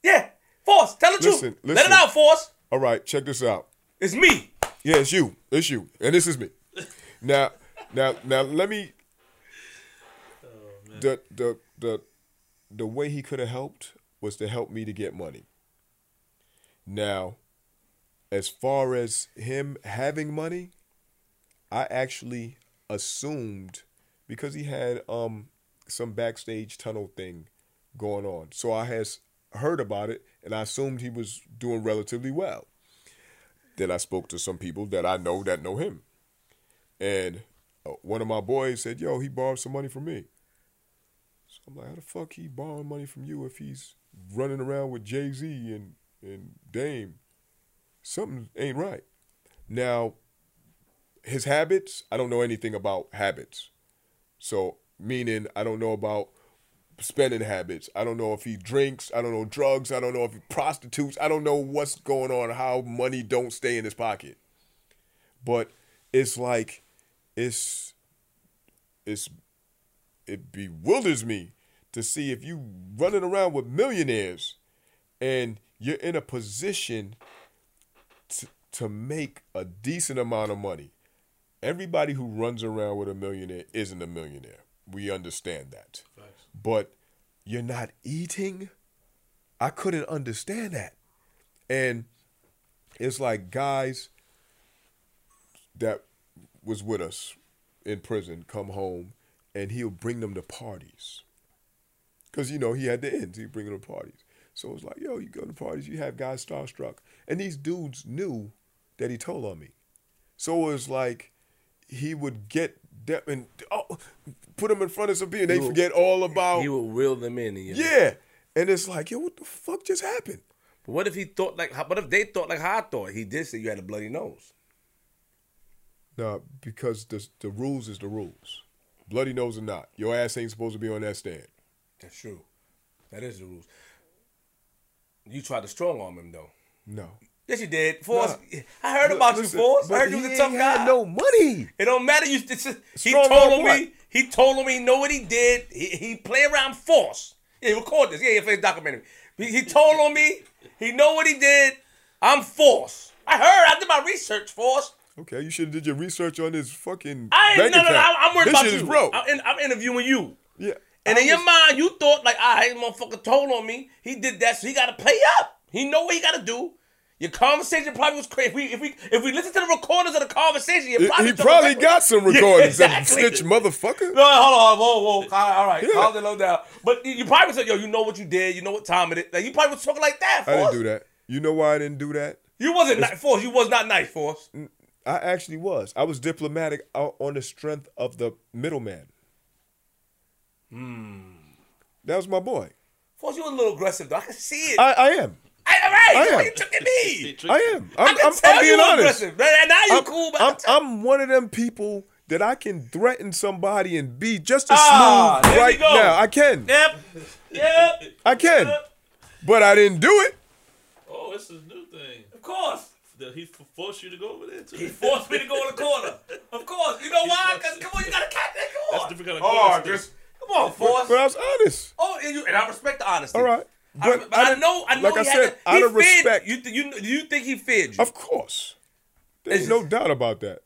yeah, Force. Tell the Listen, truth. Let it out, Force. All right, check this out. It's me. Yeah, it's you. It's you. And this is me. Now, now, now, let me. The the the the way he could have helped was to help me to get money. Now, as far as him having money, I actually assumed because he had um some backstage tunnel thing going on. So I has heard about it and I assumed he was doing relatively well. Then I spoke to some people that I know that know him. And uh, one of my boys said, Yo, he borrowed some money from me. I'm like, How the fuck he borrowing money from you if he's running around with Jay Z and, and Dame? Something ain't right. Now, his habits, I don't know anything about habits. So, meaning, I don't know about spending habits. I don't know if he drinks. I don't know drugs. I don't know if he prostitutes. I don't know what's going on, how money don't stay in his pocket. But it's like it's it's it bewilders me to see if you running around with millionaires and you're in a position to, to make a decent amount of money. Everybody who runs around with a millionaire isn't a millionaire. We understand that but you're not eating. I couldn't understand that. And it's like guys that was with us in prison come home and he'll bring them to parties. Because, you know, he had the ends, he'd bring them to parties. So it's like, yo, you go to parties, you have guys starstruck. And these dudes knew that he told on me. So it was like he would get them and oh, put them in front of some people and they He will- forget all about He would reel them in. And, you know. yeah. And it's like, yo, what the fuck just happened? But what if he thought like? What if they thought like how I thought? He did say you had a bloody nose. No, because the the rules is the rules. Bloody nose or not, your ass ain't supposed to be on that stand. That's true. That is the rules. You tried to strong arm him though. No. Yes, you did. Force. Nah. I heard about Listen, you, Force. I heard you he was a tough guy. no money. It don't matter. You just, he told me. He told on me. Know what he did. He, he play around force. Yeah, record this. Yeah, yeah, for his documentary. He, he told on me. He know what he did. I'm force. I heard. I did my research. Force. Okay, you should have did your research on this fucking I ain't no no no. I'm, worried this about shit you. is broke. I'm, in, I'm interviewing you. yeah. And I in your mind, you thought like, ah, all right, motherfucker told on me. He did that, so he got to pay up. He know what he got to do. Your conversation probably was crazy. If we if we if we listen to the recordings of the conversation, you probably he probably got some [LAUGHS] recordings. that exactly. Snitch motherfucker. No, hold on, whoa, whoa, all right, all right, Yeah. calm it low down. But you- probably said, yo, you know what you did, you know what time it is. Like you probably was talking like that. I didn't do that. You know why I didn't do that? You wasn't nice, Force. You was not nice, Force. I actually was. I was diplomatic on the strength of the middleman. Hmm. That was my boy. Of course, you were a little aggressive though. I can see it. I, I am. I, all right, I that's am. you took your He knee. tricked I'm, I can I'm, tell I'm you being were honest. aggressive. And now you I'm, cool, but I'm, I'm one of them people that I can threaten somebody and be just as Ah, smooth there right now. I can. Yep. Yep. I can. Yep. But I didn't do it. Oh, it's a new thing. Of course. That he forced you to go over there too. He [LAUGHS] forced me to go in the corner. Of course. You know why? Because come on, you gotta catch that. Come That's on. different kind of Oh, corner just come on, Force. But I was honest. Oh, and, you, and I respect the honesty. All right. I, But but I, know, I know. like he I had said, to, out of feared- respect. You, th- you, you think he feared you? Of course. There's Is- no doubt about that.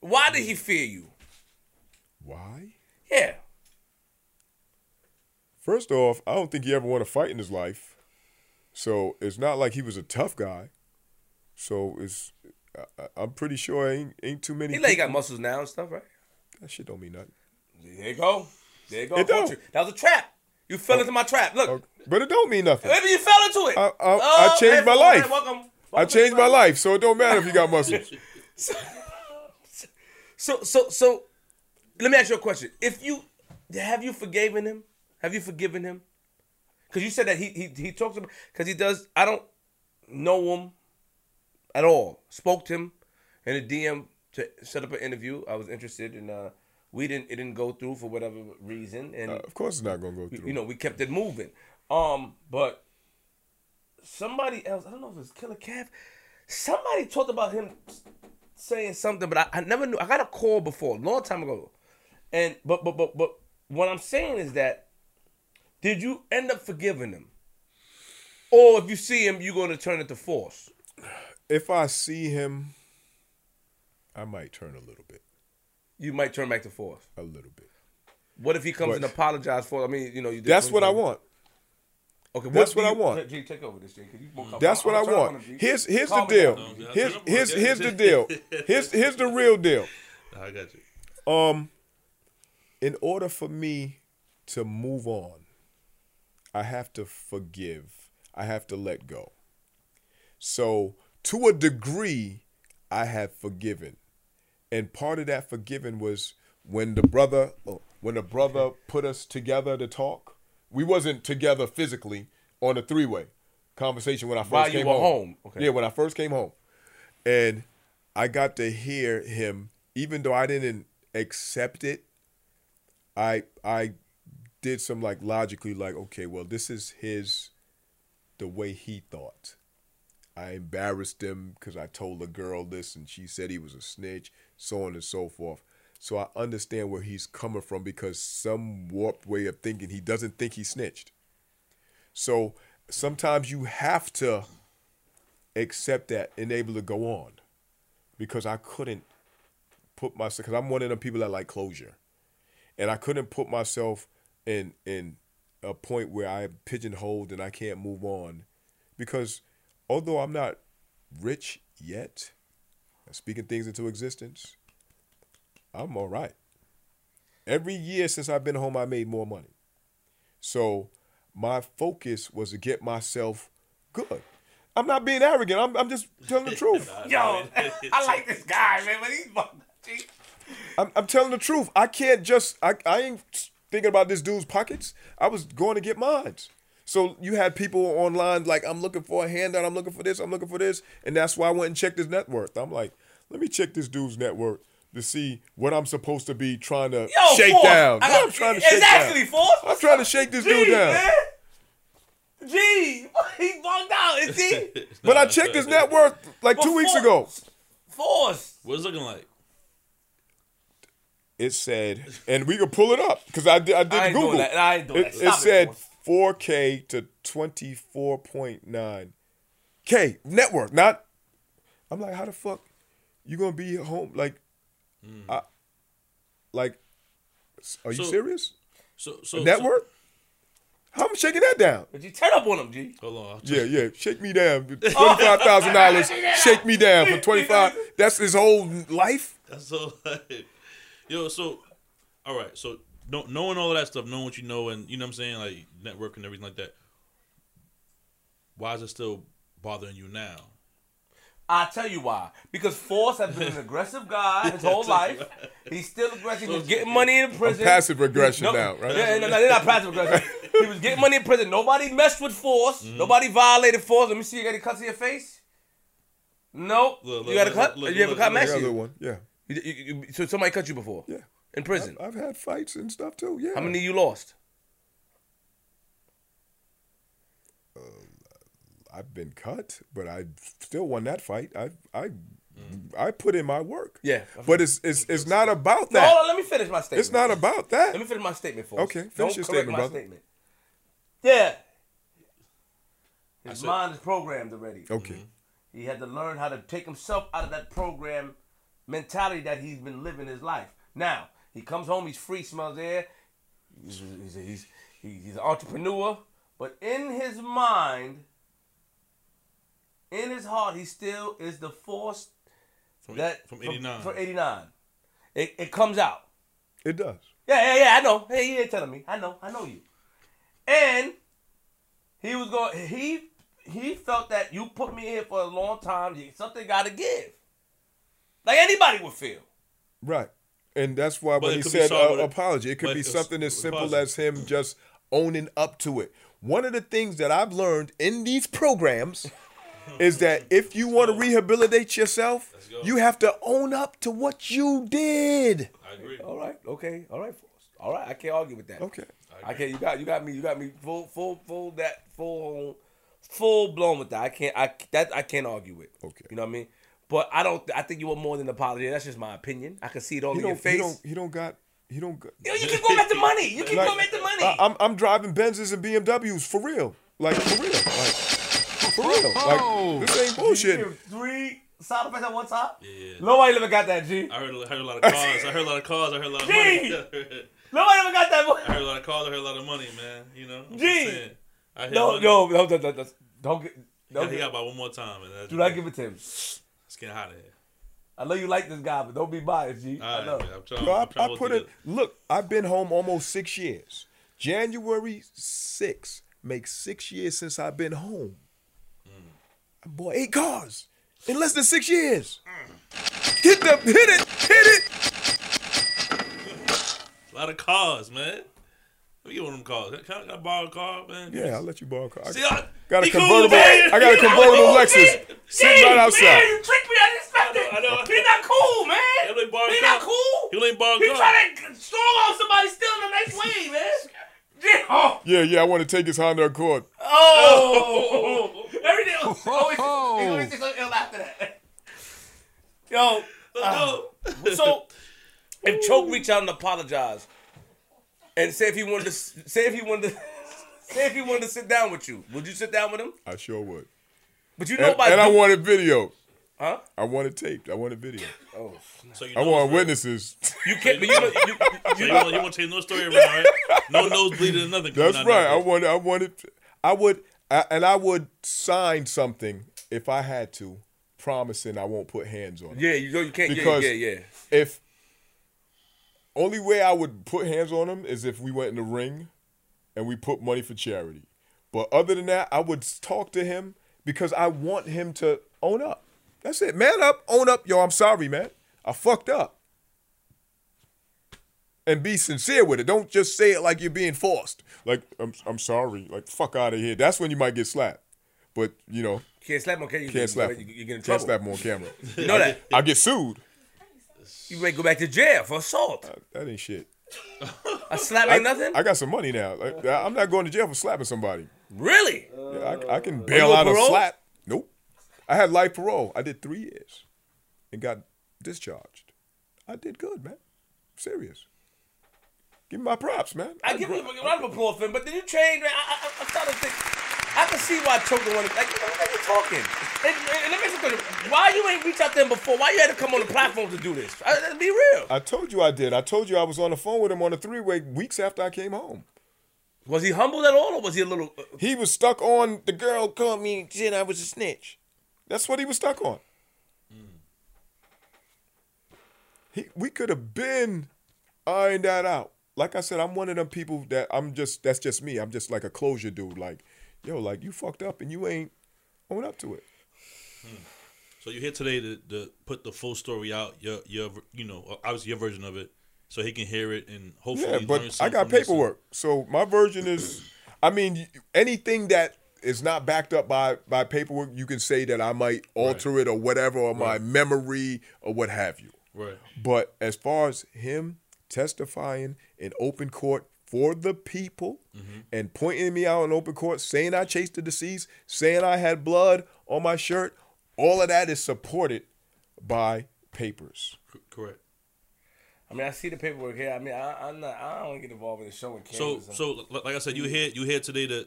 Why did he fear you? Why? Yeah. First off, I don't think he ever won a fight in his life. So it's not like he was a tough guy. So it's I- I'm pretty sure ain't ain't too many. He like got muscles now and stuff, right? That shit don't mean nothing. There you go. There you go. It don't. You. That was a trap. You fell into my trap. Look. Oh, But it don't mean nothing. Maybe you fell into it. I- I- Oh, I changed my life. hey, welcome. I changed my life, so it don't matter if you got muscles. [LAUGHS] So so so let me ask you a question. If you have you forgiven him? Have you forgiven him? Because you said that he he he talks about because he does. I don't know him at all. Spoke to him in a DM to set up an interview. I was interested and uh we didn't it didn't go through for whatever reason and Uh, of course, it's not gonna go through. you know we kept it moving. Um, but somebody else I don't know if it was Killer Calf. Somebody talked about him saying something, but I, I never knew. I got a call before, a long time ago, and but but but but what I'm saying is that did you end up forgiving him, or if you see him, you're going to turn it to force? If I see him, I might turn a little bit, You might turn back to force. a little bit. What if he comes What? and apologizes for? I mean, you know, you That's what I want. Okay, That's do what I want. G, take over this, G. 'cause you won't That's what I I'm turning want. on. Here's here's the deal. Here's here's here's the deal. Here's here's the real deal. I got you. Um, in order for me to move on, I have to forgive. I have to let go. So, to a degree, I have forgiven, and part of that forgiving was when the brother, when the brother put us together to talk. We wasn't together physically on a three way conversation when I first While came home. home. Okay. Yeah, when I first came home, and I got to hear him, even though I didn't accept it. I I did some like logically like okay, well this is his the way he thought. I embarrassed him because I told a girl this and she said he was a snitch, so on and so forth. So I understand where he's coming from because some warped way of thinking he doesn't think he snitched. So sometimes you have to accept that and able to go on because I couldn't put myself because I'm one of them people that like closure, and I couldn't put myself in in a point where I pigeonholed and I can't move on because although I'm not rich yet, uh, speaking things into existence, I'm all right. Every year since I've been home, I made more money. So my focus was to get myself good. I'm not being arrogant. I'm, I'm just telling the [LAUGHS] truth. Yo, [LAUGHS] I like this guy, man, but he's fucking. G. I'm, I'm telling the truth. I can't just. I, I ain't thinking about this dude's pockets. I was going to get mine. So you had people online like, I'm looking for a handout. I'm looking for this. I'm looking for this, and that's why I went and checked his net worth. I'm like, let me check this dude's net worth to see what I'm supposed to be trying to Yo, shake Force, down. I, I'm trying to shake exactly, down. Force. I'm trying to shake this dude down. man. G, [LAUGHS] he bugged out. Is he? [LAUGHS] But I checked his net worth like two But weeks Force- ago. Force. What's it looking like? It said, and we could pull it up because I did. I did I ain't Google. doing that. I ain't doing it, that. it Stop it, said Force. 4K to 24.9 K network. Not. I'm like, how the fuck you gonna be at home? Like, mm. I, like, are you So- serious? So so Network? How am I shaking that down? But you turn up on him, G. Hold on. I'll Yeah, yeah. Shake me down. [LAUGHS] Twenty-five thousand dollars. Shake me down for twenty-five. [LAUGHS] That's his whole life. That's so like, yo. So, all right. So, know, knowing all of that stuff, knowing what you know, and you know what I'm saying, like network and everything like that. Why is it still bothering you now? I tell you why. Because Force has been an aggressive guy his [LAUGHS] whole life. He's still aggressive. He was getting money in prison. passive aggression No- now, right? Yeah, no, no, they're not passive aggressive. [LAUGHS] he was getting money in prison. Nobody messed with Force. Mm-hmm. Nobody violated Force. Let me see. You got any cuts in your face? Nope. Look, you look, got a cut? look, you ever look, cut look. The Messi? other one, yeah, You- you- you- so somebody cut you before? yeah. In prison. I've had fights and stuff too. Yeah. How many you lost? Uh, I've been cut, but I still won that fight. I I mm. I put in my work. Yeah. But it's it's it's not about No, that. hold on. Let me finish my statement. It's not about that. Let me finish my statement for you. Okay, finish your statement, brother. statement. Yeah. His said- mind is programmed already. Okay. Mm-hmm. He had to learn how to take himself out of that program mentality that he's been living his life. Now he comes home, he's free, smells air. He's he's he's, he's an entrepreneur, but in his mind, in his heart, he still is the force From, that from '89. From eighty nine, it it comes out. It does. Yeah, yeah, yeah. I know. Hey, he ain't telling me. I know. I know you. And he was going. He he felt that you put me here for a long time. Something got to give. Like anybody would feel. Right. And that's why But when he said uh, apology, it could be something as simple positive. as him just owning up to it. One of the things that I've learned in these programs [LAUGHS] is that if you want to rehabilitate yourself, you have to own up to what you did. I agree. All right. Okay. All right. All right. I can't argue with that. Okay. I can't. You got. You got me. You got me. Full. Full. Full. That. Full. Full blown with that. I can't. I that. I can't argue with. Okay. You know what I mean? But I don't. I think you want more than an apology. That's just my opinion. I can see it all He in your face. he don't he don't got he don't got Yo, you keep going back to money. You keep Like, going back to money. I, I'm I'm driving Benzes and BMWs for real. Like for real. Like for real. Like oh. this ain't bullshit. give Three sound effects at one time. Yeah. Nobody ever got that, G. I heard, heard a lot of cars. I heard a lot of cars. I heard a lot of money. [LAUGHS] Nobody ever got that. Money. I heard a lot of cars. I heard a lot of money, man. You know. I'm just Gee! saying. I heard No, no, no, no, no, no, don't get. He Don't got, he got about one more time. And that's do not give it to him. It's getting hot in here. I know you like this guy, but don't be biased, G. All I know. man. I'm trying, Yo, I, I'm trying I to put it. Look, I've been home almost six years. January 6 makes six years since I've been home. Mm. I bought eight cars in less than six years. Hit the hit it, hit it. A lot of cars, man. Let me get one of them cars. Can I, can I borrow a car, man? Yeah, I'll let you borrow a car. See, I, got a he cool, convertible. man. I got a convertible cool, Lexus man. sitting right outside. Man, you tricked me. I didn't expect it. I know, I know. He not cool, man. He He not cool. He only borrowed a He car. trying to strong on somebody still in a nice way, man. G, oh, [LAUGHS] Yeah, yeah, I want to take his Honda Accord. oh, [LAUGHS] everything. Always, he always say something ill after that. [LAUGHS] Yo, uh, so if Choke reach out and apologize, and say if he wanted to, say if he wanted to, [LAUGHS] say if he wanted to sit down with you, would you sit down with him? I sure would. But you know And, about and I wanted video. huh? I want wanted taped. I wanted video. Oh, So you I want witnesses. you can't. But you know, you, you, you want, you want to take no story around, right? No nose bleeding nothing. That's out right. I of that. wanted. I wanted. I would. I, and I would sign something if I had to, promising I won't put hands on it. yeah, you know, you can't. Because- yeah, yeah, yeah. If only way I would put hands on him is if we went in the ring, and we put money for charity. But other than that, I would talk to him because I want him to own up. That's it. Man up, own up. Yo, I'm sorry, man. I fucked up. And be sincere with it. Don't just say it like you're being forced. Like, I'm, I'm sorry. Like, fuck out of here. That's when you might get slapped. But, you know, Can't slap him. Can you? can't slap You, you, you get in Can't slap him on camera. You know that. I get sued. You may go back to jail for assault. Uh, that ain't shit. A slap ain't nothing. I got some money now. Like, I- I'm not going to jail for slapping somebody. really? Yeah, I, I can uh, bail you on out a slap. Nope. I had life parole. I did three years and got discharged. I did good, man. Serious. Give me my props, man. I give you a round of applause man. but did you change, man? I, I, I'm starting to think. I can see why Choke don't want to. Like, what are you talking? And, and let me ask you a question. Why you ain't reach out to him before? Why you had to come on the platform to do this? Let's be real. I told you I did. I told you I was on the phone with him on a three way weeks after I came home. Was he humbled at all, or was he a little? Uh, He was stuck on the girl called me shit. I was a snitch. That's what he was stuck on. He, we could have been ironed that out. Like I said, I'm one of them people that I'm just. That's just me. I'm just like a closure dude. Like, yo, like you fucked up and you ain't own up to it. So you're here today to, to put the full story out. Your your you know obviously your version of it, so he can hear it and hopefully. Yeah, learn but I got paperwork. So my version is, I mean, anything that is not backed up by by paperwork, you can say that I might alter it or whatever, or my memory or what have you. Right. But as far as him testifying in open court for the people Mm-hmm. and pointing me out in open court, saying I chased the deceased, saying I had blood on my shirt, all of that is supported by papers. Correct. I mean, I see the paperwork here. I mean, I, I'm not. I don't get involved in the show and So so like I said, you here you here today to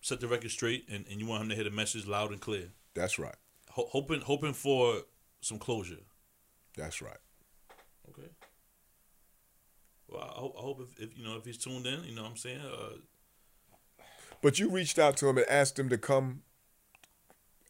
set the record straight, and, and you want him to hear the message loud and clear. That's right. Ho- hoping hoping for some closure. That's right. Okay. Well, I hope, I hope if, if you know if he's tuned in, you know what I'm saying. Uh, But you reached out to him and asked him to come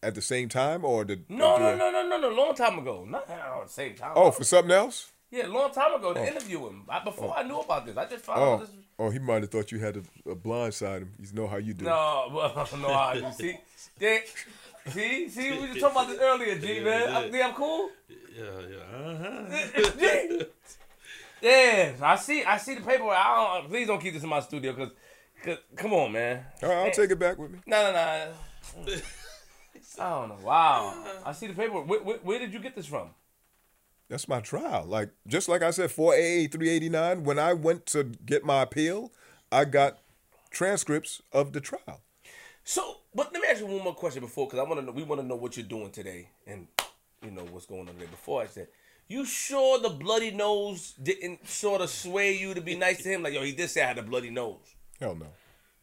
at the same time, or to no, no, no, no, no, no. Long time ago. Not at the same time. Oh, for something else? yeah, long time ago to interview him. I, before I knew about this, I just found out Oh, this. oh, he might have thought you had a, a blindside him. You know how you do. No, [LAUGHS] well, no, I you see, they, see, see, we just talked about this earlier, G Yeah, man. we I did. think I'm cool. yeah, yeah. [LAUGHS] Uh-huh. G. Yeah, I see, I see the paperwork. I don't, please don't keep this in my studio, cause, cause come on, man. All right, I'll take it back with me. No, no, no. I don't know. Wow, I see the paperwork. Where, where, where did you get this from? That's my trial. Like just like I said, 4AA 389. When I went to get my appeal, I got transcripts of the trial. So, but let me ask you one more question before, because I want to know. We want to know what you're doing today, and you know what's going on today. Before I said, you sure the bloody nose didn't sort of sway you to be nice to him? Like, yo, he did say I had a bloody nose. Hell no.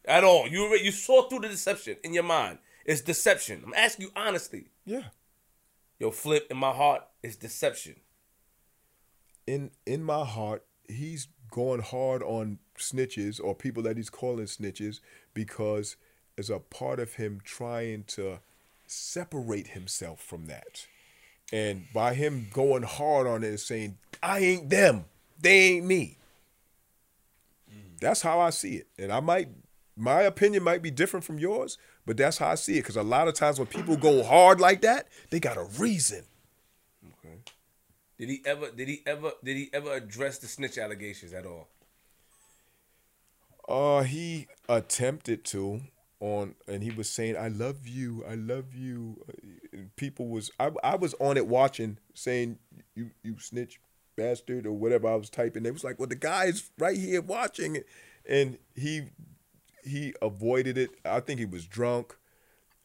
At all. You you saw through the deception in your mind. It's deception. I'm asking you honestly. Yeah. Yo, flip in my heart, is deception. In in my heart, he's going hard on snitches or people that he's calling snitches because as a part of him trying to separate himself from that. And by him going hard on it and saying, I ain't them, they ain't me. Mm. That's how I see it. And I might, my opinion might be different from yours, but that's how I see it. Because a lot of times when people go hard like that, they got a reason. Okay. Did he ever? Did he ever? Did he ever address the snitch allegations at all? Uh, he attempted to on, and he was saying, "I love you, I love you." And people was, I, I was on it watching, saying, "You, you snitch bastard" or whatever I was typing. They was like, "Well, the guy's right here watching," and he, he avoided it. I think he was drunk,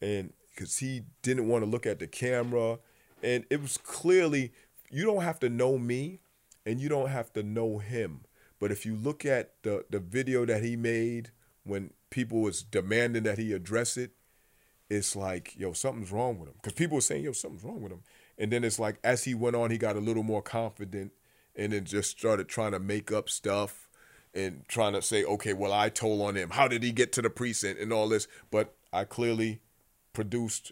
and because he didn't want to look at the camera, and it was clearly, you don't have to know me, and you don't have to know him. But if you look at the the video that he made when people was demanding that he address it, it's like, yo, something's wrong with him. Because people were saying, yo, something's wrong with him. And then it's like as he went on, he got a little more confident and then just started trying to make up stuff and trying to say, okay, well, I told on him. How did he get to the precinct and all this? But I clearly produced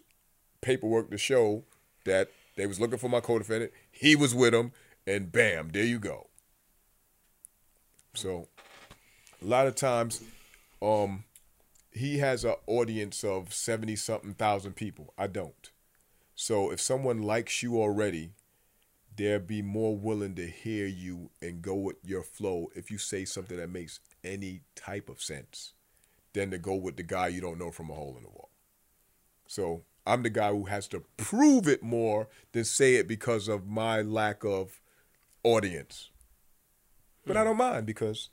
paperwork to show that they was looking for my co-defendant. He was with him, and bam, there you go. So a lot of times, um, he has an audience of seventy something thousand people. I don't. So if someone likes you already, they'll be more willing to hear you and go with your flow if you say something that makes any type of sense than to go with the guy you don't know from a hole in the wall. So I'm the guy who has to prove it more than say it because of my lack of audience. But I hmm. don't mind because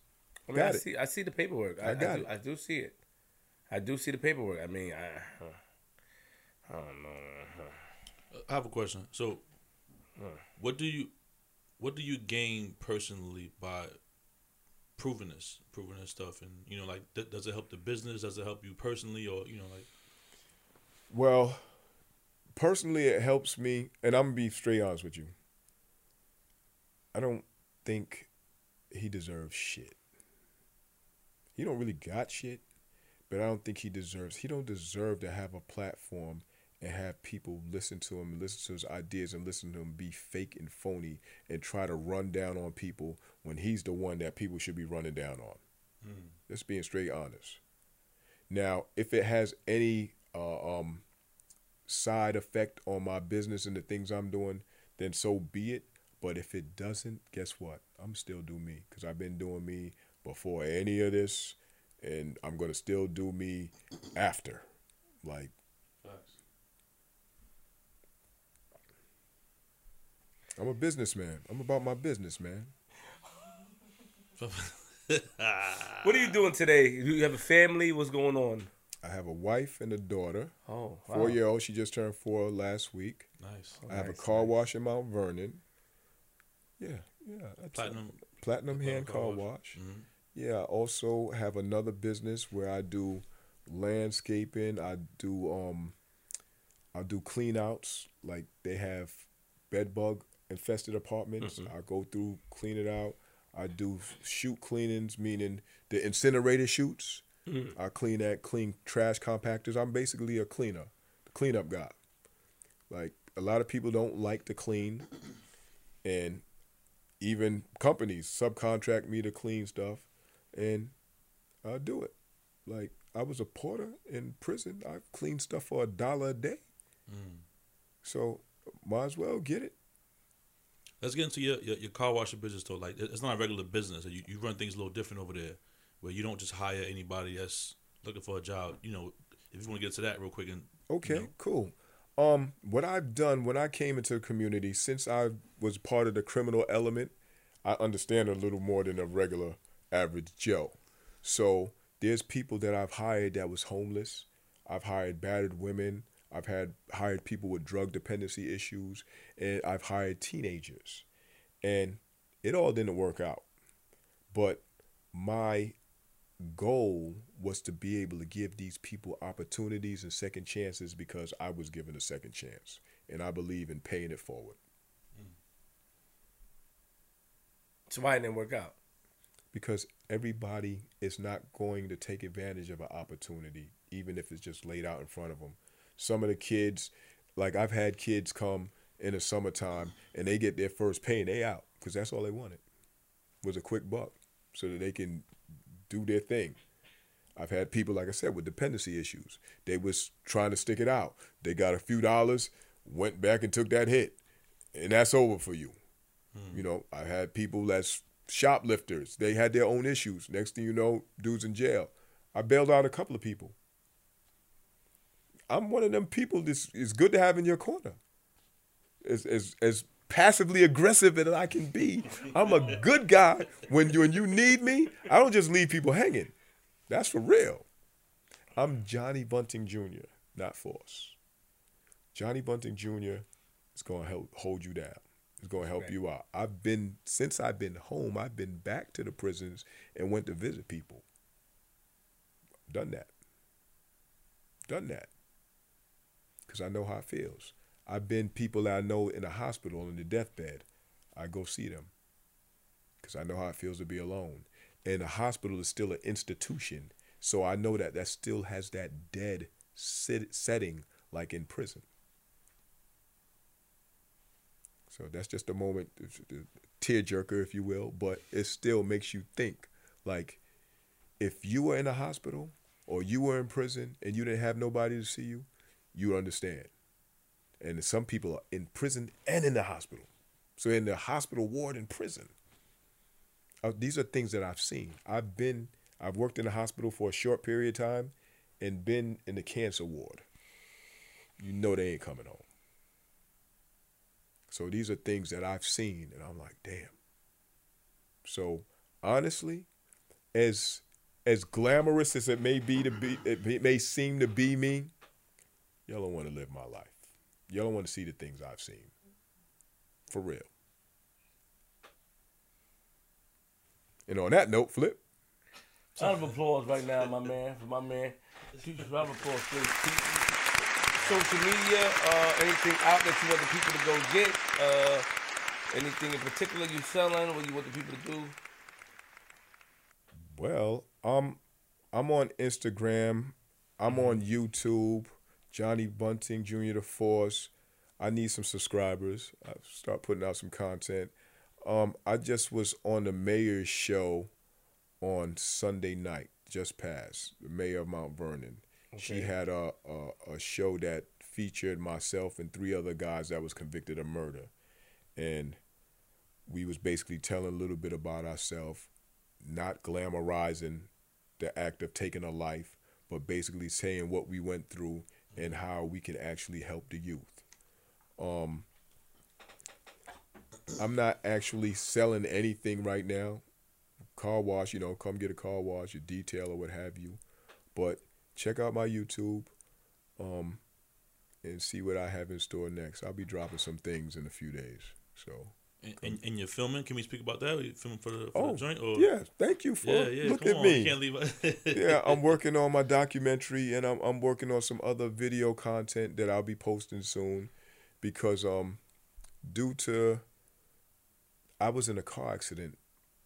I mean, got I it. see. I see the paperwork. I, I got do, it. I do see it. I do see the paperwork. I mean, I, I don't know. I have a question. So, what do you, what do you gain personally by proving this, proving this stuff, and you know, like, th- does it help the business? Does it help you personally, or you know, like, Well, personally, it helps me, and I'm gonna be straight honest with you. I don't think he deserves shit. He don't really got shit, but I don't think he deserves. He don't deserve to have a platform and have people listen to him, listen to his ideas, and listen to him be fake and phony and try to run down on people when he's the one that people should be running down on. Mm. Just being straight honest. Now, if it has any uh, um, side effect on my business and the things I'm doing, then so be it. But if it doesn't, guess what? I'm still do me because I've been doing me before any of this, and I'm gonna still do me after. Like, I'm a businessman. I'm about my business, man. [LAUGHS] what are you doing today? You have a family? What's going on? I have a wife and a daughter. Oh, wow. four year old. She just turned four last week. Nice. I have nice, a car nice. wash in Mount Vernon. Yeah, yeah. Platinum. Platinum hand car, car wash. wash. Mm-hmm. Yeah. I also have another business where I do landscaping. I do um, I do clean outs. Like they have bed bug infested apartments. Mm-hmm. I go through, clean it out. I do chute cleanings, meaning the incinerator chutes. Mm-hmm. I clean that, clean trash compactors. I'm basically a cleaner, the cleanup guy. Like a lot of people don't like to clean, and even companies subcontract me to clean stuff, and I do it. Like I was a porter in prison. I cleaned stuff for a dollar a day. Mm. So might as well get it. Let's get into your, your, your car washing business though. Like it's not a regular business. You you run things a little different over there, where you don't just hire anybody that's looking for a job. You know, if you want to get to that real quick and okay, you know. cool. Um, what I've done when I came into the community, since I was part of the criminal element, I understand a little more than a regular average Joe. So there's people that I've hired that was homeless. I've hired battered women. I've had hired people with drug dependency issues, and I've hired teenagers, and it all didn't work out. But my goal was to be able to give these people opportunities and second chances because I was given a second chance, and I believe in paying it forward. Hmm. So why didn't it work out? Because everybody is not going to take advantage of an opportunity, even if it's just laid out in front of them some of the kids, like I've had kids come in the summertime and they get their first pay and they out because that's all they wanted was a quick buck so that they can do their thing. I've had people, like I said, with dependency issues. They was trying to stick it out. They got a few dollars, went back and took that hit, and that's over for you. Hmm. You know, I had people that's shoplifters. They had their own issues. Next thing you know, dudes in jail. I bailed out a couple of people. I'm one of them people that's is good to have in your corner. As as as passively aggressive as I can be, I'm a good guy. When you when you need me, I don't just leave people hanging. That's for real. I'm Johnny Bunting Jr., not Force. Johnny Bunting Jr. is going to help hold you down. It's going to help right. you out. I've been since I've been home. I've been back to the prisons and went to visit people. Done that. Done that because I know how it feels. I've been people that I know in a hospital in the deathbed. I go see them because I know how it feels to be alone. And a hospital is still an institution, so I know that that still has that dead sit- setting like in prison. So that's just a moment, tearjerker, if you will, but it still makes you think. Like, if you were in a hospital or you were in prison and you didn't have nobody to see you, you understand. And some people are in prison and in the hospital. So in the hospital ward in prison. Uh, these are things that I've seen. I've been, I've worked in the hospital for a short period of time and been in the cancer ward. You know they ain't coming home. So these are things that I've seen and I'm like, damn. So honestly, as as glamorous as it may be to be it may seem to be me, Y'all don't want to live my life. Y'all don't want to see the things I've seen. For real. And on that note, Flip. Round of applause right now, my man, for my man. Round of applause, please. social media? Uh, anything out that you want the people to go get? Uh, anything in particular you're selling? What you want the people to do? Well, um, I'm on Instagram. I'm Mm-hmm. on YouTube. Johnny Bunting Jr. the Force. I need some subscribers. I start putting out some content. Um, I just was on the mayor's show on Sunday night, just passed. The mayor of Mount Vernon. Okay. She had a, a a show that featured myself and three other guys that was convicted of murder, and we was basically telling a little bit about ourselves, not glamorizing the act of taking a life, but basically saying what we went through and how we can actually help the youth. Um, I'm not actually selling anything right now. Car wash, you know, come get a car wash, a detail or what have you. But check out my YouTube um, and see what I have in store next. I'll be dropping some things in a few days. So, And, and, and you're filming. Can we speak about that? Are you filming for the, for oh, the joint? Or? yeah, thank you for Yeah, yeah. look at on. me. Can't leave. [LAUGHS] yeah, I'm working on my documentary and I'm I'm working on some other video content that I'll be posting soon because um due to I was in a car accident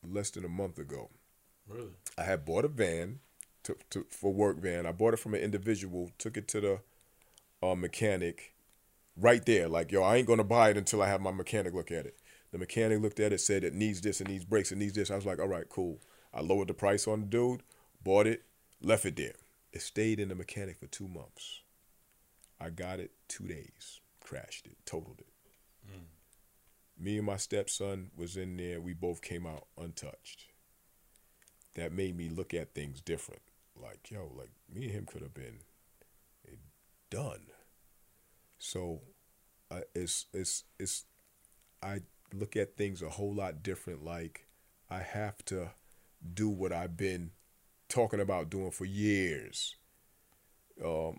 less than a month ago. Really? I had bought a van to, to for work van. I bought it from an individual, took it to the uh, mechanic right there. Like, yo, I ain't gonna buy it until I have my mechanic look at it. The mechanic looked at it, said it needs this, it needs brakes, it needs this. I was like, all right, cool. I lowered the price on the dude, bought it, left it there. It stayed in the mechanic for two months. I got it two days, crashed it, totaled it. Me and my stepson was in there. We both came out untouched. That made me look at things different. Like, yo, like me and him could have been eh, done. So, uh, it's it's it's. I look at things a whole lot different. Like, I have to do what I've been talking about doing for years. Um,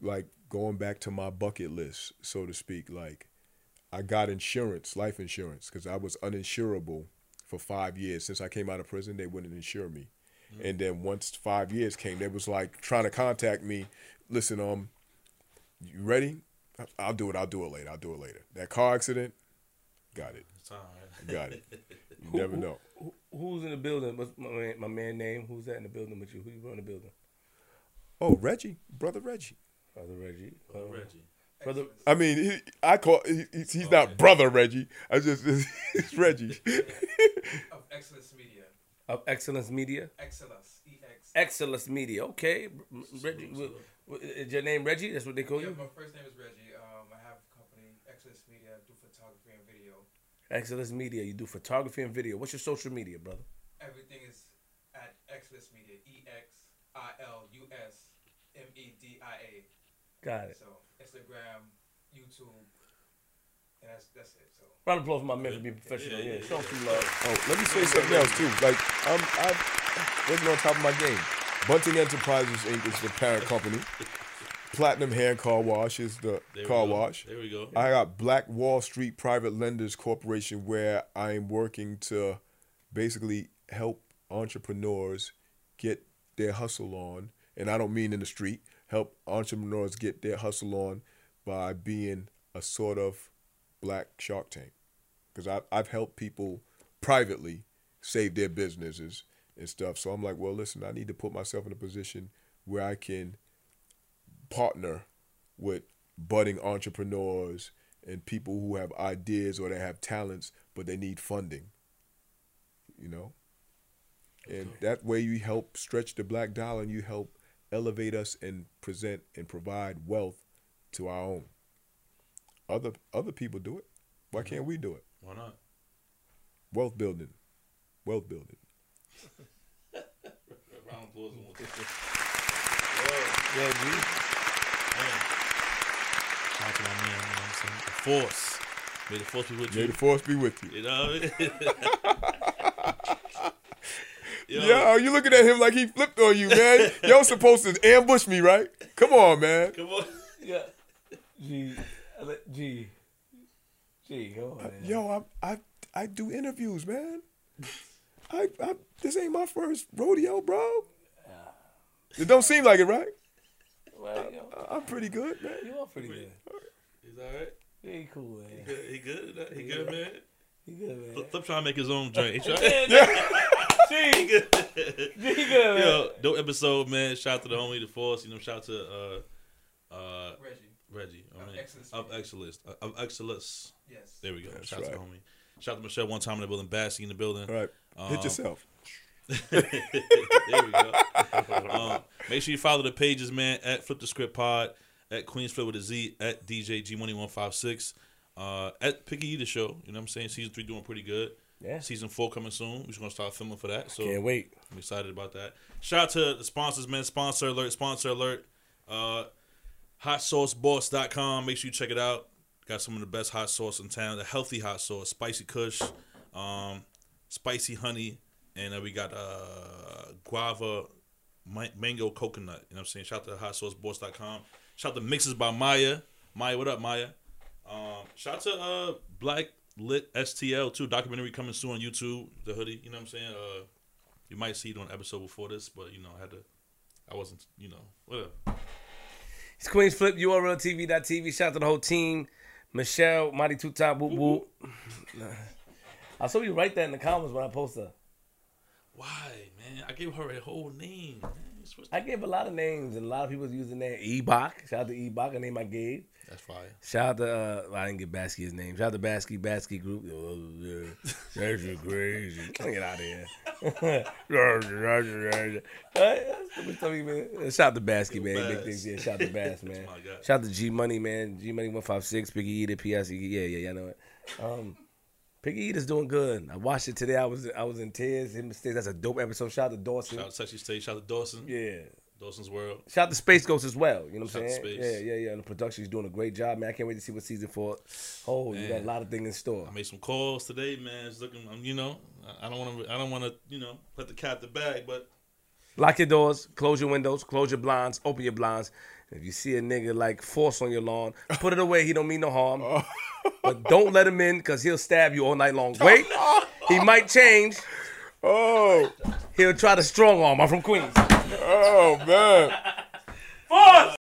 like going back to my bucket list, so to speak. Like, I got insurance, life insurance, because I was uninsurable for five years. Since I came out of prison, they wouldn't insure me. And then once five years came, they was like trying to contact me. Listen, um, you ready? I'll do it. I'll do it later. I'll do it later. That car accident, got it. It's all right. Got it. [LAUGHS] You never know. Who, who's in the building? What's my man, my man name? Who's that in the building with you? Who you run the building? Oh, Reggie, brother Reggie. Brother Reggie. Oh, Uh, Reggie. Brother. I mean, he, I call he, he's, he's not brother Reggie. I just [LAUGHS] it's Reggie. [LAUGHS] of Exilus Media. Of Exilus Media. Exilus. E X. Exilus Media. Okay, M- Reggie. salute. wh- wh- Is your name Reggie? That's what they call Yeah, you. my first name is Reggie. Um, I have a company, Exilus Media, I do photography and video. Exilus Media. You do photography and video. What's your social media, brother? Everything is at Exilus Media. E X I L U S M E D I A. Got it. So Instagram, YouTube, and that's that's it. So Round of applause for my man for being professional. Yeah, Yeah, yeah, show some love. Oh, let me say something else too. Like I'm, I wasn't on top of my game. Bunting Enterprises Inc. is the parent company. Platinum Hand Car Wash is the There car wash. There we go. I got Black Wall Street Private Lenders Corporation, where I'm working to basically help entrepreneurs get their hustle on, and I don't mean in the street. Help entrepreneurs get their hustle on by being a sort of black Shark Tank, because I've I've helped people privately save their businesses and stuff. So I'm like, well, listen, I need to put myself in a position where I can partner with budding entrepreneurs and people who have ideas or they have talents but they need funding you know? And that way you help stretch the black dollar and you help elevate us and present and provide wealth to our own. Other other people do it. Why mm-hmm. can't we do it? Why not? wealth building. Wealth building. [LAUGHS] Round of applause. Yeah, G. Man. Shout out to my man, you know what I'm saying? The Force. May the Force be with you. may you. the force be with you You know? [LAUGHS] Yo, Yo, you looking at him like he flipped on you, man. [LAUGHS] Yo, supposed to ambush me, right? Come on, man. Come on. [LAUGHS] Yeah. G. I let- G. G. Oh, man. Yo, I I I do interviews, man. I, I this ain't my first rodeo, bro. It don't seem like it, right? Well, you, I'm pretty good, man. you are pretty good. He's all right. Yeah, he cool, man. Good- He good. He good, man. He good, man. Flip, Flip trying to make his own drink. He [LAUGHS] try- Gee, [LAUGHS] he good. he good, man. Yo, dope episode, man. Shout out to the homie, the force. You know, shout out to uh, uh, Reggie. Reggie. I Of mean, of Media. Exilus. Of Exilus. Yes. There we go. That's shout out to the homie. Shout out to Michelle one time in the building. Bassy in the building. All right. Um, Hit yourself. There we go. [LAUGHS] um, make sure you follow the pages, man, at Flip the Script Pod, at Queens Flip with a Z, at DJ G Money One Five Six, uh, at Picky Eater Show. You know what I'm saying? Season three doing pretty good. Yeah. Season four coming soon. We're just gonna start filming for that. So Can't wait. I'm excited about that. Shout out to the sponsors, man. Sponsor alert, sponsor alert. Uh, HotSauceBoss.com. Make sure you check it out. Got some of the best hot sauce in town. The healthy hot sauce, spicy Kush, um, spicy honey, and uh, we got uh, guava, ma- mango, coconut. You know what I'm saying? Shout out to HotSauceBoss.com. Shout out to Mixes by Maya. Maya, what up, Maya? Um, shout out to uh, Black Lit STL too. Documentary coming soon on YouTube. The hoodie. You know what I'm saying? Uh, you might see it on episode before this, but you know, I had to. I wasn't, you know, whatever. It's Queens Flip, URL TV.tv. Shout out to the whole team. Michelle, Mighty Two Top, whoop whoop. [LAUGHS] I saw you write that in the comments when I post. Why, man? I gave her a whole name. Man. You're supposed to- I gave a lot of names and a lot of people using there. Ebach. Shout out to Ebach, a name I gave. That's fire. Shout out to uh, well, I didn't get Basky his name. Shout out to Basky, Basky group. That's just crazy. Get out of here. Right? Stupid stuff, man. Shout out to Basky, man. Big things, yeah. Shout out to Bass, [LAUGHS] man. Shout out to G Money, man. G Money one five six. Picky Eater, PS. Yeah, yeah, yeah. I know it. Um, Picky Eater's doing good. I watched it today. I was I was in tears. Him mistakes. That's a dope episode. Shout out to Dawson. Shout out to Sexy State. Shout out to Dawson. Yeah. Dawson's World. Shout out to Space Ghost as well. You know what Shout I'm saying? Space. Yeah, yeah, yeah. And the production, he's doing a great job, man. I can't wait to see what season four. Oh, you got a lot of things in store. I made some calls today, man. It's looking, um, you know, I- I don't want to, I don't want to, you know, let the cat the bag, but Lock your doors, close your windows, close your blinds, open your blinds. If you see a nigga like force on your lawn, [LAUGHS] put it away. He don't mean no harm. Oh. But don't let him in because he'll stab you all night long. Oh, Wait, he might change. Oh, He'll try to strong arm. I'm from Queens. oh man. Force!